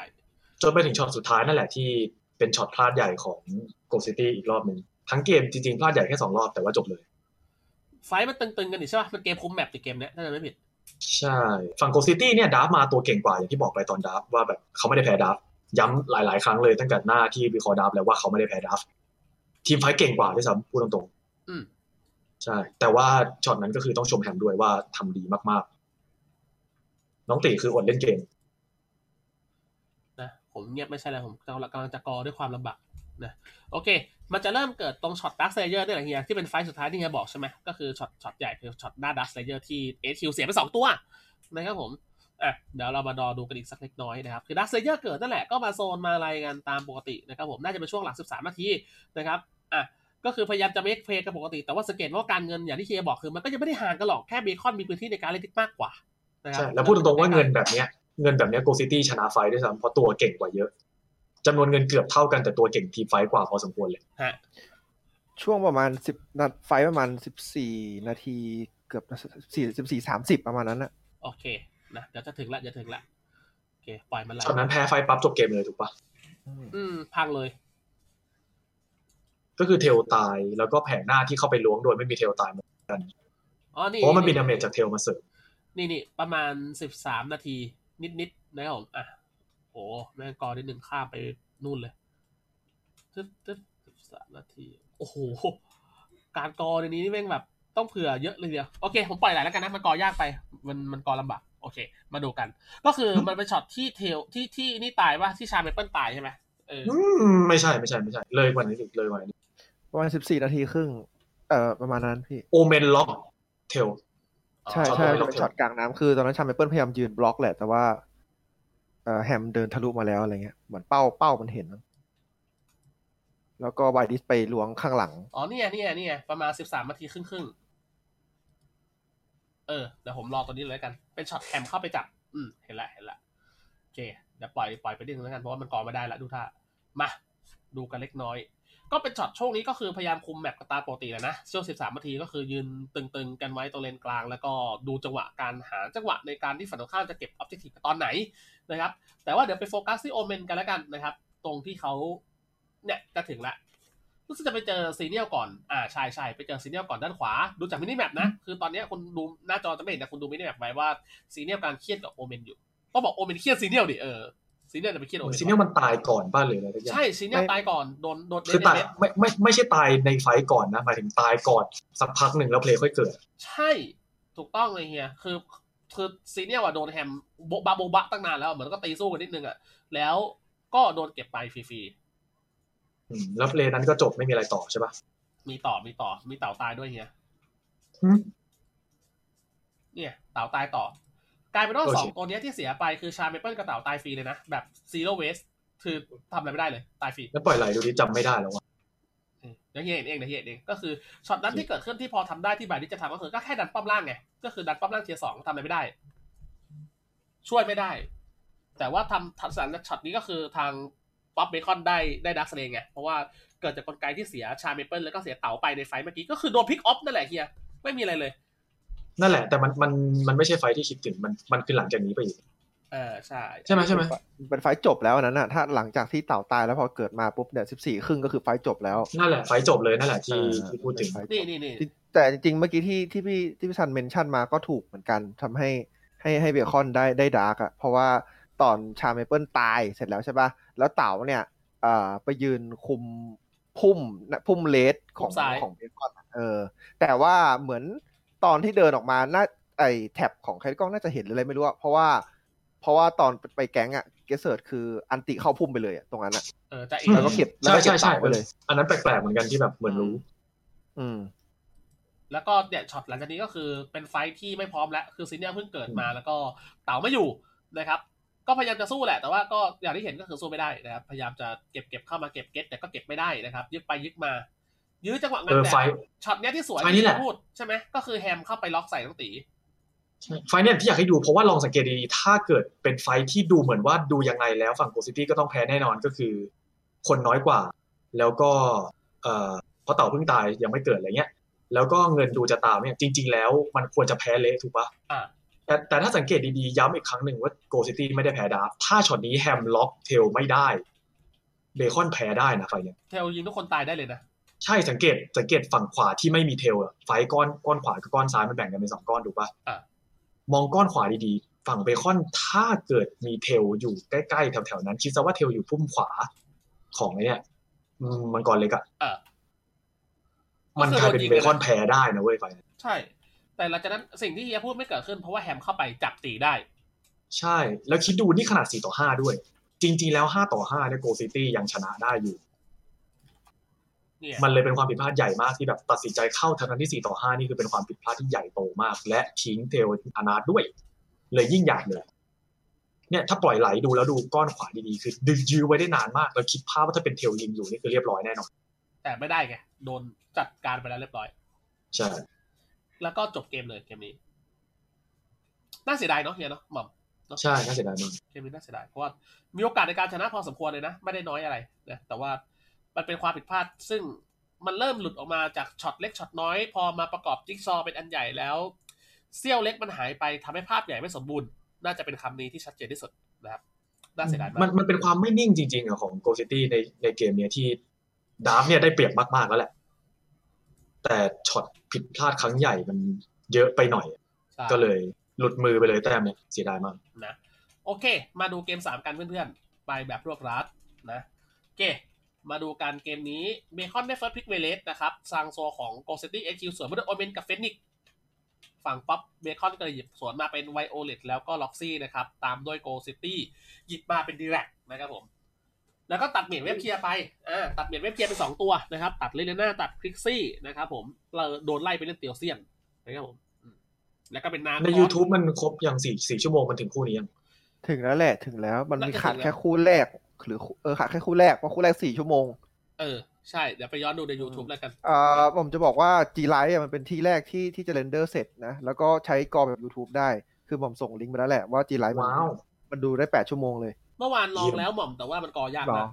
จนไปถึงช็อตสุดท้ายนั่นแหละที่เป็นช็อตพลาดใหญ่ของโกซิตี้อีกรอบหนึ่งทั้งเกมจริงๆ พลาดใหญ่แค่สองรอบแต่ว่าจบเลย fight มันตึงๆ กันนี่ใช่ป่ะ มันเกมคุม map ในเกมเนี้ยถ้าจะไม่ผิด ใช่ ฝั่งโกซิตี้เนี่ย draft มาตัวเก่งกว่าอย่างที่บอกไปตอน draft ว่าแบบเขาไม่ได้แพ้ draft ย้ำหลาย ๆ ครั้งเลยตั้งแต่หน้าที่วิเคราะห์ draft แล้วว่าเขาไม่ได้แพ้ draft teamfight เก่งกว่าด้วยซ้ำพูดตรงอืมๆใช่ แต่ว่าช็อตนั้นก็คือต้องชมแฮมด้วยว่าทำดีมากๆ น้องตีคืออดเล่นเกมนะผมเงียบไม่ใช่เลยผมกำลังกำลังจะกอด้วยความลำบากนะโอเค มันจะเริ่มเกิดตรงช็อต Dark Slayer นี่แหละเฮียที่เป็น fight สุดท้ายที่เฮียบอกใช่ไหมก็คือช็อตช็อตใหญ่คือช็อตหน้า Dark Slayer ที่เอชิวเสียไปสองตัวนะครับผม อะเดี๋ยวเรามาดอดูกันอีกสักเล็กน้อยนะครับ คือ Dark Slayer เกิดนั่นแหละก็มาโซนมาอะไรกันตามปกตินะครับผมน่าจะเป็นช่วงหลัง 13 นาทีนะครับอะก็คือพยายามจะ make play กันปกติ แต่ว่าสังเกตว่าการเงินอย่างที่เฮียบอกคือมันก็ยังไม่ได้ห่างกันหรอกแค่เบคอนมีพื้นที่ในการเล่นที่มากกว่านะครัใช่แล้วพูดตรงๆว่าเงินแบบเนี้ยเงินแบบเนี้ยโกซิตี้ชนะ fight ด้วยซ้ำเพราะตัวเก่งกว่าเยอะจำนวนเงินเกือบเท่ากันแต่ตัวเก่ง teamfight กว่าพอสมควรเลยฮะช่วงประมาณสิบนา fight ประมาณสิบสี่นาทีเกือบสี่สิบสี่สามสิบประมาณนั้นนะโอเค นะเดี๋ยวจะถึงละจะถึงละโอเคปล่อยมันไหลตอนนั้นแพ้ fight ปั๊บจบเกมเลยถูกปะอืมพังเลย ก็คือเทลตายแล้วก็แผงหน้าที่เข้าไปล้วงโดยไม่มีเทลตายเหมือนกันอ๋อนี่เพราะว่ามันมี damage จากเทลมาเสริมนี่นี่ประมาณสิบสามนาทีนิดๆนะครับผมอะโอ้แม่งกอนิดหนึ่งข้ามไปนู่นเลยตึ๊ดตึ๊ดสิบสามนาที โอ้โห การกอในนี้นี่แม่งแบบ ต้องเผื่อเยอะเลยเดียวโอเค ผมปล่อยไหลแล้วกันนะมันกอยากไป มันมันกอลำบากโอเค มาดูกัน ก็คือมันเป็นช็อตที่เทลที่ที่นี่ตายว่าที่ชาเมเปิลตายใช่ไหมเอออืมไม่ใช่ไม่ใช่ไม่ใช่ เลยกว่านี้อีกเลยกว่านี้ประมาณสิบสี่นาทีครึ่งเอ่อประมาณนั้นพี่โอเมนล็อกเทลใช่ช็อตใช่โดนล็อกเป็นช็อตกลางน้ำคือตอนนั้นชาเมเปิลพยายามยืนบล็อกแหละแต่ว่าเอ่อแฮมเดินทะลุมาแล้วอะไรเงี้ยเหมือนเป้าเป้ามันเห็นมั้งแล้วก็ไวดิสไปล้วงข้างหลัง อ๋อเนี่ยเนี่ยเนี่ยประมาณสิบสามนาทีครึ่งครึ่งๆ เออเดี๋ยวผมรอตัวนี้เลยกัน เป็นช็อตแฮมเข้าไปจับ อืมเห็นละเห็นละโอเคเดี๋ยวปล่อยปล่อยไปนิดนึงแล้วกันเพราะว่ามันกรอไม่ได้ละดูท่ามาดูกันเล็กน้อย ก็เป็นช็อตช่วงนี้ก็คือพยายามคุม map กระตาปกติแหละนะช่วง 13นาทีก็คือยืนตึงๆ กันไว้ตรงเลนกลาง แล้วก็ดูจังหวะการหาจังหวะในการที่ฝั่งตรงข้ามจะเก็บ objective ตอนไหนนะครับ แต่ว่าเดี๋ยวไปโฟกัสที่โอเมนกันแล้วกันนะครับ ตรงที่เขาเนี่ยจะถึงละ รู้สึกจะไปเจอซีเนียลก่อน อ่าใช่ใช่ไปเจอซีเนียลก่อนด้านขวา ดูจาก minimap นะ คือตอนเนี้ยคุณดูหน้าจอจะไม่เห็นแต่คุณดู minimap ไว้ว่าซีเนียลกำลังเคลียร์กับโอเมนอยู่ ก็บอกโอเมนเคลียร์ซีเนียลดิเออซีเนียลจะไปเคลียร์โอเมนซีเนียลมันตายก่อนป้าหรืออะไรสักอย่างใช่ซีเนียลไม่ตายก่อนโดนโดนคือตายเน็ตไม่ไม่ไม่ใช่ตายใน fight ก่อนนะหมายถึงตายก่อนสักพักหนึ่งแล้ว play ค่อยเกิด ใช่ถูกต้องเลยเฮียคือคือซีเนียลอะโดนแฮมโบบะโบบะตั้งนานแล้วเหมือนก็ตีสู้กันนิดนึงอะแล้วก็โดนเก็บไปฟรีอืม แล้ว play นั้นก็จบไม่มีอะไรต่อใช่ปะๆมีต่อมีต่อ มีเต่าตายด้วยเฮียอืมเนี่ยเต่าตายต่อกลายเป็นว่าโอเคสองตัวเนี้ยที่เสียไปคือชาเมเปิลกับเต่าตายฟรีเลยนะ แบบซีโร่เวสคือทำอะไรไม่ได้เลยตายฟรีแล้วปล่อยไหลดูดิจำไม่ได้แล้วว่ะเออเดี๋ยวเฮียเห็นเองเดี๋ยวเฮียเห็นเองก็คือช็อตนั้นที่เกิดขึ้นที่พอทำได้ที่บายที่จะทำก็คือก็แค่ดันป้อมล่างไงก็คือดันป้อมล่างเทียร์สองทำอะไรไม่ได้ ช่วยไม่ได้ แต่ว่าทำทัศนช็อตนี้ก็คือทาง ป๊อปเบคอนได้ได้ดักสเลงไง เพราะว่าเกิดจากกลไกที่เสียชาเมเปิลแล้วก็เสียเต๋าไปในไฟต์เมื่อกี้ ก็คือโดนพิกออฟนั่นแหละเฮีย ไม่มีอะไรเลย นั่นแหละ แต่มันมันมันไม่ใช่ fight ที่คิดถึงมันมันคือหลังจากนี้ไปอีกเออใช่ใช่ไหมใช่ไหมเป็น fight จบแล้วอันนั้นน่ะถ้าหลังจากที่เต่าตายแล้วพอเกิดมาปุ๊บเนี่ยสิบสี่ครึ่งก็คือ fight จบแล้วนั่นแหละ fight จบเลยนั่นแหละที่เออที่พูดถึงเป็นไฟล์จนี่บนี่นี่ที่แต่จริงๆเมื่อกี้ที่ที่พี่ที่พี่ชัน mention มาก็ถูกเหมือนกันทำให้ให้ให้เบคอนได้ได้ dark อะเพราะว่าตอนชาเมเปิลตายเสร็จแล้วใช่ปะ แล้วเต๋าเนี่ยเอ่อไปยืนคุมพุ่มนะพุ่มเลสของของเบคอนอะเออ แต่ว่าเหมือนตอนที่เดินออกมาน่าไอแท็บของใครกล้องน่าจะเห็นหรืออะไรไม่รู้อะเพราะว่า เพราะว่าตอนไปแก๊งอะเกสเซิร์ดคืออันติเข้าพุ่มไปเลยอะตรงนั้นอะเออจะเออืมแล้วก็เก็บแล้วใช่ก็เก็ใช่บใช่เต่าไปเลย อันนั้นแปลกๆเหมือนกันที่แบบเหมือนรู้ อืมแล้วก็เนี่ยช็อตหลังจากนี้ก็คือเป็นไฟท์ที่ไม่พร้อมแล้ว คือซีเนียเพิ่งเกิดมาแล้วก็เต๋าไม่อยู่นะครับ ก็พยายามจะสู้แหละ แต่ว่าก็อย่างที่เห็นก็คือสู้ไม่ได้นะครับ พยายามจะเก็บเก็บเข้ามาเก็บเก็ตแต่ก็เก็บไม่ได้นะครับ ยึกไปยึกมา ยื้อจังหวะงาเอนอแบไฟบต์ช็อตเนี้ยที่สวยไฟท์นี่แหละที่พูดใช่ไหมก็คือแฮมเข้าไปล็อกใส่น้องตีไฟต์เนี่ยที่อยากให้ดูเพราะว่าลองสังเกตดีๆถ้าเกิดเป็นไฟต์ที่ดูเหมือนว่าดูยังไงแล้วฝั่งโกซิตี้ก็ต้องแพ้แน่นอนก็คือ คนน้อยกว่า แล้วก็เอ่อเพราะเต่าเพิ่งตายยังไม่เกิดอะไรเงี้ยแล้วก็เงินดูจะตามเนี่ยจริง ๆ แล้วมันควรจะแพ้เละถูกปะอ่า แต่แต่ถ้าสังเกตดีๆ ย้ำอีกครั้งหนึ่งว่าโกซิตี้ไม่ได้แพ้ดาร์ฟถ้าช็อตนี้แฮมล็อกเทลไม่ได้เบคอนแพ้ได้นะ fight เนี่ยเทลยิงทุกคนตายได้เลยนะ ใช่สังเกตสังเกตฝั่งขวาที่ไม่มีเทลอะ fight ก้อนก้อนขวากับก้อนซ้ายมันแบ่งกันเป็นสองก้อนถูกปะอะมองก้อนขวาดีๆ ฝั่งเบคอนถ้าเกิดมีเทลอยู่ใกล้ๆแถวๆนั้น คิดซะว่าเทลอยู่พุ่มขวาของไอ้เนี่ยอืมมันก่อนเล็กอะเออมันกลายเป็นเบคอนแพ้ได้นะเว้ย fightใช่ แต่หลังจากนั้นสิ่งที่เฮียพูดไม่เกิดขึ้นเพราะว่าแฮมเข้าไปจับตีได้ ใช่ แล้วคิดดูนี่ขนาด4ต่อ5ด้วย จริง ๆ แล้ว5ต่อ5เนี่ยโกซิตี้ยังชนะได้อยู่เนี่ยมันเลยเป็นความผิดพลาดใหญ่มากที่แบบตัดสินใจเข้าทั้งที่4ต่อ5นี่คือเป็นความผิดพลาดที่ใหญ่โตมาก และทิ้งเทลอนาถด้วย เลยยิ่งใหญ่เลยเนี่ยถ้าปล่อยไหลดูแล้วดูก้อนขวาดีๆ คือดึงยื้อไว้ได้นานมากแล้วคิดภาพว่าถ้าเป็นเทลยิงอยู่นี่คือเรียบร้อยแน่นอนแต่ไม่ได้ไงโดนจัดการไปแล้วเรียบร้อย ใช่ แล้วก็จบเกมเลยเกมนี้ น่าเสียดายเนาะเฮียเนาะหม่อมเนอะใช่น่าเสียดายมากเกมนี้น่าเสียดายเพราะว่ามีโอกาสในการชนะพอสมควรเลยนะไม่ได้น้อยอะไรนะแต่ว่ามันเป็นความผิดพลาด ซึ่งมันเริ่มหลุดออกมาจากช็อตเล็กช็อตน้อย พอมาประกอบจิ๊กซอว์เป็นอันใหญ่แล้วเสี้ยวเล็กมันหายไปทำให้ภาพใหญ่ไม่สมบูรณ์ น่าจะเป็นคำนี้ที่ชัดเจนที่สุดนะครับน่าเสียดายมันมากมันเป็นความไม่นิ่งจริงๆอะของโกซิตี้ในในเกมเนี้ยที่draft เนี่ยได้เปรียบมากๆแล้วแหละ แต่ช็อตผิดพลาดครั้งใหญ่มันเยอะไปหน่อยใช่ก็เลยหลุดมือไปเลยแต้มเนี่ยเสียดายมากนะโอเค มาดูเกม3กันเพื่อนๆ ไปแบบรวบรัดนะโอเค มาดูการเกมนี้เบคอนได้ first pick Veres นะครับทางโซนของ Go City HQ สวนมาด้วย Omen กับ Fennik ฝั่งป๊อปเบคอนก็เลยหยิบสวนมาเป็น Violet แล้วก็ Roxie นะครับ ตามด้วย Go Cityหยิบมาเป็นดีแรกนะครับผม แล้วก็ตัดเมียนเว็บเคลียร์ไปอ่าตัดเมียนเว็บเคลียร์ไปสองตัวนะครับ ตัดเลนหน้าตัดคลิกซี่นะครับผมเราโดนไล่ไปเล่นเตียวเซียนนะครับผมอืมแล้วก็เป็นนาใน YouTube มันครบอย่างสี่สี่ชั่วโมงมันถึงคู่นี้ยังถึงแล้วแหละถึงแล้ว มันมีขาดแค่คู่แรก หรือเออขาดแค่คู่แรกเพราะคู่แรกสี่ชั่วโมง เออ ใช่ เดี๋ยวไปย้อนดูใน YouTube แล้วกันอ่าผมจะบอกว่า G Lite อะมันเป็นที่แรกที่ที่จะเรนเดอร์เสร็จนะแล้วก็ใช้กรอแบบ YouTube ได้ คือผมส่งลิงก์ไปแล้วแหละว่า G Lite มันว้าวมันดูได้แปดชั่วโมงเลย เมื่อวานลองแล้วหม่อมแต่ว่ามันกอยากหรอมาก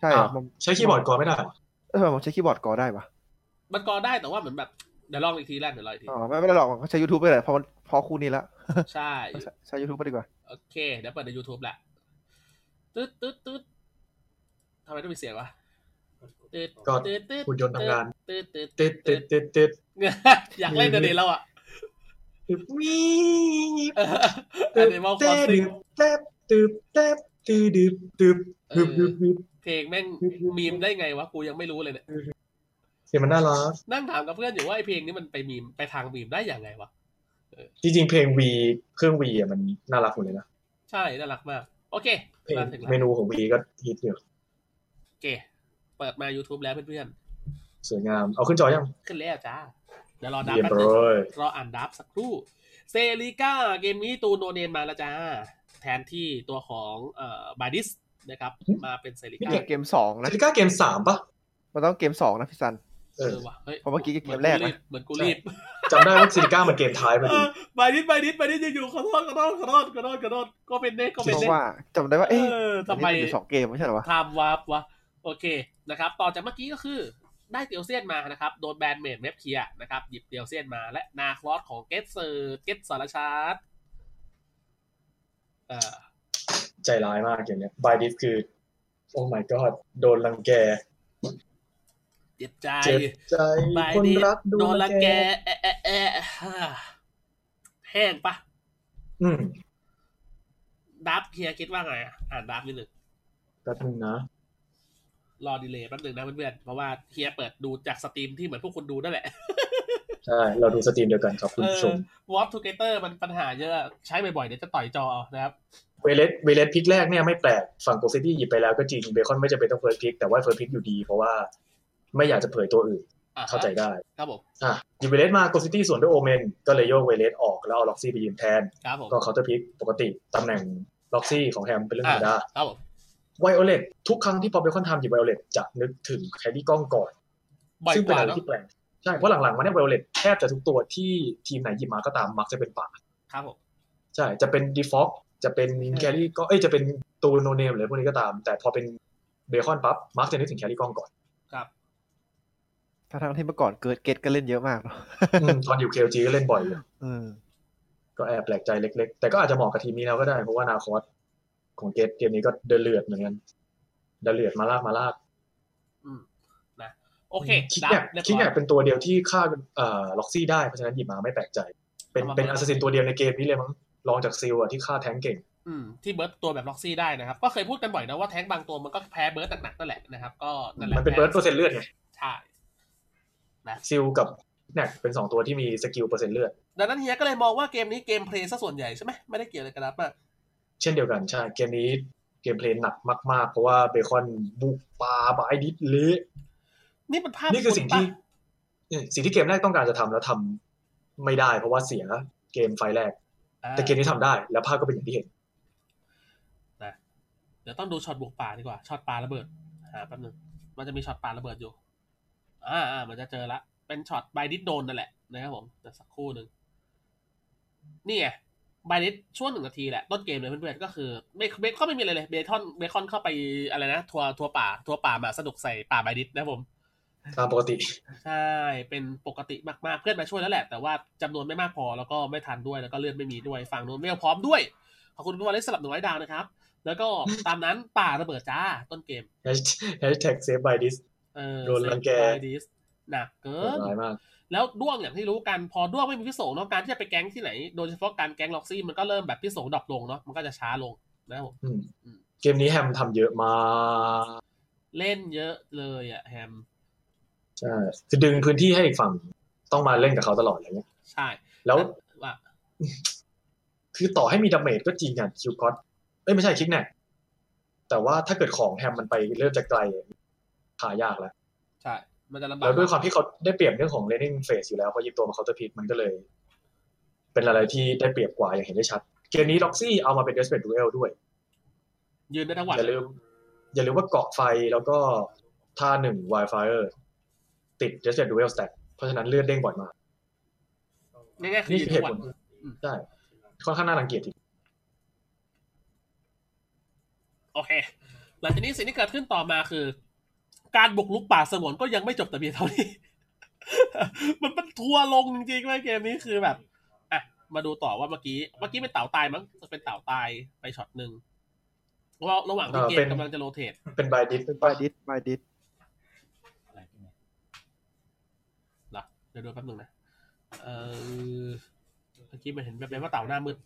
ใช่อะอะผมใช้คีย์บอร์ดกอไม่ได้เหรอเออผมใช้คีย์บอร์ดกอได้ปะมันกอได้แต่ว่าเหมือนแบบเดี๋ยวลองอีกทีแรกเดี๋ยวลองอีกทีอ๋อไม่ไม่ได้หรอกผมก็ใช้ YouTube ไปเลยเพราะมันเพราะคู่นี้ละใช่ใช้ใช้ YouTube ไปดีกว่า โอเค เดี๋ยวเปิดใน YouTube แหละตึ๊ดตึ๊ดตึ๊ดทำไมต้องมีเสียงวะตึ๊ดก็ตึ๊ดตึ๊ดหุ่นยนต์ทำงานตึ๊ดตึ๊ดติดติดติดติดอยากเล่นเดยวนี้แล้วอะติดวีอันนี้มาคอเต้สซิดึงบเต้ตึบเต้ตึ ดึบตึบดึบดึบดึบเพลงแม่งมีมได้ไงวะกูยังไม่รู้เลยเนี่ยเสียงมันน่ารักนั่งถามกับเพื่อนอยู่ว่าไอเพลงนี้มันไปมีมไปทางมีมได้อย่างไงวะจริงๆเพลงวีเครื่องวีอะมันน่ารักหมดเลยนะใช่น่ารักมาก โอเคเพลงมาถึงแล้วเมนูของวีก็ฮิตอยู่โอเคเปิดมา YouTube แล้วเพื่อนสวยงาม เอาขึ้นจอยังๆขึ้นแล้วจ้าเดี๋ยวรอดับเยี่ยมแป๊บเลนึงยรออ่านดับสักครู่เซริก้าเกมนี้ตูนโนเนนมาแล้วจ้า แทนที่ตัวของเอ่อบาดิสนะครับ มาเป็นเซริก้าเกมสองนะเซติก้าเกมสามปะมันต้องเกมสองนะพี่ซันเอเอออว่ะเฮ้ยเพราะเมื่อกี้ก็เกมแรกนะเหมือนกูรีบจำได้ว่าเซติก้ามันเกมท้ายพอเอดีอบาดิสบาดิสบาดิสยังอยู่ขอโทษขอโทษขอโทษขอโทษขอโทษก็เป็นเน่ก็เพเป็นราะเน่ว่าจำได้ว่าเอเอ๊ะอทำไมอันนี้นเป็นสองเกมไม่ใช่เหรอวะไทม์วาร์ปวะโอเคนะครับ ต่อจากเมื่อกี้ก็คือได้เตียวเซียนมานะครับ โดนแบนเมดเว็บเคลียร์นะครับ หยิบเตียวเซียนมาและนาคลอสของเกตเซอร์เกตสารชาร์ดเอ่อ ใจร้ายมากอย่างเนี้ยบายดิฟคือ โอ้ my god โดนรังแก เจ็บใจเจ็บใจบายคนดีรักโดนละแกแอะแอะแอะฮ่าแห้งปะอืมดับเฮียคิดว่าไงอะอ่านดับนิดหนึ่งแป๊บนึงนะ รอดีเลยแป๊บหนึงนะเพื่อนๆเพราะว่าเฮียเปิดดูจาก stream ที่เหมือนพวกคุณดูนั่นแหละ ใช่ เราดู stream เดียวกันครับคุณผู้ชมวอตทูเกเตอร์มันปัญหาเยอะ ใช้บ่อยๆ เดี๋ยวจะต่อยจอเอานะครับ Veres Veres pick แรกเนี่ยไม่แปลก ฝั่ง Go City หยิบไปแล้วก็จริง เบคอนไม่จำเป็นต้อง first pick แต่ว่า first pick อยู่ดี เพราะว่าไม่อยากจะเผยตัวอื่นอะเข้าใจได้ ครับผม อะหยิบเวเลสมาโกซิตี้ส่วนด้วยโอเมน ก็เลยโยกเวเลสออกแล้วเอาล็อกซี่ไปยืนแทนครับผมก็เคาน์เตอร์พิกปกติตำแหน่งล็อกซี่ของแฮมเป็นเรื่องธรรมดาครับผมไวโอเลตทุกครั้งที่พอเบคอนทำหยิบไวโอเลตจะนึกถึงแคดดี้กล้องก่อนบ่อยซึ่งกเป็นว่าอะไรเนาะที่แปลก ใช่เพราะหลังๆมาเนี่ยไวโอเลตแทบจะทุกตัวที่ทีมไหนหยิบมาก็ตามมักจะเป็นป่าครับผมใช่จะเป็นดีฟอกจะเป็นแครี่ก็เอ้ยจะเป็นตูโนเนมหรือพวกนี้ก็ตาม แต่พอเป็นเบคอนปั๊บมักจะนึกถึงแครี่กล้องก่อนครับถ้าทั้งที่เมื่อก่อนเกิดเกตก็เล่นเยอะมากเนาะอืมตอนอยู่เคลจีก็เล่นบ่อยอยู่อืมก็แอบแปลกใจเล็ก ๆ แต่ก็อาจจะเหมาะกับทีมนี้แล้วก็ได้เพราะว่านาคอสของเกตเกมนี้ก็เดินเลือดเหมือนกันเดินเลือดมาลากมาลากอืมนะ โอเคคิกดัแนบบเรียบคิกร้แนอยบเป็นตัวเดียวที่ฆ่าเอ่อล็อกซี่ได้เพราะฉะนั้นหยิบมาไม่แปลกใจ เป็นเอามาเป็นเบิร์อัดสซินตัวเดียวในเกมนี้เลยมั้งรองจากซิลอะที่ฆ่าแทงค์เก่งอืมที่เบิร์ตตัวแบบล็อกซี่ได้นะครับ ก็เคยพูดกันบ่อยนะว่าแท้งบางตัวมันก็แพ้เบิร์ตหนักๆนั่นแหละนะครับ ก็นั่นแหละมันเป็นเบิร์ดเปอร์เซ็นต์เลือดไงใช่นะซิลกับแนกเป็นสองตัวที่มีสกิลเปอร์เซ็นต์เลือดดังนั้นเฮียก็เลยมองว่าเกมนี้เกมเพลย์ซะส่วนใหญ่ใช่ไหมไม่ได้เกี่ยวอะไรกับดับมากเช่นเดียวกันใช่เกมนี้เกมเพลย์หนักมาก ๆ เพราะว่าเบคอนบุกปาบายดิสเละ นี่มันภาพนี่คือสิ่งที่ณปะเนี่ยสิ่งที่เกมแรกต้องการจะทำแล้วทำไม่ได้ เพราะว่าเสีย team fight แรกอ่าแต่เกมนี้ทำได้ แล้วภาพก็เป็นอย่างที่เห็นนะเดี๋ยวต้องดูช็อตบุกป่าดีกว่าช็อตปลาระเบิดหาแป๊บนึงมันจะมีช็อตปลาระเบิดอยู่ อ่าอ่ามันจะเจอละ เป็นช็อตบายดิสโดนนั่นแหละนะครับผมแต่สักครู่หนึ่งนี่ไงบายดิสช่วงหนึ่งนาทีแหละต้นเกมเลยเพื่อนๆก็คือเบคเบคก็ไม่มีอะไรเลยเบคอนเบคอนเข้าไปอะไรนะทัวร์ทัวร์ป่าทัวร์ป่ามาสนุกใส่ป่าบายดิสนะครับผม ตามปกติ ใช่ เป็นปกติมากๆ เพื่อนมาช่วยแล้วแหละ แต่ว่าจำนวนไม่มากพอ แล้วก็ไม่ทันด้วย แล้วก็เลือดไม่มีด้วย ฝั่งนู้นไม่พร้อมด้วย ขอบคุณคุณวาเลสสลับหนึ่งไว้ดาวนะครับ แล้วก็ตามนั้นป่าระเบิดจ้าต้นเกมแฮชแท็กเซฟบายดิสเออโดนรังแกดิสหนักเกินร้ายมากแล้วด้วงอย่างที่รู้กันพอด้วงไม่มีพิโสงเนาะการที่จะไปแก๊งที่ไหน โดยเฉพาะการแก๊งล็อกซี่มันก็เริ่มแบบพิโสงดรอปลงเนาะมันก็จะช้าลงนะครับผมอืมอืมเกมนี้แฮมทำเยอะมากเล่นเยอะเลยอะแฮม ใช่คือดึงพื้นที่ให้อีกฝั่งต้องมาเล่นกับเขาตลอดอะไรเงี้ยใช่ แล้วว่าคือต่อให้มี damage ก็จริงอะคิวคอตเอ้ยไม่ใช่คิกแนกแต่ว่าถ้าเกิดของแฮมมันไปเริ่มจะไกลหายากแล้ว ใช่ มันจะลำบากแล้วด้วยความที่เขาได้เปรียบเรื่องของ laning phase อยู่แล้วพอหยิบตัวมา counter pick มันก็เลย เป็นอะไรที่ได้เปรียบกว่าอย่างเห็นได้ชัด เกมนี้ล็อกซี่เอามาเป็น Desperate Duel ด้วย ยืนได้ทั้งวันอย่าลืม อย่าลืมว่าเกาะไฟแล้วก็ท่าหนึ่ง Wildfire ติด Desperate Duel Stack เพราะฉะนั้นเลือดเด้งบ่อยมากง่ายๆคือนี่ยืนคือเหทั้ตุงผวันลใช่ค่อนข้างน่ารังเกียจทีโอเค หลังจากนี้สิ่งที่เกิดขึ้นต่อมาคือ การบุกลุกป่าสงวนก็ยังไม่จบแต่เพียงเท่านี้ มันเป็นทัวร์ลงจริงๆว่าเกมนี้คือแบบอะมาดูต่อว่าเมื่อกี้ เมื่อกี้เป็นเต่าตายมั้งจะเป็นเต่าตายไปช็อตหนึ่งเพราะว่าระหว่างที่เกมกำลังจะโรเตทเป็นบายดิสบายดิสบายดิส ดี๋ยวดูแป๊บนึงนะ เออเมื่อกี้มันเห็นแบบๆว่าเต่าหน้ามืด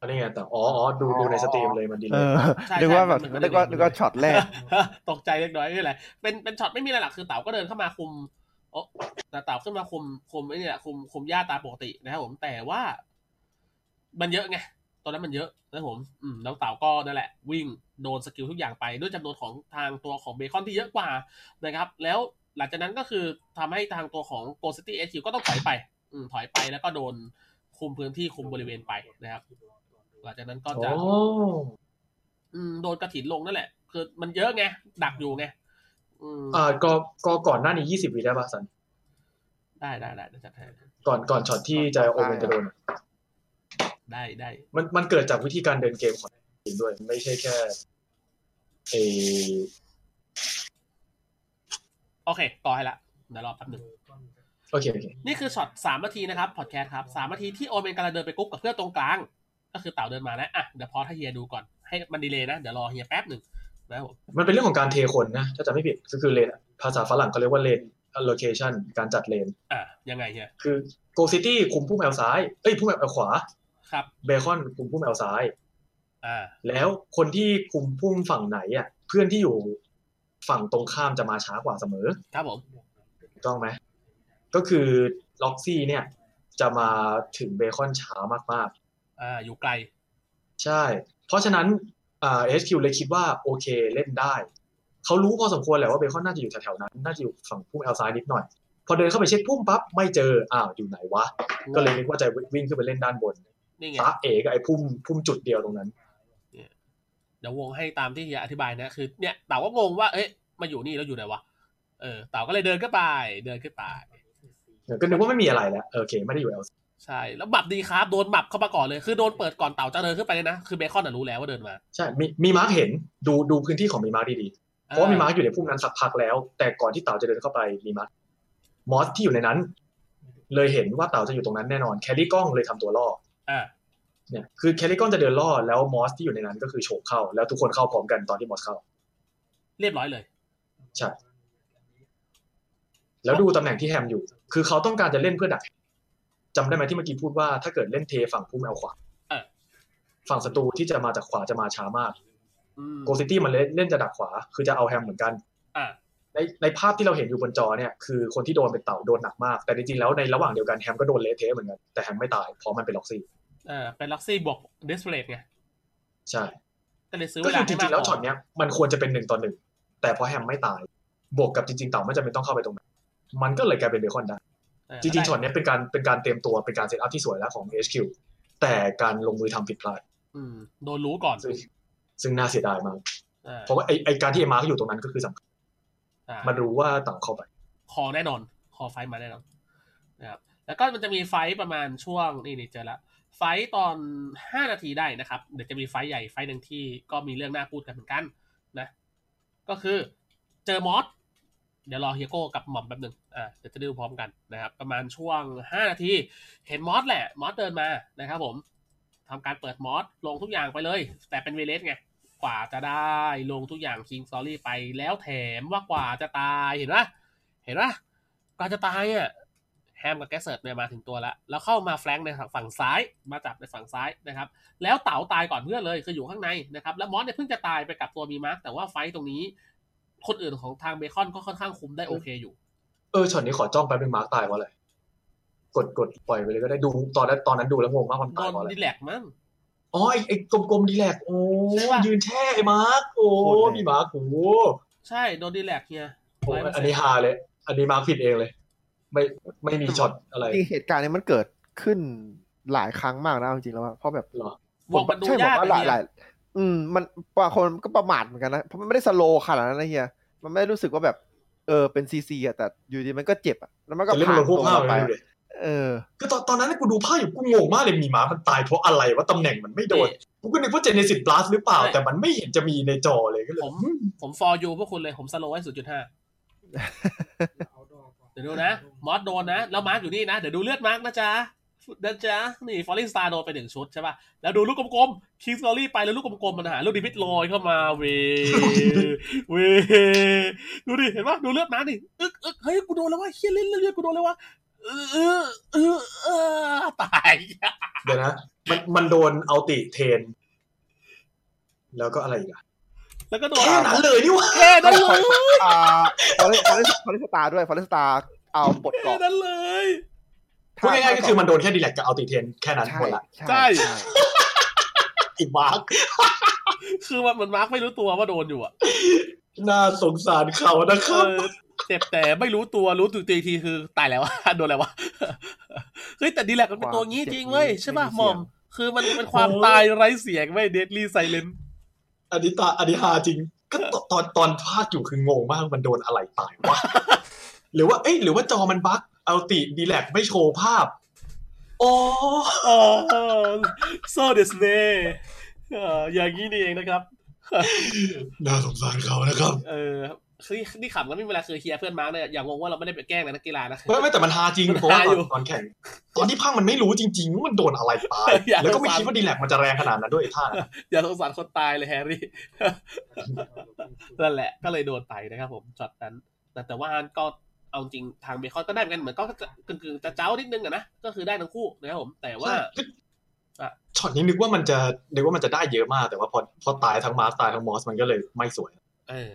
อันนี้ไงแต่อ๋ออ๋อดูดูในสตรีมเลยมันดีเลเอยอใช่นึกว่าใช่แบบมันมันนึกว่ามันนึกว่าช็อตแรก ตกใจเล็กน้อยไม่เป็นไรเป็นเป็นช็อตไม่มีอะไรหลักคือเต่าก็เดินเข้ามาคุมโอ้แต่เต่าขึ้นมาคุมคุมไอ้เนี่ยคุมคุมหญ้าตามปกตินะครับผมแต่ว่า มันเยอะไงตอนนั้นมันเยอะนะครับผมอืมแล้วเต่าก็นั่นแหละ วิ่งโดน skill ทุกอย่างไปด้วยจำนวนของทางตัวของเบคอนที่เยอะกว่านะครับ แล้ว หลังจากนั้นก็คือทำให้ทางตัวของ Go City HQ ก็ต้องถอยไป อืมถอยไปแล้วก็โดนคุมพื้นที่คุมบริเวณไปนะครับ หลังจากนั้นก็โอ้จะอืมโดนกระถินลงนั่นแหละ คือมันเยอะไง ดักอยู่ไงอืมอ่าก็ก็ก่อนหน้านี้ยี่สิบวิได้ป่ะสัน ได้ได้ได้เดี๋ยวจัดให้ก่อนก่อนช็อตที่จะโอเวนจะโดนอะได้ได้ มันมันเกิดจากวิธีการเดินเกมของทีมด้วย ไม่ใช่แค่เอ โอเค ต่อให้ละเดี๋ยวรอแป๊บหนึ่งโอเคโอเค นี่คือช็อตสามนาทีนะครับพอดแคสต์ครับสามนาทีที่โอเมนกำลังเดินไปกุ๊บกับเพื่อนตรงกลาง ก็คือเต่าเดินมาแล้วอะเดี๋ยวพอถ้าเฮียดูก่อนให้มันดีเลยนะ เดี๋ยวรอเฮียแป๊บหนึ่งนะครับผมมันเป็นเรื่องของการเทคนนะ ถ้าจะไม่ผิดก็คือเลนภาษาฝรั่งเขาเรียกว่าเลน allocation การจัดเลน อะยังไงเฮียคือ Go City คุมผู้แมวซ้ายเอ้ยผู้แมวขวาครับเบคอนคุมผู้แมวซ้ายอ่าแล้วคนที่คุมพุ่มฝั่งไหนอะเพื่อนที่อยู่ ฝั่งตรงข้ามจะมาช้ากว่าเสมอ ครับผมถูกต้องไหมก็คือRoxie เนี่ย จะมาถึงเบคอนช้ามากอ่าอยู่ไกลๆใช่ เพราะฉะนั้นอ่า HQ เลยคิดว่าโอเคเล่นได้ เขารู้พอสมควรแหละว่าเบคอนน่าจะอยู่แถวๆนั้น น่าจะอยู่ฝั่งพุ่ม L ซ้ายนิดหน่อย พอเดินเข้าไปเช็คพุ่มปั๊บไม่เจออ้าวอยู่ไหนวะ ก็เลยนึกว่าจะวิ่งขึ้นไปเล่นด้านบนนี่ไงตาเอกับไอ้พุ่มพุ่มจุดเดียวตรงนั้นเดี๋ยววงให้ตามที่เฮียอธิบายนะคือเนี่ยเต่าก็งงว่าเอ๊ะมาอยู่นี่แล้วอยู่ไหนวะเออเต่าก็เลยเดินขึ้นไป เดินขึ้นไปก็นึกว่าไม่มีอะไรแล้วโอเคไม่ได้อยู่ Lใช่แล้วหมับดีครับโดนหมับเข้ามาก่อนเลยคือโดนเปิดก่อนเต่าจะเดินขึ้นไปเลยนะคือเบคอนน่ะรู้แล้วว่าเดินมาใช่มีมีมาร์กเห็นดูดูพื้นที่ของมีมาร์กดีๆเพราะว่ามีมาร์กอยู่ในพุ่มนั้นสักพักแล้ว แต่ก่อนที่เต่าจะเดินเข้าไปมีมาร์กมอสที่อยู่ในนั้น เลยเห็นว่าเต่าจะอยู่ตรงนั้นแน่นอนแคลรี่กล้องเลยทำตัวล่ออ่า เนี่ยคือแคลรี่กล้องจะเดินล่อแล้วมอสที่อยู่ในนั้นก็คือโฉบเข้า แล้วทุกคนเข้าพร้อมกันตอนที่มอสเข้า เรียบร้อยเลยใช่แล้วดูตำแหน่งที่แฮมอยู่ คือเขาต้องการจะเล่นเพื่อดักจำได้ไหมที่เมื่อกี้พูดว่าถ้าเกิดเล่นเทฝั่งพุ่มแอลขวาเออฝั่งศัตรูที่จะมาจากขวาจะมาช้ามากอืมโกซิตี้มันเล่นเล่นจะดักขวา คือจะเอาแฮมเหมือนกันอ่าในในภาพที่เราเห็นอยู่บนจอเนี่ยคือคนที่โดนเป็นเต่าโดนหนักมาก แต่จริงๆแล้วในระหว่างเดียวกันแฮมก็โดนเละเทะเหมือนกันแต่แฮมไม่ตายเพราะมันเป็นล็อกซี่ เออเป็นล็อกซี่บวกเดสเพลตไง ใช่ก็เลยซื้อก็เวลาคือจให้ริมากงๆแล้วพช็อตเนี้ยมันควรจะเป็นหนึ่งต่อหนึ่งแต่เพราะแฮมไม่ตาย บวกกับจริงๆเต่าไม่จำเป็นต้องเข้าไปตรงนั้นมันก็เลยกลายเป็นเบคอนได้เออจริงๆช็อตเนี้ยเป็นการเป็นการเตรียมตัวเป็นการเซตอัพที่สวยแล้วของ HQ แต่การลงมือทำผิดพลาดอืมโดนรู้ก่อนซึ่งซึ่งน่าเสียดายมากอ่าเพราะว่าไอไอการที่ไอมาร์กอยู่ตรงนั้นก็คือสำคัญอ่ามันรู้ว่าเต่าเข้าไป คอแน่นอน คอไฟท์มาแน่นอนนะครับแล้วก็มันจะมีไฟท์ประมาณช่วงนี่นี่เจอละ ไฟตอนห้านาทีได้นะครับ เดี๋ยวจะมีไฟใหญ่ไฟหนึ่งที่ก็มีเรื่องน่าพูดกันเหมือนกันนะ ก็คือเจอมอสเดี๋ยวรอเฮียโก้กับหม่อมแป๊บหนึ่งอ่าเดี๋ยวจะดูพร้อมกันนะครับ ประมาณช่วงห้านาที เห็นมอสแหละ มอสเดินมานะครับผมทำการเปิดมอสลงทุกอย่างไปเลย แต่เป็นเวเลสไง กว่าจะได้ลงทุกอย่างคิงซอรี่ไปแล้วแถมว่ากว่าจะตายเห็นปะเห็นปะก่อนจะตายอะ ฮมกับแกสเซิร์ตเนี่ยมาถึงตัวแล้วแล้วเข้ามา flank ในฝั่งซ้ายมาจับในฝั่งซ้ายนะครับ แล้วเต๋าตายก่อนเพื่อนเลยคืออยู่ข้างในนะครับแล้วมอสเนี่ยเพิ่งจะตายไปกับตัวมีมาร์กแต่ว่า fight ตรงนี้ คนอื่นของทางเบคอนก็ค่อนข้างคุมได้โอเคอยู่ เออช็อตนี้ขอจ้องแป๊บนึงมาร์คตายเพราะอะไรกดกดปล่อยไปเลยก็ได้ดูตอนนั้นตอนนั้นดูแล้วงงมากมันโดตายนเพราะอะไร Dirak มั้งอ๋อไอไอกลมๆ Dirak โอ้ใช่ปะยืนแช่ไอ้มาร์คโอ้โคตรแรงมีมาร์คโอ้ใช่โดน Dirak เฮียโหอันนี้ฮาเลย อันนี้มาร์คผิดเองเลย ไม่ไม่มีช็อตอะไรจริงเหตุการณ์เนี้มันเกิดขึ้นหลายครั้งมากนะเอาจริงๆแล้วอะเพราะแบบเหรอวงมันดูใช่ผมยากว่าหอะลายหเฮีลายยอืมมันบางคนก็ประมาทเหมือนกันนะเพราะมันไม่ได้ slow ขนาดนั้นนะเฮียมันไม่ได้รู้สึกว่าแบบเออเป็นซีซีอะแต่อยู่ดีมันก็เจ็บอะแล้วมันก็จะเล่นผ่านมันพวกตัวภาพไปเลยดูดิเออคือตอนตอนนั้นกูดูภาพอยู่กูงงมากเลยมีมาร์คมันตายเพราะอะไรว่าตำแหน่งมันไม่โดนกูก็นึกว่าเจเนซิสบลัสหรือเปล่า แต่มันไม่เห็นจะมีในจอเลยก็เลยผมผมฟอร์ยูพวกคุณเลยผมสโลว์ไว้ศูนย์จุดห้า เดี๋ยวดูนะ มอสโดนนะ แล้วมาร์กอยู่นี่นะ เดี๋ยวดูเลือดมาร์กนะจ๊ะนะจ๊ะ นี่ฟอร์ลิงสตาร์โดนไปหนึ่งชุดใช่ป่ะ แล้วดูลูกกลมๆ คิงส์ลอรี่ไปแล้วลูกกลมๆ มันหาลูกดิบิทลอยเข้ามาเวเวดูดิ เห็นป่ะ ดูเลือดมาร์กดิอึกอึกเฮ้ย กูโดนแล้ววะเฮียเล่นเลือดกูโดนแล้ววะเออเออเออเออตาย เดี๋ยวนะ มันมันโดนเอาติเทน แล้วก็อะไรอีกอะ แล้วก็โดนแค่นั้นเลยนี่หวะแค่นั้นเลยอ่าฟอเรสฟอเรสฟอเรสตาด้วยฟอเรสตาเอาปลดเกแค่ราะนั้นเลยพูดง่ายๆก็คือมันโดนแค่ดีแลกกับเอาติเทนแค่นั้นใช่หมดละใช่ใช่ใช่อีมาร์คคือมันมันมาร์กไม่รู้ตัวว่าโดนอยู่อะน่าสงสารเขานะคเอรับอเจ็บแต่ไม่รู้ตัวรู้ตัวอีกทีคือตายแล้วโดนอะไรวะเฮ้ยแต่ดีแลกมันเป็นตัวงี้จริงเว้ยใช่ป่ะหมอม คือมันเป็นความตายไร้เสียงไม่เดดลี่ไซเลน อันนี้ตาอันนี้ฮาจริง ก็ตตอนตอนภาคอยู่คืองงมากมันโดนอะไรตายวะหรือว่าเอ้ยหรือว่าจอมันบั๊กเอาติดีแลกไม่โชว์ภาพอ๋ออ๋อโซเดสเน่อย่างนี้นี่เองนะครับ น่าสงสารเขานะครับ เออ คือนี่ขำก็ไม่เป็นไรคือเฮียเพื่อนมาร์กเนี่ยอย่างงงว่าเราไม่ได้ไปแกล้งนักกีฬานะไม่ไม่แต่มันฮาจริงมันเพราะว่าฮาตออยู่นตอนแข่ง ตอนที่พังมันไม่รู้จริงๆว่ามันโดนอะไรตายอยากแล้วก็ไม่ฟังคิดว่า Dirak มันจะแรงขนาดนั้นด้วยไอ้ท่านั้นอย่าสงสารคนตายเลยแฮร์รี่นั่นแหละก็เลยโดนไปนะครับผมช็อตนั้นแต่แต่ว่าก็เอาจริงทางเบคอนก็ได้เหมือนกันเหมือนก็จะกึ่งๆจะเจ้านิดนึงอะนะก็คือได้ทั้งคู่นะครับผม แต่ว่าอะช็อตนี้นึกว่ามันจะนึกว่ามันจะได้เยอะมากแต่ว่าพอพอตายทั้งมาร์คตายทั้งมอสมันก็เลยไม่สวย เออ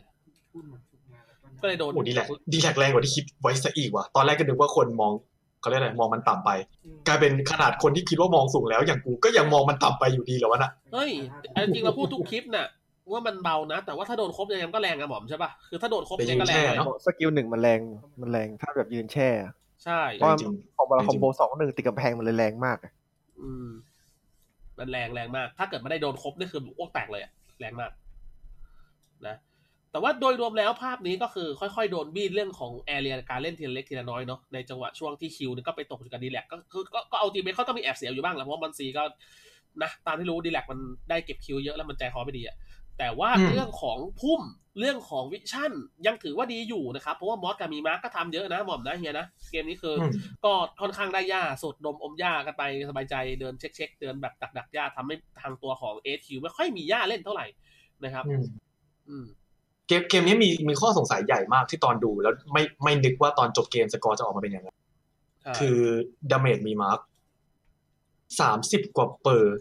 ก็เลยโดนโอ้ Dirak Dirak แรงกว่าที่คิดไว้ซะอีกว่ะตอนแรกก็นึกว่าคนมองเขาเรียกอะไรมองมันต่ำไป กลายเป็นขนาดคนที่คิดว่ามองสูงแล้วอย่างกูก็ยังมองมันต่ำไปอยู่ดีแล้ววะน่ะเฮ้ยเอาจริงๆเราพูดทุกคลิปน่ะว่ามันเบานะ แต่ว่าถ้าโดนครบยังไงมันก็แรงอะหมอมใช่ป่ะคือถ้าโดนครบยังไงก็แรงเลย skill หนึ่งมันแรงมันแรงถ้าแบบยืนแช่อะใช่เพราะจริงพอเวลา combo สองหนึ่งติดกำแพงมันเลยแรงมากอะอืมมันแรงแรงมาก ถ้าเกิดไม่ได้โดนครบนี่คืออ้วกแตกเลยอะแรงมาก นะ แต่ว่าโดยรวมแล้วภาพนี้ก็คือค่อยๆ โดนบีบเรื่องของ area การเล่นทีละเล็กทีละน้อยเนาะในจังหวะช่วงที่ kill เนี่ยก็ไปตกอยู่กับ Dirak ก็คือก็ก็ ultimate เขาก็มีแอบเสียอยู่บ้างแหละเพราะว่ามันซีก็นะตามที่รู้ Dirak มันได้เก็บ kill เยอะแล้วมันใจคอไม่ดีอะแต่ว่าอืมเรื่องของพุ่มเรื่องของ visionยังถือว่าดีอยู่นะครับ เพราะว่ามอสกับมีมาร์กก็ทำเยอะนะหม่อมนะเฮียนะ เกมนี้คือออืมก็ค่อนข้างได้หญ้าสดดมอมหญ้ากันไปสบายใจเดินเช็คเช็คๆเดินแบบดักดักๆหญ้าทำให้ทางตัวของ HQ ไม่ค่อยมีหญ้าเล่นเท่าไหร่นะครับ อืมอืม เกมเกมนี้มีมีข้อสงสัยใหญ่มากที่ตอนดู แล้วไม่ไม่นึกว่าตอนจบเกมสกอร์จะออกมาเป็นอย่างไรใช่คือ damage มีมาร์คสามสิบกว่าเปอร์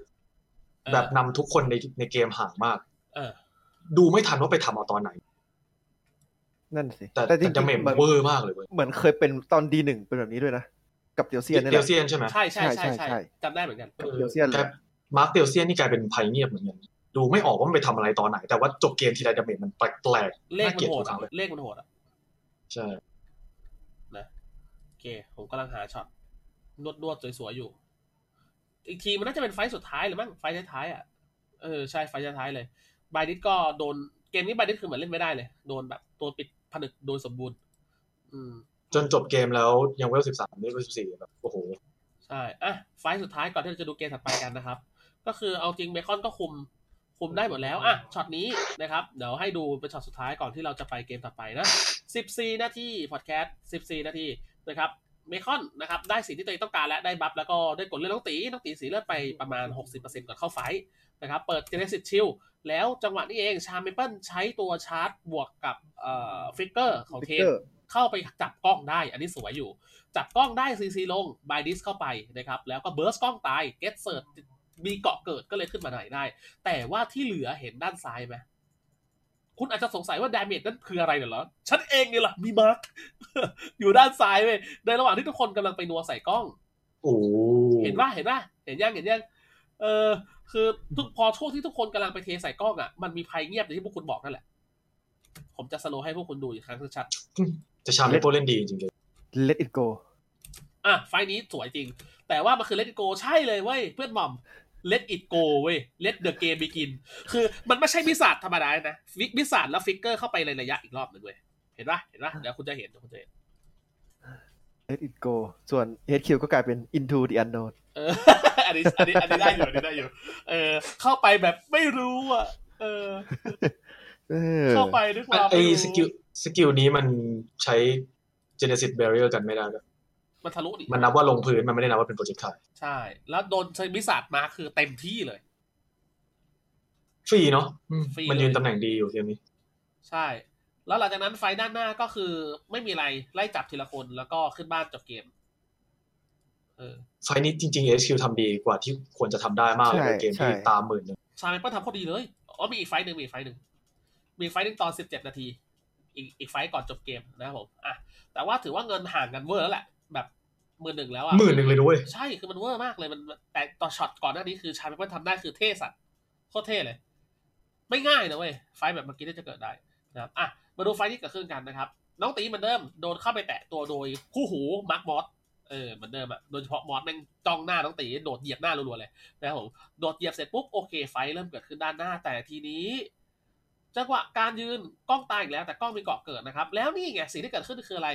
เออแบบนำทุกคนในในเกมห่างมากเออดูไม่ทันว่าไปทำเอาตอนไหน นั่นสิ แต่แต่แต่จริง damage ๆเหมือนเวอร์มากเลยเว้ยเหมือนเคยเป็นตอนดีหนึ่งเป็นแบบนี้ด้วยนะ กับเตียวเซียนนี่แหเตียวเซียนใช่ไหมใช่ใช่ใช่ใช่ใช่ใช่จำได้เหมือนกันกับเตียวเซียนเลยแต่มาร์คเตียวเซียนนี่กลายเป็นภัยเงียบเหมือนกัน ดูไม่ออกว่ามันไปทำอะไรตอนไหน แต่ว่าจบเกมทีไร damage มันแปลกๆเลขน่าเกลียดโหทุกครั้อะงเลยเลขมันโหดอะใช่นะโอเค ผมกำลังหาช็อตนวดนวดๆสวยๆอยู่ อีกทีมันน่าจะเป็น fight สุดท้ายหรือมั้ง fight ท้ายๆอะเออใช่ fight ท้ายๆเลยบายดิสก็โดนเกมนี้บายดิสคือเหมือนเล่นไม่ได้เลย โดนแบบตัวปิดผนึกโดยสมบูรณ์ อืม จนจบเกมแล้วยังเวลสิบสามไม่เวลสิบสี่แบบโอ้โหใช่อะ fight สุดท้ายก่อนที่เราจะดูเกมถัดไปกันนะครับ ก็คือเอาจริงเบคอนก็คุม คุมได้หมดแล้ว อะ ช็อตนี้นะครับ เดี๋ยวให้ดูเป็นช็อตสุดท้ายก่อนที่เราจะไปเกมถัดไปนะ 14 นาทีพอดีครับ 14 นาทีนะครับเบคอนนะครับได้สิ่งที่ตัวเองต้องการและได้บัฟแล้วก็ได้กดเลือดน้องตีน้องตีสีเลือดไปประมาณ 60%ก่อนเข้าไฟท์นะครับเปิดเจเนซิสชิลแล้วจังหวะนี้เองชาเมเปิลใช้ตัวชาร์จบวกกับเอ่อฟิกเกอร์ของฟิกเทเกนอร์เข้าไปจับกล้องได้ อันนี้สวยอยู่ จับกล้องได้ซีซีลงบายดิสเข้าไปนะครับแล้วก็เบิร์สกล้องตายเกตเซิร์ มีเกาะเกิดก็เลยขึ้นมาไหนได้ แต่ว่าที่เหลือเห็นด้านซ้ายไหมคุณอาจจะสงสัยว่าดาเมจนั้นคืออะไรเหรอ ฉันเองนี่แหละมีมาร์กอยู่ด้านซ้ายเว้ยในระหว่างที่ทุกคนกำลังไปนัวใส่กล้องโอ้เห็นว่าเห็นว่าเห็นยังเห็นยังเออ คือทุกพอช่วงที่ทุกคนกำลังไปเทใส่กล้องอะมันมีภัยเงียบอย่างที่พวกคุณบอกนั่นแหละ ผมจะสโลว์ให้พวกคุณดูอีกครั้งชัดจะชามเลโปเล่นดีจริง let it go ๆอะไฟล์นี้สวยจริง แต่ว่ามันคือ let it go ใช่เลยเว้ยเพื่อนหม่อม let it go เว้ย let the game begin คือมันไม่ใช่บิสาดธรรมดานะฟิกบิสาดแล้วฟิกเกอร์เข้าไปในระยะอีกรอบหนึ่งเว้ย เห็นปะเห็นปะเดี๋ยวคุณจะเห็นเดี๋ยวคุณจะเห็น let it go ส่วน HQ ก็กลายเป็น into the unknown เอออันนี้อันนี้อันนี้ได้อยู่อันนี้ได้อยู่ เออ เข้าไปแบบไม่รู้อะ เออเออเข้าไปด้วยความไอไม่รู้ไอ้ skill skill นี้มันใช้ Genesis Barrier กันไม่ได้ด้วย มันทะลุดิมันนับว่าลงพื้นมันไม่ได้นับว่าเป็น projectileใช่ แล้วโดนใช้บิสัดมาคือเต็มที่เลย ฟรีเนาะอืมฟรีมันยืนเลยตำแหน่งดีอยู่เกมนี้ ใช่ แล้วหลังจากนั้น fight ด้านหน้าก็คือไม่มีอะไรไล่จับทีละคนแล้วก็ขึ้นบ้านจบเกมเออ fight นี้จริงๆ HQ ทำดีกว่าที่ควรจะทำได้มากเลยใช่ในเกมที่ใช่ตามหมื่นหนึงชาเมเปิลทำพอดีเลยอ๋อมีอีก fight หนึ่งมีอีก fight หนึ่งมีอีก fight หนึ่งตอนสิบเจ็ดนาที อีกอีก fight ก่อนจบเกมนะครับผมอะแต่ว่าถือว่าเงินห่างกันเวอร์แล้วแหละแบบ หมื่นหนึ่งแล้วอะหมื่นหนึ่งเลยด้วยใช่คือมันเวอร์มากเลยมันแต่ต่อช็อตก่อนหน้านี้คือชาเมเปิลทำได้คือเท่สัตว์โคตรเท่เลย ไม่ง่ายนะเว้ย fight แบบเมื่อกี้ที่จะเกิดได้นะครับอะมาดู fight ที่เกิดขึ้นกันนะครับ น้องตีเหมือนเดิมโดนเข้าไปแตะตัวโดยคู่หูมาร์คมอสเออเหมือนเดิมอะโดยเฉพาะมอสแม่งจ้องหน้าน้องตีโดดเหยียบหน้ารัวๆเลยนะครับผมโดดเหยียบเสร็จปุ๊บโอเค fight เริ่มเกิดขึ้นด้านหน้า แต่ทีนี้จังหวะการยืนกล้องตายอีกแล้วแต่กล้องมีเกาะเกิดนะครับ แล้วนี่ไงสิ่งที่เกิดขึ้นคืออะไร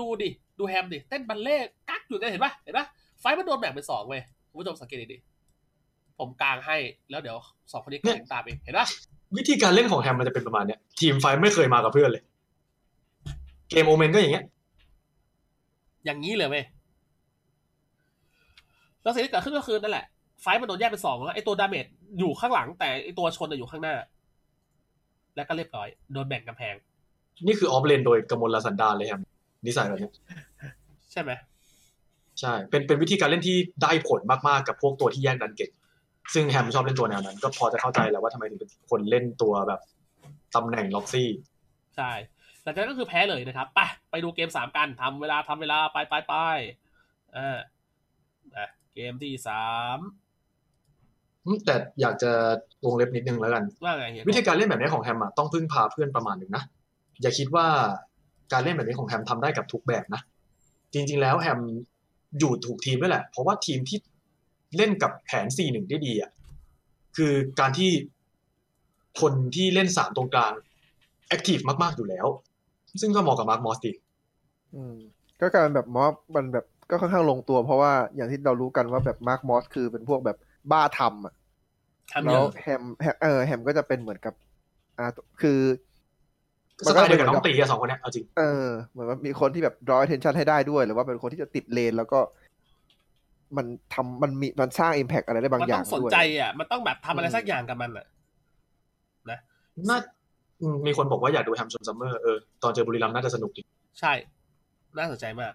ดูดิ ดูแฮมดิ เต้นบัลเล่ต์กักอยู่กันเห็นปะเห็นปะ fight มันโดนแบ่งเป็นสองเว้ยคุณผู้ชมสังเกตดิ ผมกลางให้แล้วเดี๋ยวสองคนนี้กางตามเองเห็นปะวิธีการเล่นของแฮมมันจะเป็นประมาณเนี้ย teamfight ไม่เคยมากับเพื่อนเลย เกมโอเมนก็อย่างเงี้ย อย่างนี้เลยเว้ยแล้วสิ่งที่เกิดขึ้นก็คือนั่นแหละ fight มันโดนแยกเป็นสองแล้วไอ้ตัว damage อยู่ข้างหลัง แต่ไอ้ตัวชนน่ะอยู่ข้างหน้า แล้วก็เรียบร้อย โดนแบ่งกำแพง นี่คือ offlane โดยกมลสันดานเลยแฮม นิสัยแบบเนี้ยใช่ไหมใช่เป็นเป็นวิธีการเล่นที่ได้ผลมากๆกับพวกตัวที่แยกดันเก่งซึ่งแฮมชอบเล่นตัวแนวนั้น ก็พอจะเข้าใจแล้วว่าทำไมถึงเป็นคนเล่นตัวแบบตำแหน่งล็อกซี่ใช่หลังจากนั้นก็คือแพ้เลยนะครับไปไปดูเกมสามกันทำเวลาทำเวลาไปไปไปอ่าอะเกมที่สามอืมแต่อยากจะวงเล็บนิดนึงแล้วกัน ว่าไงเฮียวิธีการเล่นแบบนี้ของแฮมอะต้องพึ่งพาเพื่อนประมาณหนึ่งนะ อย่าคิดว่า การเล่นแบบนี้ของแฮมทำได้กับทุกแบบนะ จริง ๆ แล้วแฮมอยู่ถูกทีมด้วยแหละ เพราะว่าทีมที่เล่นกับแผน 4-1 ได้ดีอะคือการที่คนที่เล่นสามตรงกลาง active มาก ๆ อยู่แล้ว ซึ่งก็เหมาะกับมาร์คมอสตีอืมก็กลายเป็นแบบมอสมันแบบก็ค่อนข้างลงตัว เพราะว่าอย่างที่เรารู้กันว่าแบบมาร์คมอสคือเป็นพวกแบบบ้าทำอะทำเยแล้วอะแฮมแฮมเออแฮมก็จะเป็นเหมือนกับ อ่าคือ สไตล์เดียวกับน้องตีอะสองคนเนี้ยเอาจริงเออเหมือนว่ามีคนที่แบบ draw attention ให้ได้ด้วย หรือว่าเป็นคนที่จะติดเลนแล้วก็มันทำมันมีมันสร้าง impact อะไรได้บางอย่างมันต้องสนใจด้วยอะมันต้องแบบทำอะไรอืมสักอย่างกับมันอะน่าอืมมีคนบอกว่าอยากดูแฮมชนซัมเมอร์เออตอนเจอบุรีรัมย์น่าจะสนุกดีใช่ น่าสนใจมาก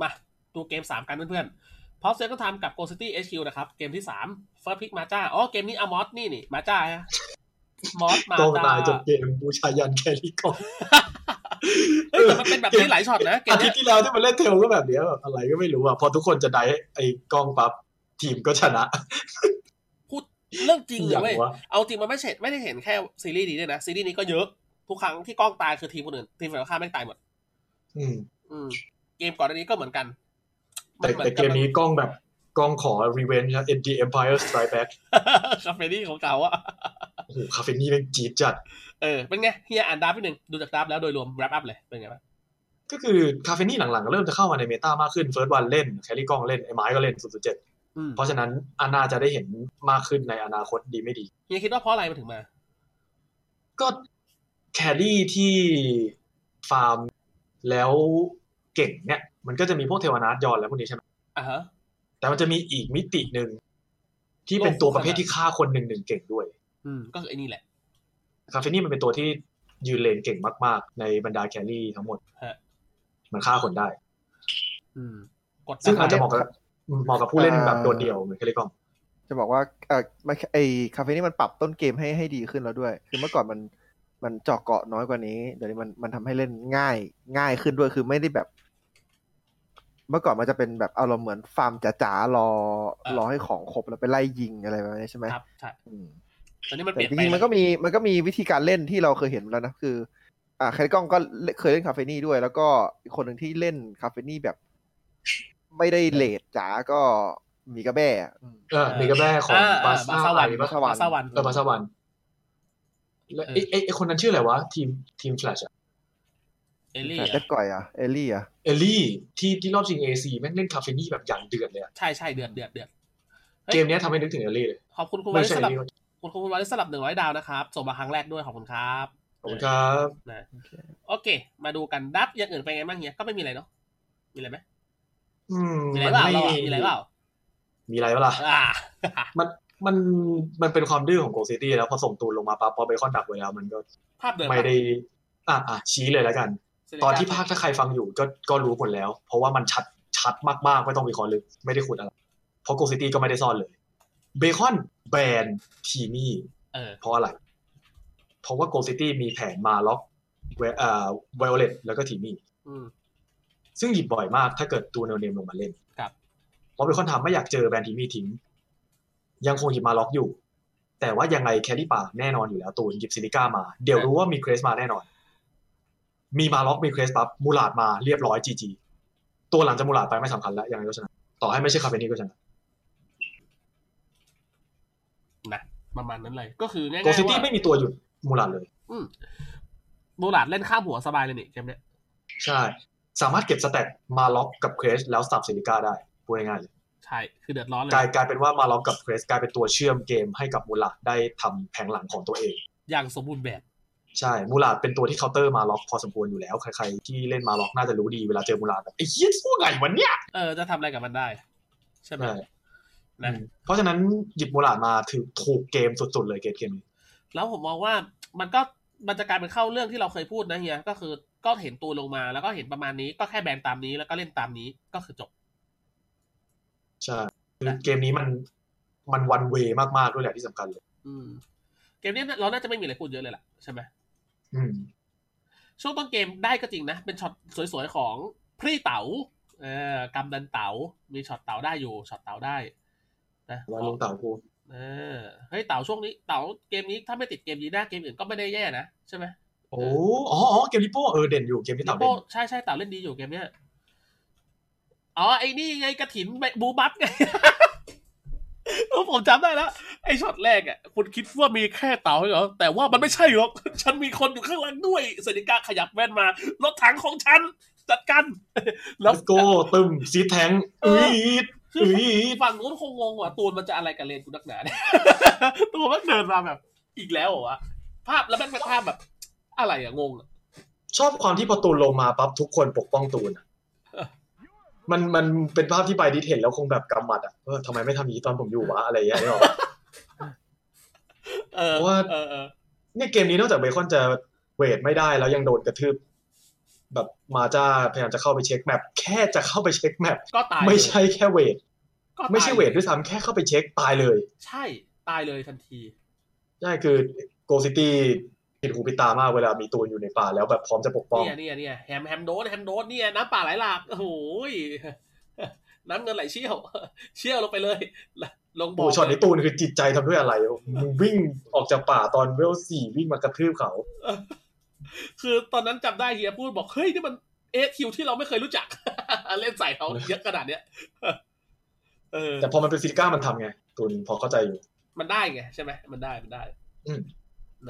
มาดูเกมสามกันเพื่อนๆพอเซก็ทำกับ Go City HQ นะครับ เกมที่สามเฟิร์สพิกมาจ้าอ๋อเกมนี้อามอสนี่นี่มาจ้าฮะ มอสมากองจ้าตายจบเกมบูชายันแครี่กองเฮ้ยแต่มันเป็นแบบนี้หลายช็อตนะเกมอาทิเนี้ตยย์ที่แล้วที่มันเล่นเทลก็แบบเนี้ยแบบอะไรก็ไม่รู้อะพอทุกคนจะได้ไอ้กล้องปั๊บทีมก็ชนะ พูดเรื่องจริงเลอยย่างเว้ยวะเอาจริงมันไม่ใช่ไม่ได้เห็นแค่ซีรีส์นี้ด้วยนะซีรีส์นี้ก็เยอะ ทุกครั้งที่กล้องตายคือทีมคนอื่นทีมฝ่ายตรงข้ามแม่งตายหมด อืม อืม เกมก่อนอันนี้ก็เหมือนกันแต่แต่เกมนี้กล้องแบบ กล้องขอ revenge นะ ND Empire Strike Back คาเฟนี่ของเก่าอะโอ้โหคาเฟนี่เป็นจี๊ดจัด เออ เป็นไงเฮียอ่าน draft นิดนึง ดูจาก draft แล้วโดยรวม wrap up เลย เป็นไงบ้างก็คือคาเฟนี่หลังๆก็เริ่มจะเข้ามาใน meta มากขึ้นเฟิร์สวันเล่น carry กล้องเล่น ไอ้ไม้ก็เล่น007อืมเพราะฉะนั้นอาน่าจะได้เห็นมากขึ้นในอนาคตดีไม่ดีเฮียคิดว่าเพราะอะไรมันถึงมา ก็ carry ที่ฟาร์มแล้วเก่งเนี่ย มันก็จะมีพวกเทวนาทยอนแล้วพวกนี้ใช่ไหมอะฮะ แต่มันจะมีอีกมิติหนึ่งที่เป็นตัวประเภทที่ฆ่าคนหนึ่งหนึ่งเก่งด้วย อืมก็คือไอ้นี่แหละ คาเฟนี่มันเป็นตัวที่ยืนเลนเก่งมากๆ ในบรรดา carry ทั้งหมดฮะมันฆ่าคนได้ อืมกดซึ่งอาจจะเหมมาะกับเหมาะกับผู้เล่นแบบโดดเดี่ยวเหมือน carry ก้องจะบอกว่าเออมันไอคาเฟนี่มันปรับต้นเกมให้ให้ดีขึ้นแล้วด้วย คือเมื่อก่อนมันมันเจาะเกาะน้อยกว่านี้ เดี๋ยวนี้มันมันทำให้เล่นง่ายง่ายขึ้นด้วย คือไม่ได้แบบ เมื่อก่อนมันจะเป็นแบบเอาเราเหมือนฟาร์มจ๋าๆรอรอให้ของครบแล้วไปไล่ยิงอะไรแบบนี้ใช่ไหมครับใช่อืมตอนนี้มันเปแต่ลี่ยนจไปริงๆมันก็มีมันก็มีวิธีการเล่นที่เราเคยเห็นแล้วนะคือ อ่า carry ก้องก็เคยเล่นคาเฟนี่ด้วย แล้วก็อีกคนหนึ่งที่เล่นคาเฟนี่แบบ ไม่ได้เลดจ๋าก็มีกระแบ้อะอืมเออมีกระแม่ของอ่าบาอ่าซ่าบาซ่าวันอะไรบาปะซ่าวันบาซ่าวันเออบาซ่าวันแล้วไอ้ไอ้ไอ้คนนั้นชื่ออะไรวะทีมทีมแฟลชอะ เอลลี่แต่อะเด็ดก่อยอะเอลลี่อะเอลลี่ที่ที่รอบชิงเอซีแม่งเล่นคาเฟนี่แบบอย่างเดือดเลยอะใช่ใช่เดือดเดือดเดือดเฮ้ยเกมเนี้ยทำให้นึกถึงเอลลี่เลยขอบคุณคุณไม่วาลิสใช่สลับเอลลี่คุณคุณวาลิสสลับหนึ่งร้อยดาวนะครับส่งมาครั้งแรกด้วยขอบคุณครับขอบคุณครับนะโอเค มาดูกันดับอย่างอื่นเป็นไงบ้างเนี่ยก็ไม่มีอะไรเนาะมีอะไรไหมอืมมีอะไรเปล่าเราอะมีอะไรเปล่ามีอะไรเปล่าล่ะอ่ามันมันมันเป็นความดื้อของโกซิตี้แล้วพอส่งตูนลงมาปั๊บพอเบคอนดักไว้แล้วมันก็ภาพเดิมไม่ได้อะอะชี้เลยแล้วกัน ตอนที่พากย์ถ้าใครฟังอยู่ก็ก็รู้หมดแล้ว เพราะว่ามันชัดชัดมากๆไม่ต้องวิเคราะห์ลึกไม่ได้ขุดอะไร เพราะโกซิตี้ก็ไม่ได้ซ่อนเลย เบคอน ban ทีมี่เออเพราะอะไร เพราะว่าโกซิตี้มีแผนมาล็อกเวเอ่อไวโอเลตแล้วก็ทีมี่อืมซึ่งหยิบบ่อยมากถ้าเกิดตูเนลเนมลงมาเล่นครับเพราะเบคอนทำไม่อยากเจอ ban ทีมี่ทิ้ง ยังคงหยิบมาล็อกอยู่ แต่ว่ายังไง carry ป่าแน่นอนอยู่แล้วตูนหยิบซิลิก้ามา เดี๋ยวรู้ว่ามีเครสมาแน่นอน มีมาล็อกมีเครสปั๊บมูลาดมาเรียบร้อย GG ตัวหลังจากมูลาดไปไม่สำคัญแล้วยังไงก็ชนะต่อให้ไม่ใช่คาเฟนี่ก็ชนะนะประมาณนั้นเลยก็คือง่ายโกซิๆตี้ว่าไม่มีตัวหยุดมูลาดเลย อืมโบลาดเล่นข้ามหัวสบายเลยนี่เกมเนี้ยใช่ สามารถเก็บ stack มาล็อกกับเครสแล้วสับซิลิก้าได้พูดง่ายๆเลยใช่คือเดือดร้อนเลยกลายกลายเป็นว่ามาล็อกกับเครสกลายเป็นตัวเชื่อมเกมให้กับมูลาดได้ทำแผงหลังของตัวเอง อย่างสมบูรณ์แบบ ใช่มูลาดเป็นตัวที่เคาน์เตอร์มาล็อกพอสมควรอยู่แล้ว ใครๆที่เล่นมาล็อกน่าจะรู้ดีเวลาเจอมูลาดแบบไอ้เหี้ยสู้ไงวันเนี้ยเออจะทำอะไรกับมันได้ ใช่ไหมใช่นะเพราะฉะนั้นหยิบมูลาดมาถือถูกเกมสุดๆเลยเกมเกมนี้แล้วผมมองว่ามันก็มันจะกลายเป็นเข้าเรื่องที่เราเคยพูดนะเฮียก็คือก็เห็นตัวลงมาแล้วก็เห็นประมาณนี้ก็แค่แบนตามนี้แล้วก็เล่นตามนี้ก็คือจบใช่คือเกมนี้มันมันวันเวมากๆด้วยแหละที่สำคัญเลย อืม เกมนี้เราน่าจะไม่มีอะไรพูดเยอะเลยล่ะใช่ไหมอืม ช่วงต้นเกมได้ก็จริงนะ เป็นช็อตสวยๆของพรีเต๋าเออกำดันเต๋ามีช็อตเต๋าได้อยู่ช็อตเต๋าได้นะว่าลงเต่ากูเออเฮ้ยเต๋าช่วงนี้เต๋าเกมนี้ถ้าไม่ติดเกมยีน่าเกมอื่นก็ไม่ได้แย่นะใช่ไหมโอ้อ๋ออ๋อเกมลิโป้เออเด่นอยู่เกมที่ลิเต่าโป้เด่นใช่ใช่เต๋าเล่นดีอยู่เกมเนี้ยอ๋อไอ้นี่ไงกระทืบ blue buff ไงเออ ผมจำได้แล้วไอ้ช็อตแรกอะคุณคิดว่ามีแค่เต๋าเหรอแต่ว่ามันไม่ใช่หรอกฉันมีคนอยู่ข้างหลังด้วยเซนิก้าขยับแว่นมารถถังของฉันจัดกัน แล้วโก้ตึมซีแทงเออุ้อยคืออุ้ยฝั่งนู้นคงงงว่าตัวมันจะอะไรกับเลนกูนักหนาเนี่ยตัวมันเดินมาแบบ อีกแล้วเหรอวะภาพแล้วแม่งเป็นภาพแบบ อะไรอะงงอะชอบความที่พอตูนลงมาปั๊บทุกคนปกป้องตูนอะเออ มันมันเป็นภาพที่ไปดิเห็นแล้วคงแบบกำหมัดอะเออทำไมไม่ทำอย่างนี้ตอนผมอยู่วะอะไรอย่างเงี้ยนึกออกปะเออเพราะว่าเออเออเนี่ยเกมนี้นอกจากเบคอนจะเวทไม่ได้แล้วยังโดนกระทืบแบบมาจ้าพยายามจะเข้าไปเช็ค map แค่จะเข้าไปเช็ค mapก็ตายไม่ใช่แค่เวทก็ตายไม่ใช่เวทด้วยซ้ำแค่เข้าไปเช็คตายเลย ใช่ตายเลยทันทีใช่คือโกซิตี้ ผิดหูผิดตามากเวลามีตูนอยู่ในป่าแล้วแบบพร้อมจะปกป้องเนี่ยเนี่ยเนี่ยแฮมแฮมโดนแฮมโดนเนี่ยน้ำป่าไหลหลากโอ้โหยน้ำเงินไหลเชี่ยว เชี่ยวลงไปเลย ลงบ่โอ้อช็อตนี้ตูนคือจิตใจทำด้วยอะไรมึงวิ่งออกจากป่าตอนเวลสี่วิ่งมากระทืบเขา คือตอนนั้นจำได้เฮียพูดบอกเฮ้ยนี่มันเอคิวที่เราไม่เคยรู้จัก เล่นใส่เขาเยอะขนาดเนี้ยเออแต่พอมันเป็นซิลิก้ามันทำไงตูนพอเข้าใจอยู่ มันได้ไงใช่ไหมมันได้มันได้ อืม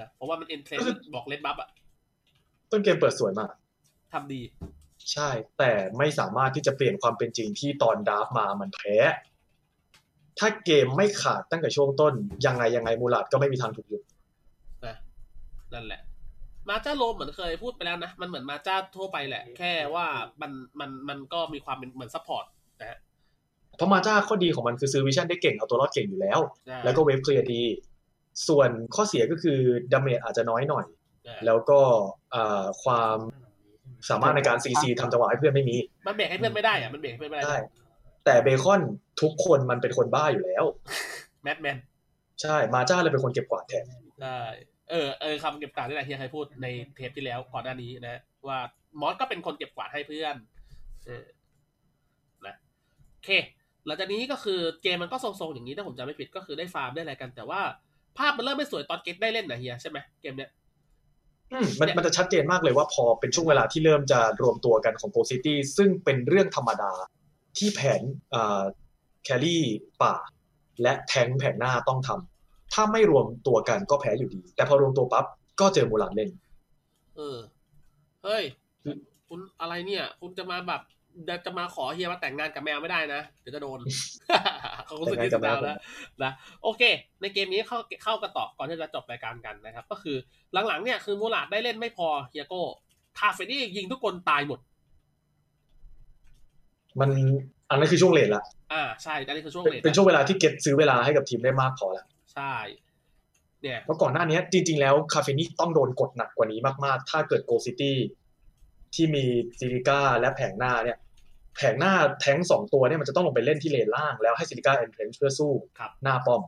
นะเพราะว่ามันเอ็นเทรนบอกเล่นบัฟอะต้นเกมเปิดสวยมากทำดี ใช่ แต่ไม่สามารถที่จะเปลี่ยนความเป็นจริงที่ตอน draft มามันแพ้ ถ้าเกมไม่ขาดตั้งแต่ช่วงต้น ยังไงยังไงมูลาดก็ไม่มีทางถูกหยุดนะนั่นแหละ มาจ้า roam เหมือนเคยพูดไปแล้วนะ มันเหมือนมาจ้าทั่วไปแหละ แค่ว่ามันมันมันก็มีความเป็นเหมือน support นะฮะเพราะมาจ้าข้อดีของมันคือซื้อ vision ได้เก่งเอาตัวรอดเก่งอยู่แล้วใช่แล้วก็ wave clear ดี ส่วนข้อเสียก็คือ damage อาจจะน้อยหน่อยใช่แล้วก็อ่าความสามารถในการซีซีทำจังหวะให้เพื่อนไม่มี มันเบรกให้เพื่อนไม่ได้อะมันเบรกให้เพื่อนไม่ได้ได้ แต่เบคอนทุกคนมันเป็นคนบ้าอยู่แล้ว แมทแมน ใช่ มาจ้าเลยเป็นคนเก็บกวาดแทนได้เออเออคำเก็บกวาดนี่แหละที่ใครพูดในเทปที่แล้วก่อนหน้านี้นะ ว่ามอสก็เป็นคนเก็บกวาดให้เพื่อนเออนะโอเค หลังจากนี้ก็คือเกมมันก็ทรงๆอย่างนี้ถ้าผมจำไม่ผิดก็คือได้ฟาร์มได้อะไรกันแต่ว่า ภาพมันเริ่มไม่สวยตอนเก็ตได้เล่นนะเฮียใช่ไหมเกมเนี้ยอืมมันมันจะชัดเจนมากเลยว่าพอเป็นช่วงเวลาที่เริ่มจะรวมตัวกันของโกซิตี้ซึ่งเป็นเรื่องธรรมดาที่แผนอ่า carry ป่า และแทงค์แผนหน้าต้องทำถ้าไม่รวมตัวกันก็แพ้อยู่ดี แต่พอรวมตัวปั๊บก็เจอมูลาดเล่น เออ เฮ้ย คุณอะไรเนี่ย คุณจะมาแบบ จะมาขอเฮียมาแต่งงานกับแมวไม่ได้นะเดี๋ยวจะโดนเขารู้สึกแต่งงานกับแมวดาวแล้วนะโอเค ในเกมนี้เข้าเข้ากันต่อก่อนที่จะจบรายการกันนะครับ ก็คือหลังๆเนี่ยคือมูลาดได้เล่นไม่พอเฮียโก้คาเฟนี่ยิงทุกคนตายหมด มันอันนั้นคือช่วง late ละอ่าใช่อันนี้คือช่วงเป็น late เป็นช่วงเวลาที่เก็ตซื้อเวลาให้กับทีมได้มากพอแล้วใช่เนี่ยเพราะก่อนหน้านี้จริง ๆ แล้วคาเฟนี่ต้องโดนกดหนักกว่านี้มาก ๆ ถ้าเกิดโกซิตี้ที่มีซิลิก้าและแผงหน้าเนี่ย แผงหน้าแท้งสองตัวเนี่ยมันจะต้องลงไปเล่นที่เลนล่างแล้วให้ซิลิก้าแอนเทรนเพื่อสู้ครับหน้าป้อม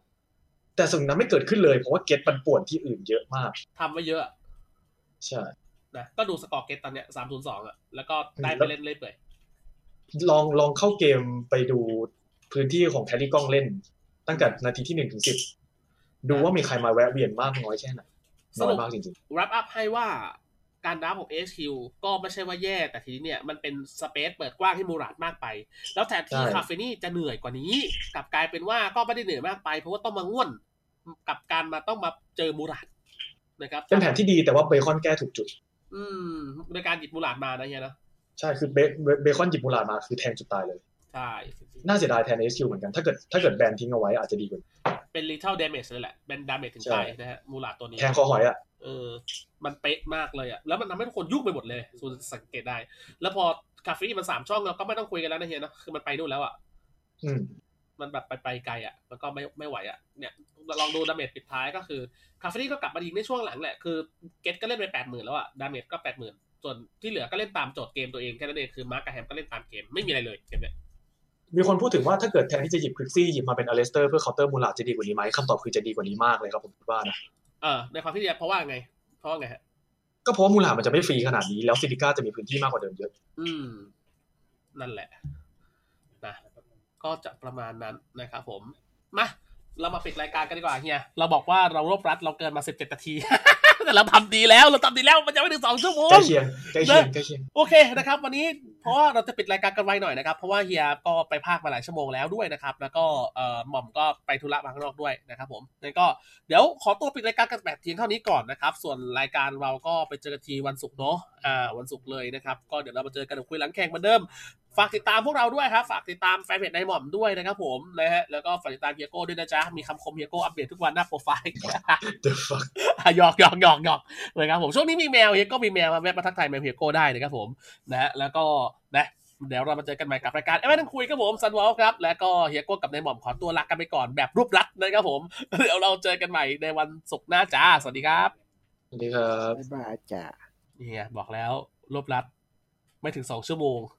แต่สิ่งนั้นไม่เกิดขึ้นเลยเพราะว่าเก็ตมันป่วนที่อื่นเยอะมากทำไว้เยอะ ใช่นะก็ดูสกอร์เก็ตตอนเนี้ยสามศูนย์สองอะแล้วก็ได้ไปเล่นเรื่อยเปื่อยลองลองเข้าเกมไปดูพื้นที่ของ carry ก้องเล่น ตั้งแต่นาทีที่หนึ่งถึงสิบดูว่ามีใครมาแวะเวียนมากน้อยแค่ไหนน้อยมากจริง wrap up ให้ว่า การดับของ HQ ก็ไม่ใช่ว่าแย่ แต่ทีนี้เนี่ยมันเป็น space เปิดกว้างให้มูราดมากไป แล้วแทนที่คาเฟนี่จะเหนื่อยกว่านี้กลับกลายเป็นว่าก็ไม่ได้เหนื่อยมากไป เพราะว่าต้องมาง่วนกับการมาต้องมาเจอมูราดนะครับๆเป็นแผนที่ดีแต่ว่าเบคอนแก้ถูกจุด อืมในการหยิบมูราดมานะเฮียนะใช่คือเบเบเบคอนหยิบมูราดมาคือแทงจุดตายเลยใช่น่าเสียดายแทนเอสคิวเหมือนกันถ้าเกิดถ้าเกิดแบนทิ้งเอาไว้อาจจะดีกว่า เป็น lethal damage เลยแหละ เป็น damage ถึงใช่ตายนะฮะ มูราดตัวนี้แทงคอหอยอะเออ มันเป๊ะมากเลยอะแล้วมันทำให้ทุกคนยุ่งไปหมดเลยคุณสังเกตได้ แล้วพอคาเฟนี่มันสามช่องเราก็ไม่ต้องคุยกันแล้วนะเฮียนะคือมันไปนู่นแล้วอะอืมมันแบบไปไปไกลอะแล้วก็ไม่ไม่ไหวอะเนี่ยลองดู damage ปิดท้ายก็คือคาเฟนี่ก็กลับมายิงในช่วงหลังแหละ คือเกตก็เล่นไปแปดหมื่นแล้วอะ damage ก็แปดหมื่นส่วนที่เหลือก็เล่นตามโจทย์เกมตัวเองแค่นั้นเอง คือมาร์กกับแฮมก็เล่นตามเกม ไม่มีอะไรเลยเกมเนี้ย มีคนพูดถึงว่าถ้าเกิดแทนที่จะหยิบควิกซี่หยิบมาเป็นอเลสเตอร์เพื่อเคาน์เตอร์มูราดจะดีกว่านี้ไหมคำตอบคือจะดีกว่านี้มากเลยครับผมคิดว่านะเออในความที่เดียเพราะว่าไง เพราะว่าไงฮะก็เพราะว่ามูลาดมันจะไม่ฟรีขนาดนี้แล้วซิลิก้าจะมีพื้นที่มากกว่าเดิมเยอะ อืม นั่นแหละนะก็จะประมาณนั้นนะครับผมมาเรามาปิดรายการกันดีกว่าเฮียเราบอกว่าเรารวบรัดเราเกินมาสิบเจ็ดนาที แต่เราทำดีแล้วเราทำดีแล้วมันจะไม่ถึงสองชั่วโมงใกล้เคียงใกล้เคียงใกล้เคียงโอเคนะครับ วันนี้เพราะว่าเราจะปิดรายการกันไวหน่อยนะครับ เพราะว่าเฮียก็ไปภาคมาหลายชั่วโมงแล้วด้วยนะครับ แล้วก็เอ่อหม่อมก็ไปธุระมาข้างนอกด้วยนะครับ ผมงั้นก็เดี๋ยวขอตัวปิดรายการกันแบบเพียงเท่านี้ก่อนนะครับ ส่วนรายการเราก็ไปเจอกันทีวันศุกร์เนาะอ่าวันศุกร์เลยนะครับ ก็เดี๋ยวเรามาเจอกันคุยหลังแข่งเหมือนเดิม ฝากติดตามพวกเราด้วยครับ ฝากติดตามแฟนเพจในหม่อมด้วยนะครับผมนะฮะแล้วก็ฝากติดตามเฮียโก้ด้วยนะจ๊ะ มีคำคมเฮียโก้อัปเดตทุกวันหน้าโปรไฟล์ The fuck อะหยอกหยอกหยอกหยอกเลยครับผมช่วงนี้มีแมวเฮียก็มีแมวมาแวะมาทักทายแมวเฮียโก้ได้นะครับผมนะฮะแล้วก็นะเดี๋ยวเรามาเจอกันใหม่กับรายการเอ้ยไม่ต้องคุยครับผมซันวอลครับ แล้วก็เฮียโก้กับนายหม่อมขอตัวลากันไปก่อนแบบรูปรัดนะครับผมเดี๋ยวเราเจอกันใหม่ในวันศุกร์หน้าจ้าสวัสดีครับสวัสดีครับบ๊ายบายจ้านี่ไงบอกแล้วรูปรัดไม่ถึงสองชั่วโมงแต่ถ้า